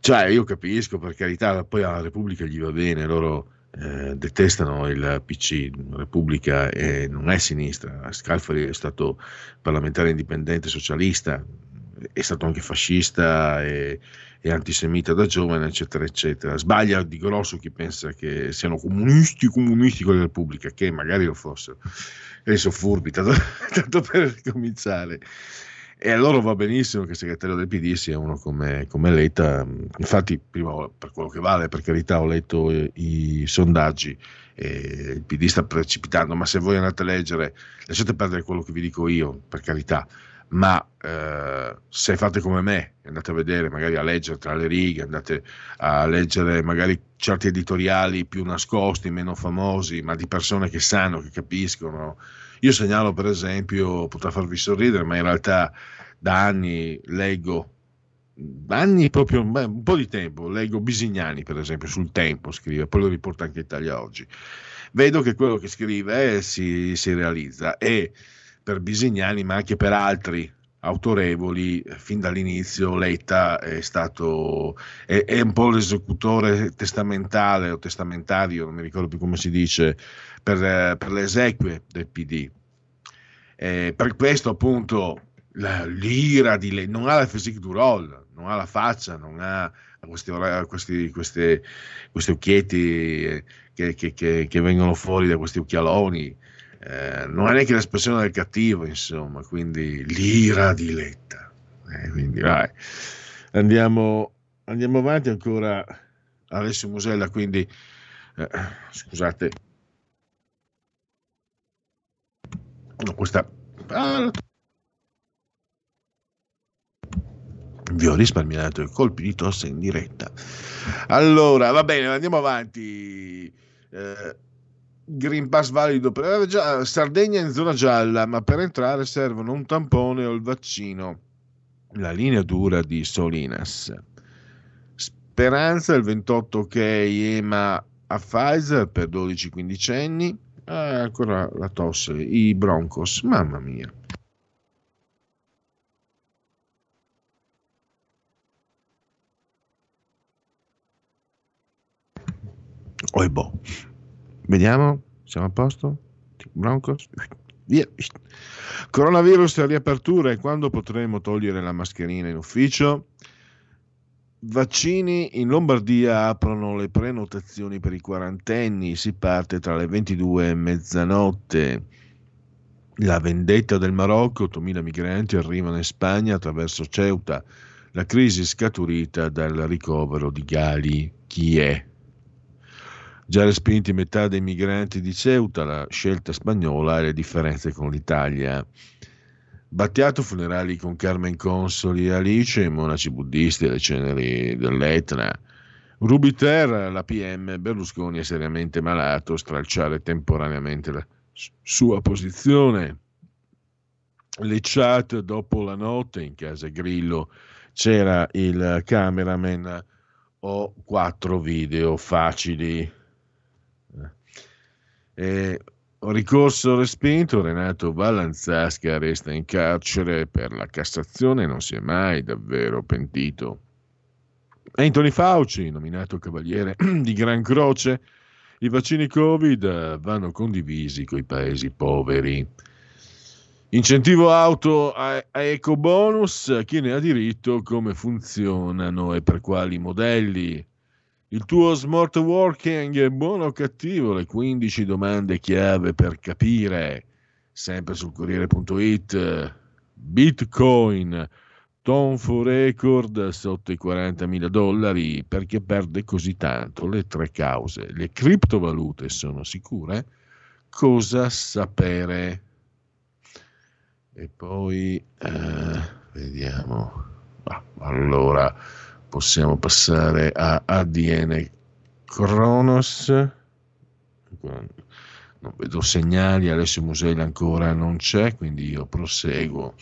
Cioè, io capisco, per carità, poi alla Repubblica gli va bene, loro eh, detestano il PC, Repubblica è, non è sinistra, Scalfari è stato parlamentare indipendente socialista, è stato anche fascista e, e, antisemita da giovane, eccetera, eccetera. Sbaglia di grosso chi pensa che siano comunisti, comunisti con la Repubblica, che magari lo fossero. Sono furbi, tanto, tanto per cominciare. E a loro va benissimo che il segretario del PD sia uno come, come Letta. Infatti, prima, per quello che vale, per carità, ho letto i, i sondaggi il PD sta precipitando, ma se voi andate a leggere, lasciate perdere quello che vi dico io, per carità ma eh, se fate come me, andate a vedere, magari a leggere tra le righe, andate a leggere magari certi editoriali più nascosti, meno famosi, ma di persone che sanno, che capiscono. Io segnalo per esempio, potrà farvi sorridere, ma in realtà da anni leggo, anni proprio, un po' di tempo, leggo Bisignani per esempio sul tempo, scrive, poi lo riporta anche Italia Oggi. Vedo che quello che scrive eh, si, si realizza e per Bisignani, ma anche per altri autorevoli, fin dall'inizio Letta è stato è, è, un po' l'esecutore testamentale o testamentario, non mi ricordo più come si dice, per, per le esequie del PD. Eh, per questo appunto la, l'ira di Letta non ha la physique du rôle, non ha la faccia, non ha questi, questi, questi, questi occhietti che, che, che, che vengono fuori da questi occhialoni eh, non è neanche l'espressione del cattivo, insomma, quindi l'ira di Letta. Eh, quindi vai. Andiamo, andiamo avanti ancora. Alessio Musella, quindi eh, scusate, questa ah, vi ho risparmiato i colpi di tosse in diretta. Allora, va bene, andiamo avanti. Eh, Green Pass valido per Sardegna in zona gialla, ma per entrare servono un tampone o il vaccino. La linea dura di Solinas. Speranza il 28 ok EMA a Pfizer per 12-15 anni. Ah, ancora la tosse, i Broncos, mamma mia. Oi boh. Vediamo, siamo a posto? Broncos? Via. Coronavirus e quando potremo togliere la mascherina in ufficio? Vaccini in Lombardia aprono le prenotazioni per i quarantenni, si parte tra le 22 e mezzanotte. La vendetta del Marocco, 8.000 migranti arrivano in Spagna attraverso Ceuta. la crisi scaturita dal ricovero di Gali. Chi è? Già respinti metà dei migranti di Ceuta, la scelta spagnola e le differenze con l'Italia. Battiato funerali con Carmen Consoli e Alice, i monaci buddisti alle ceneri dell'Etna. Rubiter, la PM, Berlusconi è seriamente malato, stralciare temporaneamente la sua posizione. Le chat dopo la notte in casa Grillo c'era il cameraman ho quattro video facili. E ricorso respinto, Renato Vallanzasca resta in carcere per la Cassazione, non si è mai davvero pentito. Anthony Fauci, nominato cavaliere di Gran Croce, i vaccini Covid vanno condivisi con i paesi poveri. Incentivo auto a eco bonus, chi ne ha diritto, come funzionano e per quali modelli. Il tuo smart working è buono o cattivo? Le 15 domande chiave per capire. Sempre sul Corriere.it. Bitcoin. Tonfo record sotto i 40.000 dollari perché perde così tanto. Le tre cause. Le criptovalute sono sicure? Cosa sapere? E poi eh, vediamo. Ah, allora possiamo passare a ADN Kronos. Non vedo segnali, Alessio Museli ancora non c'è, quindi io proseguo.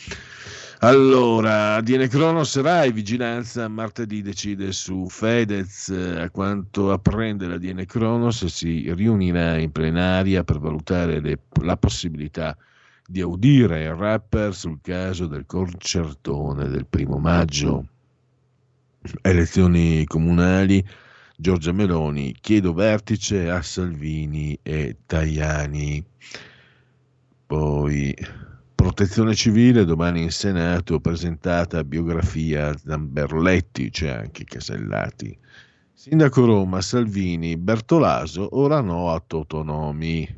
Allora, ADN Kronos Rai, vigilanza, martedì decide su Fedez, a quanto apprende l'ADN Kronos si riunirà in plenaria per valutare le, la possibilità di audire il rapper sul caso del concertone del primo maggio. Elezioni comunali, Giorgia Meloni, chiedo vertice a Salvini e Tajani. Poi protezione civile, domani in Senato presentata biografia Zamberletti, c'è anche Casellati. Sindaco Roma, Salvini, Bertolaso, ora no a Totonomi.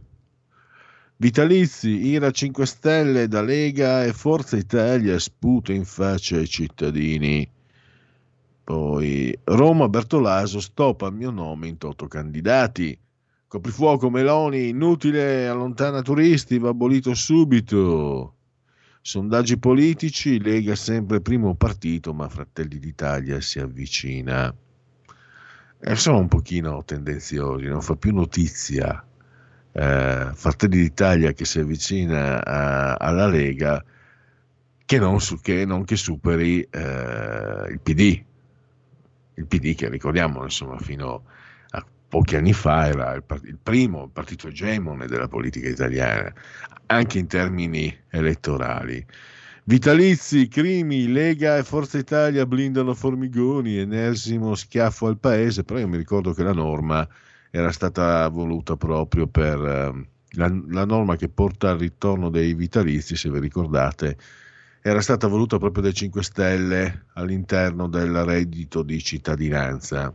Vitalizi, Ira 5 Stelle da Lega e Forza Italia sputa in faccia ai cittadini. Poi Roma Bertolaso stop al mio nome in toto candidati. Coprifuoco Meloni, inutile, allontana turisti, va abolito subito. Sondaggi politici, Lega sempre primo partito, ma Fratelli d'Italia si avvicina. E sono un pochino tendenziosi, non fa più notizia eh, Fratelli d'Italia che si avvicina a, alla Lega che non, su, che, non che superi eh, il PD. Il PD che ricordiamo insomma fino a pochi anni fa era il, il primo partito egemone della politica italiana, anche in termini elettorali. Vitalizi, Crimi, Lega e Forza Italia blindano Formigoni, ennesimo schiaffo al paese, però io mi ricordo che la norma era stata voluta proprio per eh, la, la, norma che porta al ritorno dei vitalizi, se vi ricordate, era stata voluta proprio dai 5 Stelle all'interno del reddito di cittadinanza.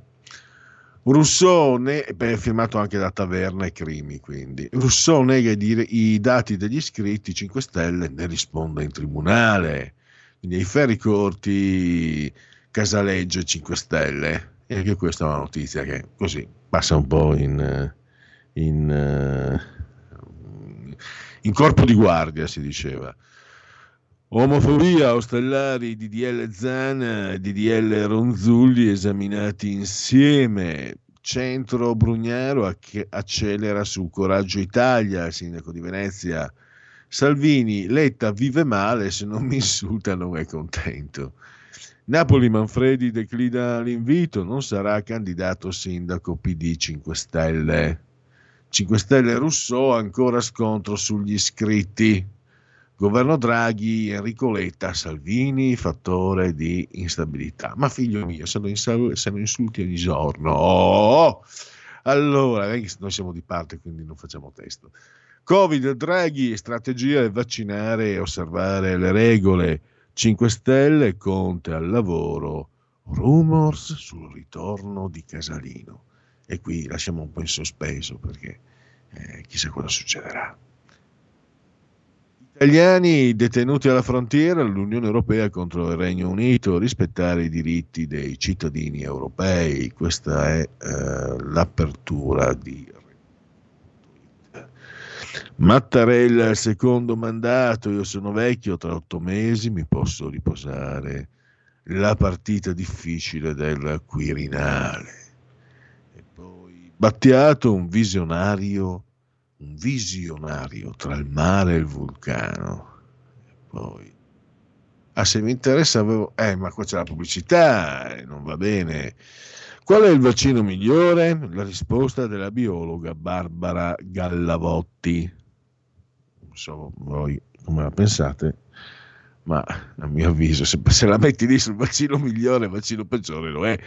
Rousseau, ne, beh, firmato anche da Taverna e Crimi, quindi. Rousseau nega i, i dati degli iscritti 5 Stelle, ne risponde in tribunale. Quindi ai ferri corti Casaleggio 5 Stelle. E anche questa è una notizia che così passa un po' in, in, in corpo di guardia, si diceva. Omofobia, Ostellari, DDL Zana e DDL Ronzulli esaminati insieme. Centro Brugnaro accelera su Coraggio Italia, il sindaco di Venezia. Salvini, Letta vive male, se non mi insulta non è contento. Napoli Manfredi declina l'invito, non sarà candidato sindaco PD 5 Stelle. 5 Stelle Rousseau ancora scontro sugli iscritti. Governo Draghi, Enrico Letta, Salvini, fattore di instabilità. Ma figlio mio, se lo, insulti ogni giorno. Oh! Allora, noi siamo di parte, quindi non facciamo testo. Covid, Draghi, strategia è vaccinare e osservare le regole 5 Stelle, Conte al lavoro, rumors sul ritorno di Casalino. E qui lasciamo un po' in sospeso perché eh, chissà cosa succederà. Italiani detenuti alla frontiera, l'Unione Europea contro il Regno Unito, rispettare i diritti dei cittadini europei. Questa è eh, l'apertura di Mattarella secondo mandato, io sono vecchio, tra otto mesi mi posso riposare. La partita difficile del Quirinale. E poi Battiato, un visionario un visionario tra il mare e il vulcano. E poi, ah, se mi interessa, avevo, eh, ma qua c'è la pubblicità, eh, non va bene. Qual è il vaccino migliore? La risposta della biologa Barbara Gallavotti. Non so voi come la pensate, ma a mio avviso se, se, la metti lì sul vaccino migliore, il vaccino peggiore lo è.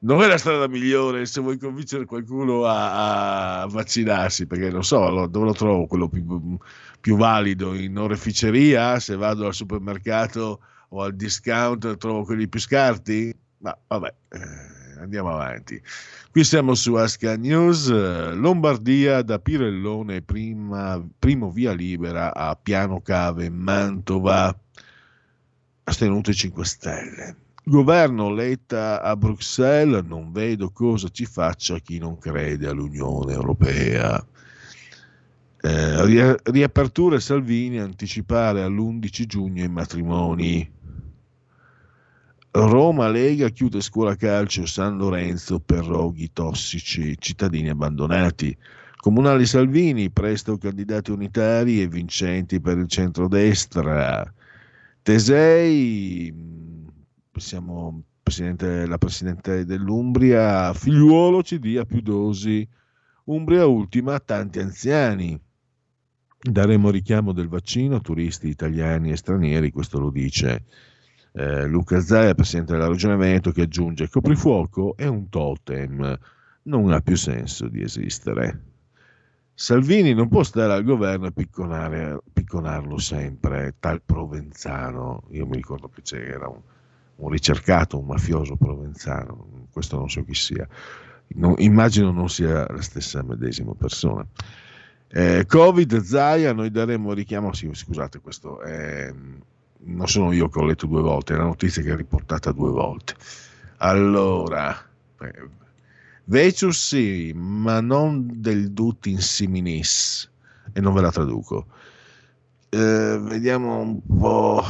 Non è la strada migliore se vuoi convincere qualcuno a, a vaccinarsi, perché non so allora, dove lo trovo quello più, più, valido, in oreficeria, se vado al supermercato o al discount trovo quelli più scarti? Ma vabbè, eh, andiamo avanti. Qui siamo su Asca News, Lombardia da Pirellone, prima, primo via libera a Piano Cave, Mantova astenuto i 5 Stelle. Governo Letta a Bruxelles, non vedo cosa ci faccia chi non crede all'Unione Europea. Eh, riaperture Salvini anticipare all'11 giugno i matrimoni. Roma Lega chiude scuola calcio San Lorenzo per roghi tossici, cittadini abbandonati. Comunali Salvini, presto candidati unitari e vincenti per il centrodestra. Tesei, siamo presidente, la Presidente dell'Umbria, figliuolo ci dia più dosi. Umbria ultima, tanti anziani. Daremo richiamo del vaccino a turisti italiani e stranieri, questo lo dice eh, Luca Zaia, Presidente della Regione Veneto, che aggiunge coprifuoco è un totem, non ha più senso di esistere. Salvini non può stare al governo e picconarlo sempre, tal Provenzano. Io mi ricordo che c'era un, un ricercato, un mafioso provenzano, questo non so chi sia. Non, immagino non sia la stessa medesima persona. Eh, Covid, Zaia, noi daremo richiamo. Sì, scusate, questo è, non sono io che ho letto due volte, è la notizia che è riportata due volte. Allora, eh, Vecius sì, ma non del dut in siminis, e non ve la traduco. Eh, vediamo un po'.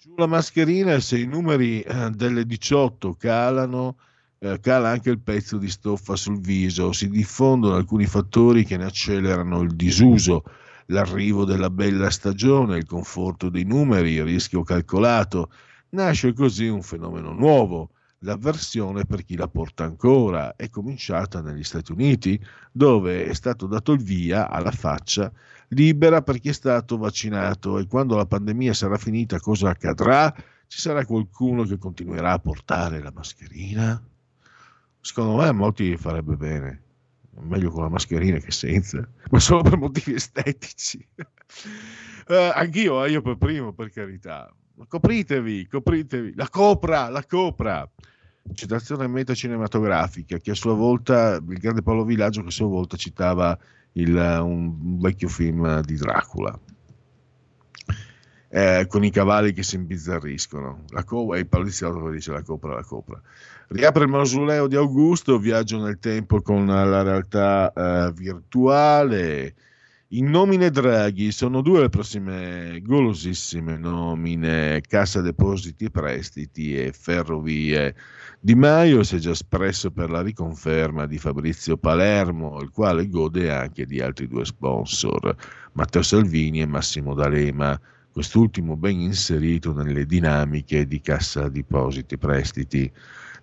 Giù la mascherina, se i numeri eh, delle 18 calano, eh, cala anche il pezzo di stoffa sul viso, si diffondono alcuni fattori che ne accelerano il disuso, l'arrivo della bella stagione, il conforto dei numeri, il rischio calcolato. Nasce così un fenomeno nuovo L'avversione per chi la porta ancora è cominciata negli Stati Uniti, dove è stato dato il via alla faccia libera per chi è stato vaccinato e quando la pandemia sarà finita cosa accadrà? Ci sarà qualcuno che continuerà a portare la mascherina? Secondo me a molti farebbe bene, meglio con la mascherina che senza, ma solo per motivi estetici. Uh, anch'io, eh, io per primo, per carità. Copritevi, copritevi. La copra, la copra citazione metacinematografica che a sua volta, il grande Paolo Villaggio che a sua volta citava il, un vecchio film di Dracula. Eh, con i cavalli che si imbizzarriscono. La co- e il poliziotto che dice la copra, la copra. Riapre il mausoleo di Augusto, viaggio nel tempo con la realtà eh, virtuale. In nomine Draghi sono due le prossime golosissime nomine, Cassa Depositi e Prestiti e Ferrovie. Di Maio si è già espresso per la riconferma di Fabrizio Palermo, il quale gode anche di altri due sponsor, Matteo Salvini e Massimo D'Alema, quest'ultimo ben inserito nelle dinamiche di Cassa Depositi Prestiti.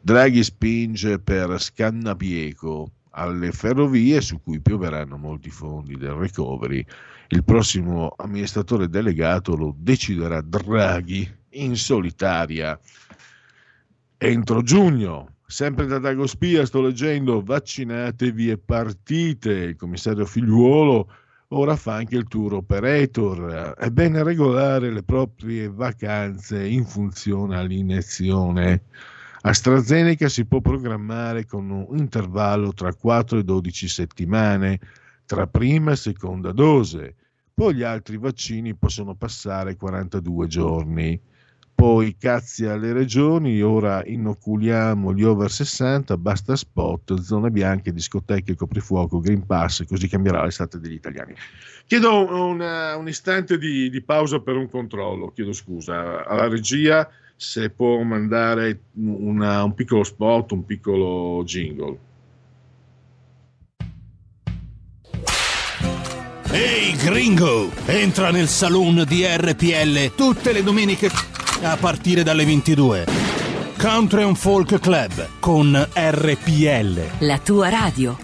Draghi spinge per Scannapieco alle ferrovie su cui pioveranno molti fondi del recovery. Il prossimo amministratore delegato lo deciderà Draghi in solitaria entro giugno. Sempre da Dago Spia sto leggendo vaccinatevi e partite. Il commissario Figliuolo ora fa anche il tour operator. È bene regolare le proprie vacanze in funzione all'iniezione. AstraZeneca si può programmare con un intervallo tra 4 e 12 settimane tra prima e seconda dose. poi gli altri vaccini possono passare 42 giorni. Poi cazzi alle regioni, ora inoculiamo gli over 60, basta spot, zone bianche, discoteche, coprifuoco, Green Pass, così cambierà l'estate degli italiani. Chiedo una, un istante di, di, pausa per un controllo, chiedo scusa alla regia se può mandare una, un piccolo spot, un piccolo jingle. Ehi hey gringo, entra nel saloon di RPL tutte le domeniche a partire dalle 22. Country and Folk Club con RPL. La tua radio.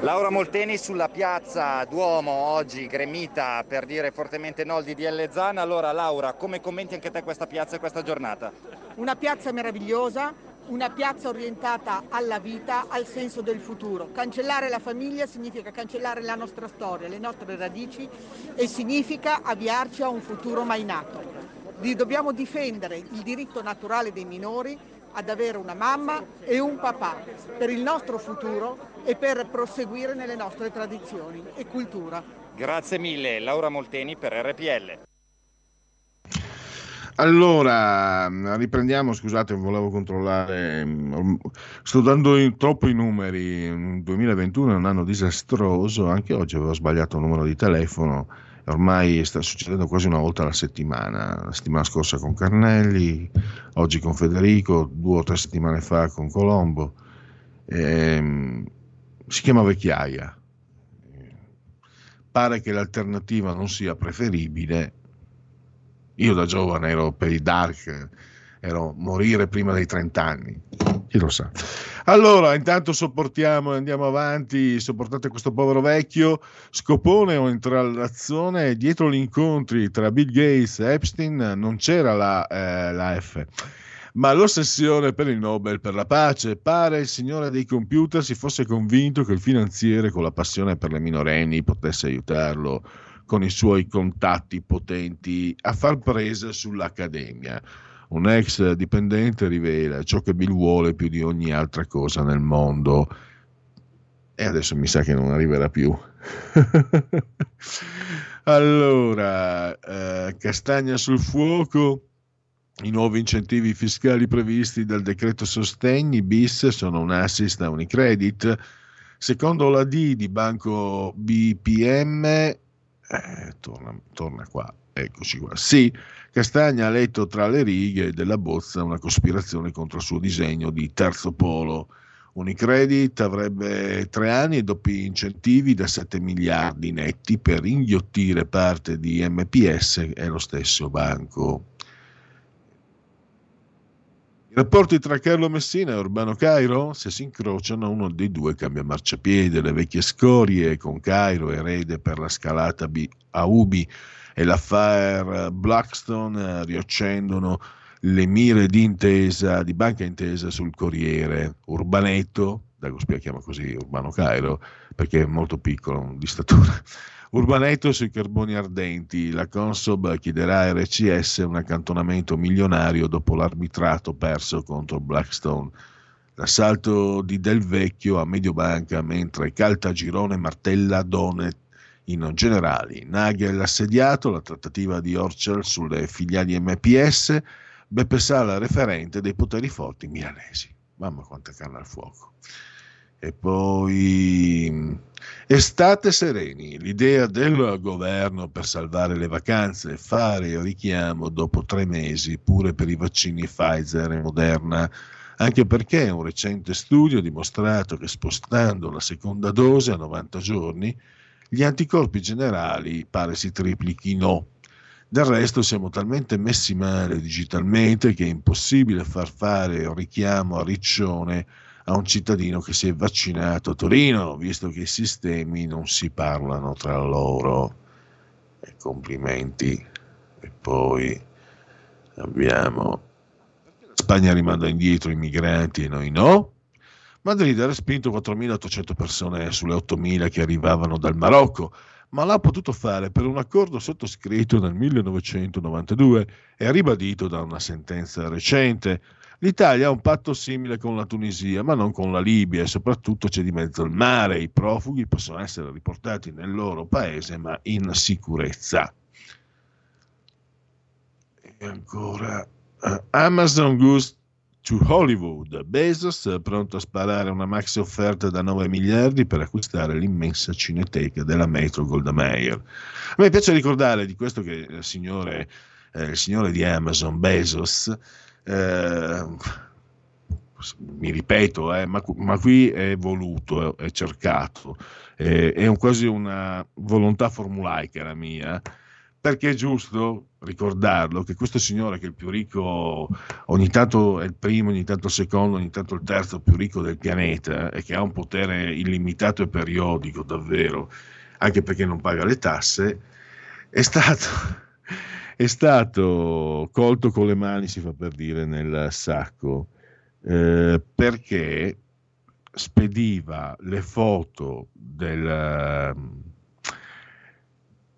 Laura Molteni sulla piazza Duomo oggi gremita per dire fortemente no al DDL Zan. Allora Laura, come commenti anche te questa piazza e questa giornata? Una piazza meravigliosa, una piazza orientata alla vita, al senso del futuro. Cancellare la famiglia significa cancellare la nostra storia, le nostre radici e significa avviarci a un futuro mai nato. Dobbiamo difendere il diritto naturale dei minori ad avere una mamma e un papà per il nostro futuro e per proseguire nelle nostre tradizioni e cultura. Grazie mille Laura Molteni per RPL. Allora, riprendiamo, scusate, volevo controllare, mm, sto dando in, troppo i numeri, il 2021 è un anno disastroso, anche oggi avevo sbagliato il numero di telefono, ormai sta succedendo quasi una volta alla settimana, la settimana scorsa con Carnelli, oggi con Federico, due o tre settimane fa con Colombo, ehm, si chiama vecchiaia, pare che l'alternativa non sia preferibile, io da giovane ero per i dark, ero morire prima dei 30 anni. Chi lo sa. Allora, intanto sopportiamo e andiamo avanti, sopportate questo povero vecchio. Scopone o intrallazione dietro gli incontri tra Bill Gates e Epstein non c'era la, eh, la F ma l'ossessione per il Nobel per la pace. Pare il signore dei computer si fosse convinto che il finanziere con la passione per le minorenni potesse aiutarlo con i suoi contatti potenti a far presa sull'Accademia. Un ex dipendente rivela ciò che Bill vuole più di ogni altra cosa nel mondo. E adesso mi sa che non arriverà più. allora, eh, castagna sul fuoco. I nuovi incentivi fiscali previsti dal decreto sostegni bis sono un assist a Unicredit. Secondo la D di Banco BPM, eh, torna, torna qua, eccoci qua. Sì, Castagna ha letto tra le righe della bozza una cospirazione contro il suo disegno di terzo polo. Unicredit avrebbe tre anni e doppi incentivi da 7 miliardi netti per inghiottire parte di MPS e lo stesso banco. Rapporti tra Carlo Messina e Urbano Cairo, se si incrociano, uno dei due cambia marciapiede. Le vecchie scorie con Cairo, erede per la scalata a Ubi, e l'affair Blackstone riaccendono le mire di intesa, di banca intesa sul Corriere. Urbanetto, Dagospia chiama così Urbano Cairo, perché è molto piccolo di statura Urbanetto sui carboni ardenti. La Consob chiederà a RCS un accantonamento milionario dopo l'arbitrato perso contro Blackstone. L'assalto di Del Vecchio a Mediobanca mentre Caltagirone martella Donet in generali. Nagel assediato, la trattativa di Orchel sulle filiali MPS, Beppe Sala referente dei poteri forti milanesi. Mamma quanta canna al fuoco. E poi estate sereni, l'idea del governo per salvare le vacanze, fare il richiamo dopo tre mesi pure per i vaccini Pfizer e Moderna, anche perché un recente studio ha dimostrato che spostando la seconda dose a 90 giorni, gli anticorpi generali pare si triplichino. Del resto siamo talmente messi male digitalmente che è impossibile far fare il richiamo a Riccione a un cittadino che si è vaccinato a Torino, visto che i sistemi non si parlano tra loro. E complimenti. E poi abbiamo... Spagna rimanda indietro i migranti e noi no? Madrid ha respinto 4.800 persone sulle 8.000 che arrivavano dal Marocco, ma l'ha potuto fare per un accordo sottoscritto nel 1992 e ribadito da una sentenza recente L'Italia ha un patto simile con la Tunisia, ma non con la Libia e soprattutto c'è di mezzo il mare. I profughi possono essere riportati nel loro paese, ma in sicurezza. E ancora uh, Amazon goes to Hollywood. Bezos pronto a sparare una maxi offerta da 9 miliardi per acquistare l'immensa cineteca della Metro Golda Meir. A me piace ricordare di questo che il signore, eh, il signore di Amazon, Bezos, eh, mi ripeto, eh, ma, ma, qui è voluto, è cercato, è, è un, quasi una volontà formulaica la mia, perché è giusto ricordarlo che questo signore che è il più ricco, ogni tanto è il primo, ogni tanto il secondo, ogni tanto il terzo più ricco del pianeta e che ha un potere illimitato e periodico davvero, anche perché non paga le tasse, è stato è stato colto con le mani, si fa per dire, nel sacco, eh, perché spediva le foto del,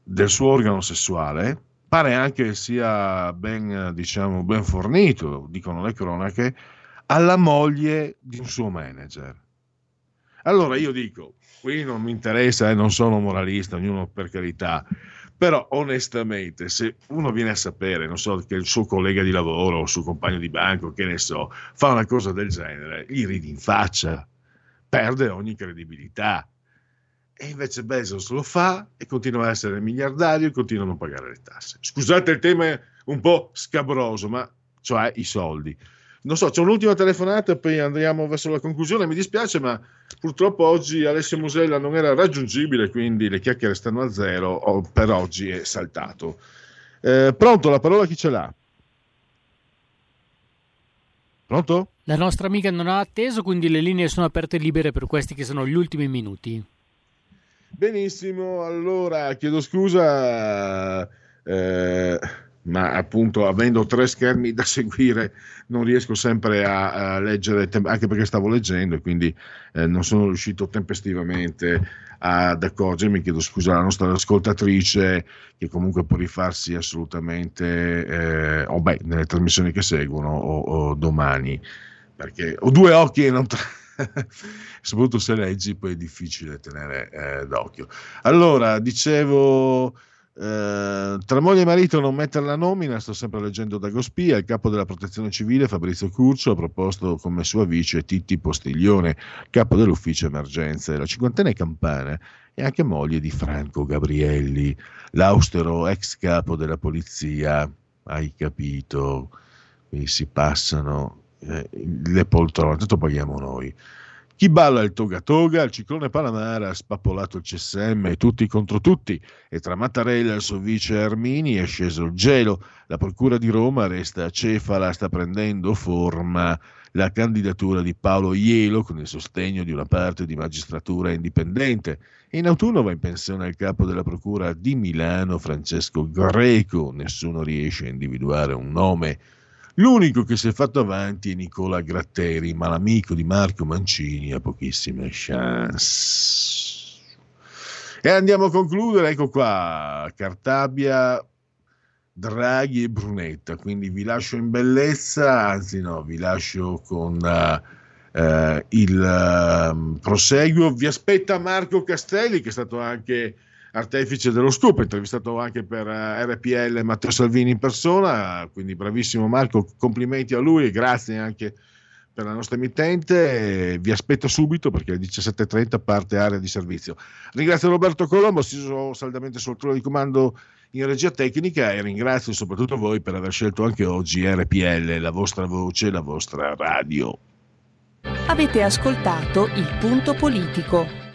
del, suo organo sessuale, pare anche sia ben, diciamo, ben fornito, dicono le cronache, alla moglie di un suo manager. Allora io dico, qui non mi interessa eh, non sono moralista, ognuno per carità, però onestamente, se uno viene a sapere, non so, che il suo collega di lavoro o il suo compagno di banco, che ne so, fa una cosa del genere, gli ridi in faccia, perde ogni credibilità. E invece Bezos lo fa e continua a essere miliardario e continua a non pagare le tasse. Scusate il tema un po' scabroso, ma cioè i soldi non so, c'è un'ultima telefonata e poi andiamo verso la conclusione. Mi dispiace, ma purtroppo oggi Alessio Musella non era raggiungibile, quindi le chiacchiere stanno a zero. Per oggi è saltato. Eh, pronto, la parola chi ce l'ha? Pronto? La nostra amica non ha atteso, quindi le linee sono aperte libere per questi che sono gli ultimi minuti. Benissimo, allora chiedo scusa. Eh ma appunto avendo tre schermi da seguire non riesco sempre a, a leggere, anche perché stavo leggendo e quindi eh, non sono riuscito tempestivamente ad accorgermi, chiedo scusa alla nostra ascoltatrice che comunque può rifarsi assolutamente, eh, o beh, nelle trasmissioni che seguono o, o domani, perché ho due occhi e non tre. Soprattutto se leggi poi è difficile tenere eh, d'occhio. Allora, dicevo, eh, tra moglie e marito non mettere la nomina, sto sempre leggendo da Gospia, il capo della protezione civile Fabrizio Curcio ha proposto come sua vice Titti Postiglione, capo dell'ufficio emergenze, la cinquantenne campana e anche moglie di Franco Gabrielli, l'austero ex capo della polizia. Hai capito? Qui si passano eh, le poltrone, tanto paghiamo noi. Chi balla il toga toga, il ciclone Palamara ha spappolato il CSM e tutti contro tutti e tra Mattarella e il suo vice Armini è sceso il gelo. La Procura di Roma resta cefala, sta prendendo forma la candidatura di Paolo Ielo con il sostegno di una parte di magistratura indipendente. In autunno va in pensione il capo della Procura di Milano, Francesco Greco. Nessuno riesce a individuare un nome L'unico che si è fatto avanti è Nicola Gratteri, ma l'amico di Marco Mancini ha pochissime chance. E andiamo a concludere, ecco qua, Cartabia, Draghi e Brunetta, quindi vi lascio in bellezza, anzi no, vi lascio con uh, uh, il uh, proseguo. Vi aspetta Marco Castelli, che è stato anche artefice dello stupo, intervistato anche per eh, RPL Matteo Salvini in persona, quindi bravissimo Marco, complimenti a lui e grazie anche per la nostra emittente. Vi aspetto subito perché alle 17.30 parte area di servizio. Ringrazio Roberto Colombo, assiso saldamente sul trono di comando in regia tecnica e ringrazio soprattutto voi per aver scelto anche oggi RPL, la vostra voce, la vostra radio. Avete ascoltato il punto politico.